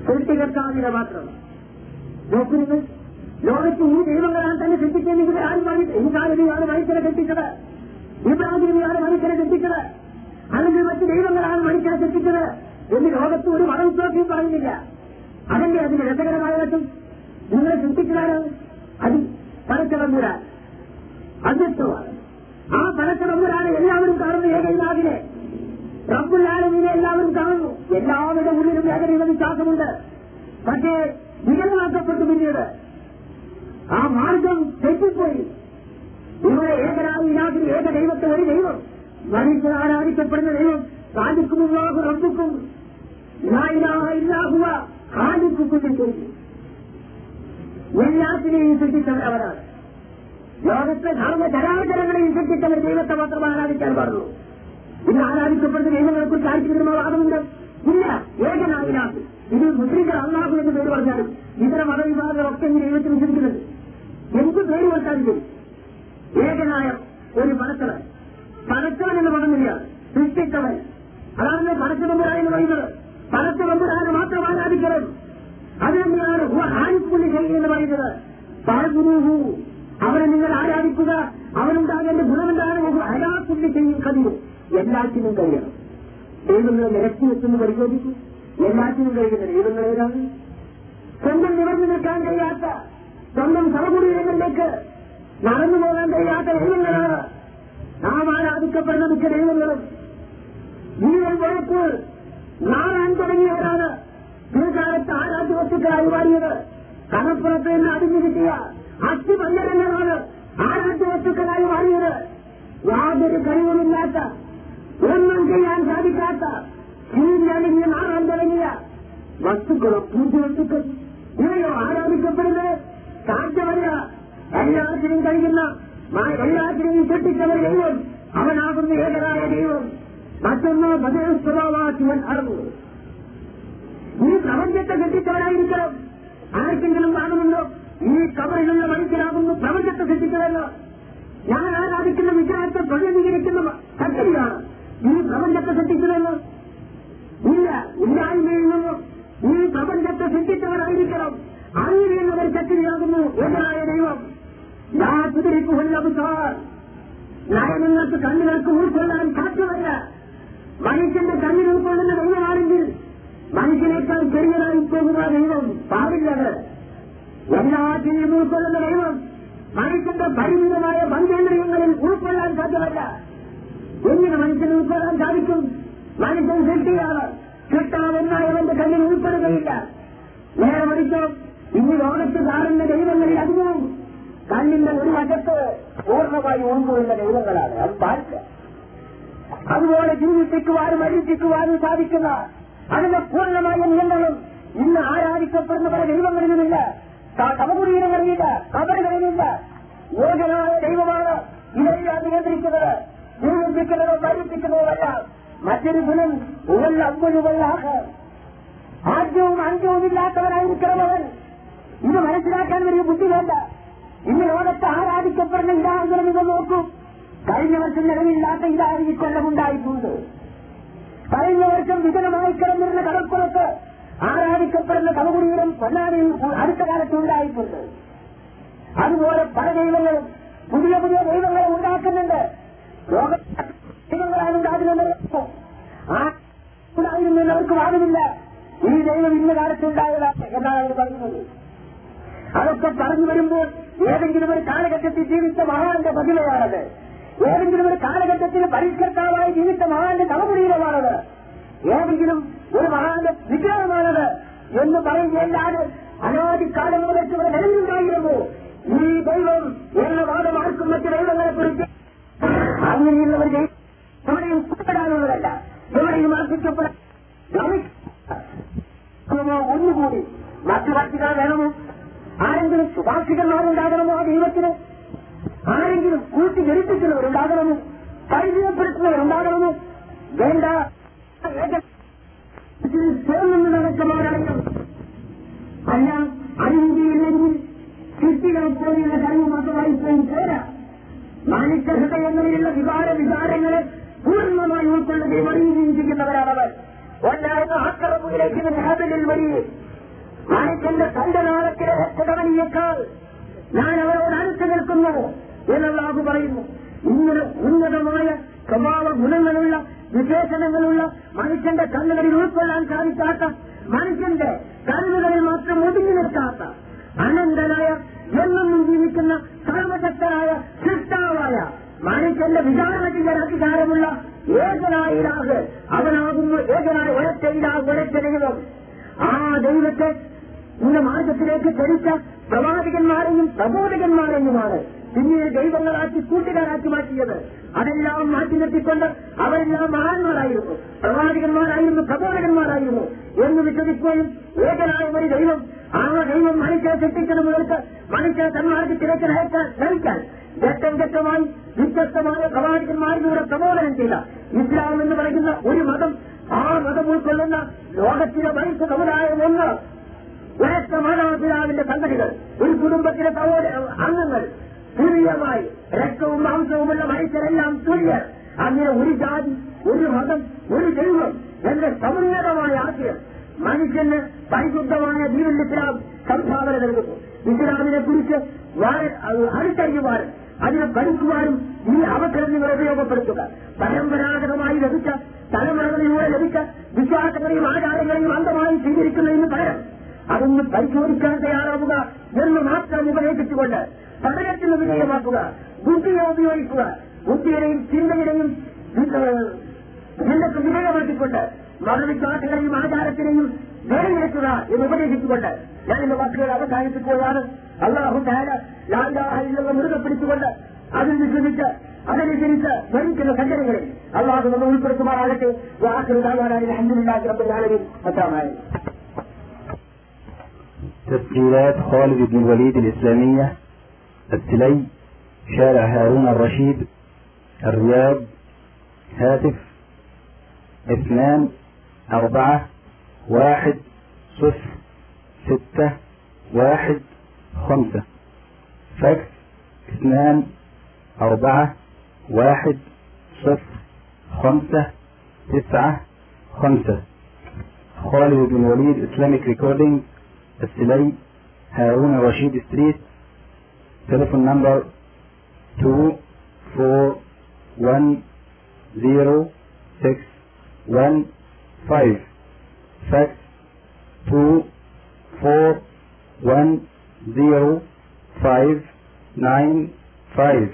സൃഷ്ടികർത്താവിനെ മാത്രം. നോക്കുന്നത് ലോകത്ത് ഈ ദൈവങ്ങളാണ് തന്നെ സൃഷ്ടിച്ചെങ്കിൽ ആരും പറഞ്ഞിട്ട് ഈ ആണ് മനുഷ്യരെ സൃഷ്ടിച്ചത് ഇബ്രാഹിമിയാണ് മനുഷ്യനെ സൃഷ്ടിച്ചത് അല്ലെങ്കിൽ മറ്റ് ദൈവങ്ങളാണ് മനുഷ്യനെ സൃഷ്ടിച്ചത് എന്ന് ലോകത്ത് ഒരു മതവിശ്വാസിയും പറയുന്നില്ല അതല്ലേ അതിന് രസകരമായ വശം നിങ്ങളെ സൃഷ്ടിച്ചതാണ് അത് പരച്ചതമ്പുരാൻ അധ്യക്ഷമാണ് ആ പരച്ചതമ്പുരാനെ എല്ലാവരും കാണുന്ന ഏകയിലാകിനെ റബ്ബുല്ലാലമീനെ എല്ലാവരും കാണുന്നു എല്ലാവരുടെ ഉള്ളിലും ഏകദൈവ വിശ്വാസമുണ്ട് പക്ഷേ വികലമാക്കപ്പെട്ടു പിന്നീട് ആ മാർഗം തെറ്റിപ്പോയി ഇവിടെ ഇലാഹിന് ഏക ദൈവത്തെ ഒരു ദൈവം. മനുഷ്യർ ആരാധിക്കപ്പെടുന്ന ദൈവം സാധിക്കുമുള്ളാഹു റബ്ബുക്കും ഇല്ലാഹുവ കാലിക്കും എല്ലാത്തിനെയും സൃഷ്ടിച്ചവർ അവരാണ് ലോകത്തെ ധർമ്മ ചരാചരങ്ങളെയും സൃഷ്ടിച്ചവർ ദൈവത്തെ മാത്രം ആരാധിക്കാൻ പാടുള്ളൂ. ഇന്ന് ആരാധിക്കപ്പെടുന്ന ദൈവങ്ങൾക്ക് ആർക്കും വാദമുണ്ട്? ഇല്ല. ഏകനായിനാഥ് ഇത് മുസ്ലിങ്ങൾ അള്ളാഹു എന്ന് പേര് പറഞ്ഞാലും ഇതര മതവിഭാഗങ്ങളൊക്കെ ദൈവത്തിന് വിശ്വസിക്കുന്നത് എന്ത് പേര് കൊടുത്താലും ശരി. ഏകനായ ഒരു പടച്ചവൻ പടച്ചവൻ എന്ന് പറഞ്ഞില്ല സൃഷ്ടിച്ചവൻ. അതാണ് പടച്ചതമ്പുരാൻ എന്ന് പറയുന്നത്. പടച്ചതമ്പുരാനെ മാത്രം ആരാധിക്കണം അത് തന്നെയാണ് ആരിപ്പുള്ളി എന്ന് പറയുന്നത്. പാർഗുരുഹു അവനെ നിങ്ങൾ ആരാധിക്കുക. അവനുണ്ടാകേണ്ട ഗുണമെന്താണ്? അയാൾക്കുള്ളി ചെയ്യും കഴിയും എല്ലാറ്റിനും കഴിയണം. ദൈവങ്ങളെ നിരക്കി വെച്ചെന്ന് പരിശോധിക്കും. എല്ലാറ്റിനും കഴിയുന്ന ദൈവങ്ങൾ ഏതാണ്? സ്വന്തം നിവർന്നു നിൽക്കാൻ കഴിയാത്ത സ്വന്തം സമകുടീരങ്ങളിലേക്ക് നടന്നു പോകാൻ കഴിയാത്ത ദൈവങ്ങളാണ് നാം ആരാധിക്കപ്പെടുന്ന മിക്ക ദൈവങ്ങളും ജീവൻ വെളുപ്പ് നാളാൻ തുടങ്ങിയവരാണ് പിൽക്കാലത്ത് ആരാധ്യ വസ്തുക്കളായി മാറിയത് കടപ്പുറത്ത് നിന്ന് അടിഞ്ഞു കിട്ടിയ അസ്ഥിപഞ്ചരങ്ങളാണ് ആരാധ്യ വസ്തുക്കളായി മാറിയത് യാതൊരു കഴിവുമില്ലാത്ത ഒന്നും ചെയ്യാൻ സാധിക്കാത്ത ശീലണിഞ്ഞ നാളാൻ തുടങ്ങിയ വസ്തുക്കളോ പൂജ വസ്തുക്കൾ ഇവയോ ആരാധിക്കപ്പെടുന്നത് സാധ്യമല്ല എല്ലാത്തിനും കഴിയുന്ന എല്ലാത്തിനെയും കെട്ടിച്ചവർ ദൈവം അവനാകുന്ന ഏകനായ ദൈവം. മറ്റൊന്ന് ബദേശ്വരവാസിവൻ അറിവ് ഈ പ്രപഞ്ചത്തെ സൃഷ്ടിച്ചവരായിരിക്കണം ആർക്കെങ്കിലും കാണുന്നുണ്ടോ ഈ കബറിലുള്ള മനുഷ്യരാകുന്നു പ്രപഞ്ചത്തെ സൃഷ്ടിച്ചതല്ല ഞാൻ ആരാധിക്കുന്ന വിഗ്രഹത്തെ പ്രതിനിധീകരിക്കുന്ന ശക്തിയാണ് ഈ പ്രപഞ്ചത്തെ സൃഷ്ടിച്ചതെന്ന് ഇല്ല ഇല്ലായ്മയിൽ നിന്നും ഈ പ്രപഞ്ചത്തെ സൃഷ്ടിച്ചവരായിരിക്കണം അറിയുന്നവർ ശക്തിയാകുന്നു എതിരായ ദൈവം. യാതിരിക്കുകൊല്ലബുദ്ധാർ നയങ്ങൾക്ക് കണ്ണുകൾക്ക് ഉൾക്കൊള്ളാൻ സാധ്യമല്ല. മനുഷ്യന്റെ കണ്ണിൽ ഉൾക്കൊള്ളുന്ന ദൈവമാണെങ്കിൽ മനുഷ്യനേക്കാൾ ചെറിയതായി പോകുന്ന ദൈവം പാടില്ലത് എല്ലാറ്റിനെയും ഉൾക്കൊള്ളുന്ന ദൈവം മനുഷ്യന്റെ പരിമിതമായ പഞ്ചേന്ദ്രിയങ്ങളിൽ ഉൾക്കൊള്ളാൻ സാധ്യമല്ല. എങ്ങനെ മനുഷ്യന് ഉൾക്കൊള്ളാൻ സാധിക്കും? മനുഷ്യൻ സൃഷ്ടിയാണ്. സൃഷ്ടാവെന്നായവന്റെ കണ്ണിൽ ഉൾപ്പെടുകയില്ല. നേരെ മറിച്ചോ ഇന്ന് ലോകത്ത് കാണുന്ന ദൈവങ്ങളിൽ അധികവും കണ്ണിന്റെ ഒരു വശത്ത് പൂർണമായി ഉൾക്കൊള്ളുന്ന ദൈവങ്ങളാണ്. അത് പാടില്ല അതുപോലെ ജീവിപ്പിക്കുവാനും അഴിപ്പിക്കുവാനും സാധിക്കുന്ന അതിന്റെ പൂർണമായ നിയന്ത്രണം ഇന്ന് ആരാധിക്കപ്പെടുന്ന പല ദൈവങ്ങളിലുമില്ല. സമകുടീരങ്ങളിലില്ല കബറുകളിലില്ല യോജനായ ദൈവമാണ് ഇതെല്ലാം നിയന്ത്രിക്കുന്നത്. ജീവിപ്പിക്കുന്നതോ മരിപ്പിക്കുന്നതോല്ല മറ്റൊരു ഗുണം ഉള്ള അമ്പുവല്ലാഹ ആദ്യവും അന്ത്യവും ഇല്ലാത്തവനായിരിക്കണം അവൻ ഇത് മനസ്സിലാക്കാൻ വലിയ ബുദ്ധി വേണ്ട ഇന്ന് ലോകത്ത് ആരാധിക്കപ്പെടുന്ന ഇതാഹരണം നിങ്ങൾ നോക്കൂ. കഴിഞ്ഞ വർഷം നിലവില്ലാത്ത ഇതായി ഈ കൊല്ലമുണ്ടായിട്ടുണ്ട് കഴിഞ്ഞ വർഷം വിജനമായി കിടന്നിരുന്ന കടൽപ്പുറത്ത് ആരാധിക്കപ്പെടുന്ന കവകുടീരം പൊന്നാനിയിൽ അടുത്ത കാലത്ത് ഉണ്ടായിട്ടുണ്ട്. അതുപോലെ പല ദൈവങ്ങളും പുതിയ പുതിയ ദൈവങ്ങളെ ഉണ്ടാക്കുന്നുണ്ട്. ലോക ദൈവങ്ങളാണ് ഉണ്ടാകുന്നത് അവർക്ക് വാദമില്ല. ഈ ദൈവം ഇന്ന കാലത്തുണ്ടായതാണ് എന്നാണ് അവർ പറയുന്നത്. അതൊക്കെ പറഞ്ഞു വരുമ്പോൾ ഏതെങ്കിലും ഒരു കാലഘട്ടത്തിൽ ജീവിച്ച മഹാന്റെ പ്രതിമയാണത്. ഏതെങ്കിലും ഒരു കാലഘട്ടത്തിൽ പരിഷ്കർത്താവായി ജീവിച്ച മഹാന്റെ തലമുടിയിലമാണത് ഏതെങ്കിലും ഒരു മഹാന്റെ വിഗ്രഹമാണത് എന്ന് പറയുകയല്ലാതെ അനാദിക്കാലം മുതൽ ഇവിടെ നിലവിലുണ്ടായിരുന്നു ഈ ദൈവം എന്ന വാദം ആർക്കും മറ്റു ദൈവങ്ങളെ കുറിച്ച് അങ്ങനെയുള്ളവർ എവിടെയും കൂടാനുള്ളതല്ല എവിടെയും അർപ്പിക്കപ്പെടാൻ ഒന്നുകൂടി മറ്റു ഭക്തികൾ വേണമോ? ആരെങ്കിലും സുഭാഷികന്മാരുണ്ടാകണമോ ആ ദൈവത്തിന്? ആരെങ്കിലും കൂട്ടി ജനിപ്പിക്കുന്നവരുണ്ടാകണമോ? പരിചയപ്പെടുത്തുന്നവരുണ്ടാകണമോ? വേണ്ട. അല്ല അറിയുകയില്ലെങ്കിൽ സൃഷ്ടികളെ പോലെയുള്ള കഴിവ് മാത്രമായി പോയി പോരാ. മനുഷ്യ ഹൃദയങ്ങളിലുള്ള വികാര വികാരങ്ങളെ പൂർണമായി ഉൾക്കൊള്ളുകയും അറിയുകയും ചെയ്യുന്നവരാണവർ. ഒന്നായിരുന്നു ആക്രമത്തിലേക്ക് ഹാബലിൽ വഴി മനുഷ്യന്റെ തന്റെ നാളത്തിലെ കുടവനിയേക്കാൾ ഞാൻ അവരോട് അടുത്ത് നിൽക്കുന്നു എന്നല്ലാഹു പറയുന്നു. ഇങ്ങനെ ഉന്നതമായ സ്വഭാവ ഗുണങ്ങളുള്ള വിശേഷണങ്ങളുള്ള മനുഷ്യന്റെ കണ്ണുകളിൽ ഉൾക്കൊള്ളാൻ സാധിക്കാത്ത മനുഷ്യന്റെ കണ്ണുകളിൽ മാത്രം ഒതുങ്ങി നിൽക്കാത്ത അനന്തനായ എന്നും ജീവിക്കുന്ന സർവശക്തനായ സൃഷ്ടാവായ മനുഷ്യന്റെ വിചാരണത്തിന്റെ അധികാരമുള്ള ഏകനായ അവനാകുന്നു ഏകനായ ഒരച്ച ഇലാഹ് ഒരച്ച ദൈവം. ആ ദൈവത്തെ ഇന്ന് മാർഗത്തിലേക്ക് ധരിച്ച പ്രവാചകന്മാരെയും പ്രബോധകന്മാരെയുമാണ്. പിന്നീട് ദൈവങ്ങളാക്കി കൂട്ടുകാരാക്കി മാറ്റിയത്. അതെല്ലാം മാറ്റി നിർത്തിക്കൊണ്ട് അവരെല്ലാം മഹാന്മാരായിരുന്നു. പ്രവാചകന്മാരായിരുന്നു പ്രബോധകന്മാരായിരുന്നു എന്ന് വിശ്വസിക്കുകയും ഏകനായ ഒരു ദൈവം ആ ദൈവം മനുഷ്യ സൃഷ്ടിക്കണം മുതൽക്ക് മനുഷ്യ സന്മാർക്ക് തിരക്കിലയക്കാൻ ശ്രമിക്കാൻ ഘട്ടം ഘട്ടമായി വ്യത്യസ്തമായ പ്രവാചകന്മാരിലൂടെ പ്രബോധനം ചെയ്ത ഇസ്ലാം എന്ന് പറയുന്ന ഒരു മതം ആ മതം ഉൾക്കൊള്ളുന്ന ലോകത്തിലെ മനുഷ്യ സമുദായം ഒന്ന് ഒരൊറ്റ മാതാപിതാവിന്റെ സംഗതികൾ ഒരു കുടുംബത്തിലെ സഹോദര അംഗങ്ങൾ തുല്യമായി രക്തവും മാംസവുമുള്ള മനുഷ്യരെല്ലാം തുല്യർ അങ്ങനെ ഒരു ജാതി ഒരു മതം ഒരു ദൈവം എന്ന സമുന്നതമായ ആശയം മനുഷ്യന് പരിശുദ്ധമായ ദീനുൽ ഇസ്ലാം സംഭാവന നൽകുന്നു ഇസ്ലാമിനെ കുറിച്ച് അടുത്തറിയുവാനും അതിനെ പഠിക്കുവാനും ഈ അവസരം നിങ്ങൾ ഉപയോഗപ്പെടുത്തുക. പരമ്പരാഗതമായി ലഭിച്ച തലമുറകളിലൂടെ ലഭിച്ച വിശ്വാസങ്ങളെയും ആചാരങ്ങളെയും അന്തമായി സ്വീകരിക്കുന്നതിന് പകരം അതൊന്ന് പരിശോധിക്കാൻ തയ്യാറാവുക എന്ന് മാത്രം ഉപദേശിച്ചുകൊണ്ട് പഠനത്തിന് വിധേയമാക്കുക ബുദ്ധിയെ ഉപയോഗിക്കുക ബുദ്ധിയുടെയും ചിന്തയുടെയും ചിന്തക്ക് വിധേയമാക്കിക്കൊണ്ട് മതവിശ്വാസങ്ങളെയും ആചാരത്തിനെയും വേർതിരിക്കുക എന്ന് ഉപദേശിച്ചുകൊണ്ട് ഞാൻ എന്റെ വാക്കുകൾ അവസാനിപ്പിക്കുകയാണ്. അള്ളാഹു താര ലാലാഹില്ലെന്ന് മുറുകെ പിടിച്ചുകൊണ്ട് അതിൽ വിശ്വസിച്ച് അതനുസരിച്ച് ഭരിക്കുന്ന സംഘടനകളിൽ അള്ളാഹു നമ്മൾ ഉൾപ്പെടുത്തുമാറാകട്ടെ. വാക്കുകൾ കാണാനായി അഹമ്മദില്ലാഹി റബ്ബുൽ ആലമീൻ. അസ്സലാമു تسجيلات خالد بن الوليد الإسلامية السلي شارع هارون الرشيد الرياض هاتف اثنان أربعة واحد صفر ستة واحد خمسة. فاكس اثنان أربعة واحد صفر خمسة تسعة خمسة. خالد بن وليد Islamic Recording السلي هارون رشيد ستريت تليفون نمبر 2410615 فاكس 2410595 five nine five.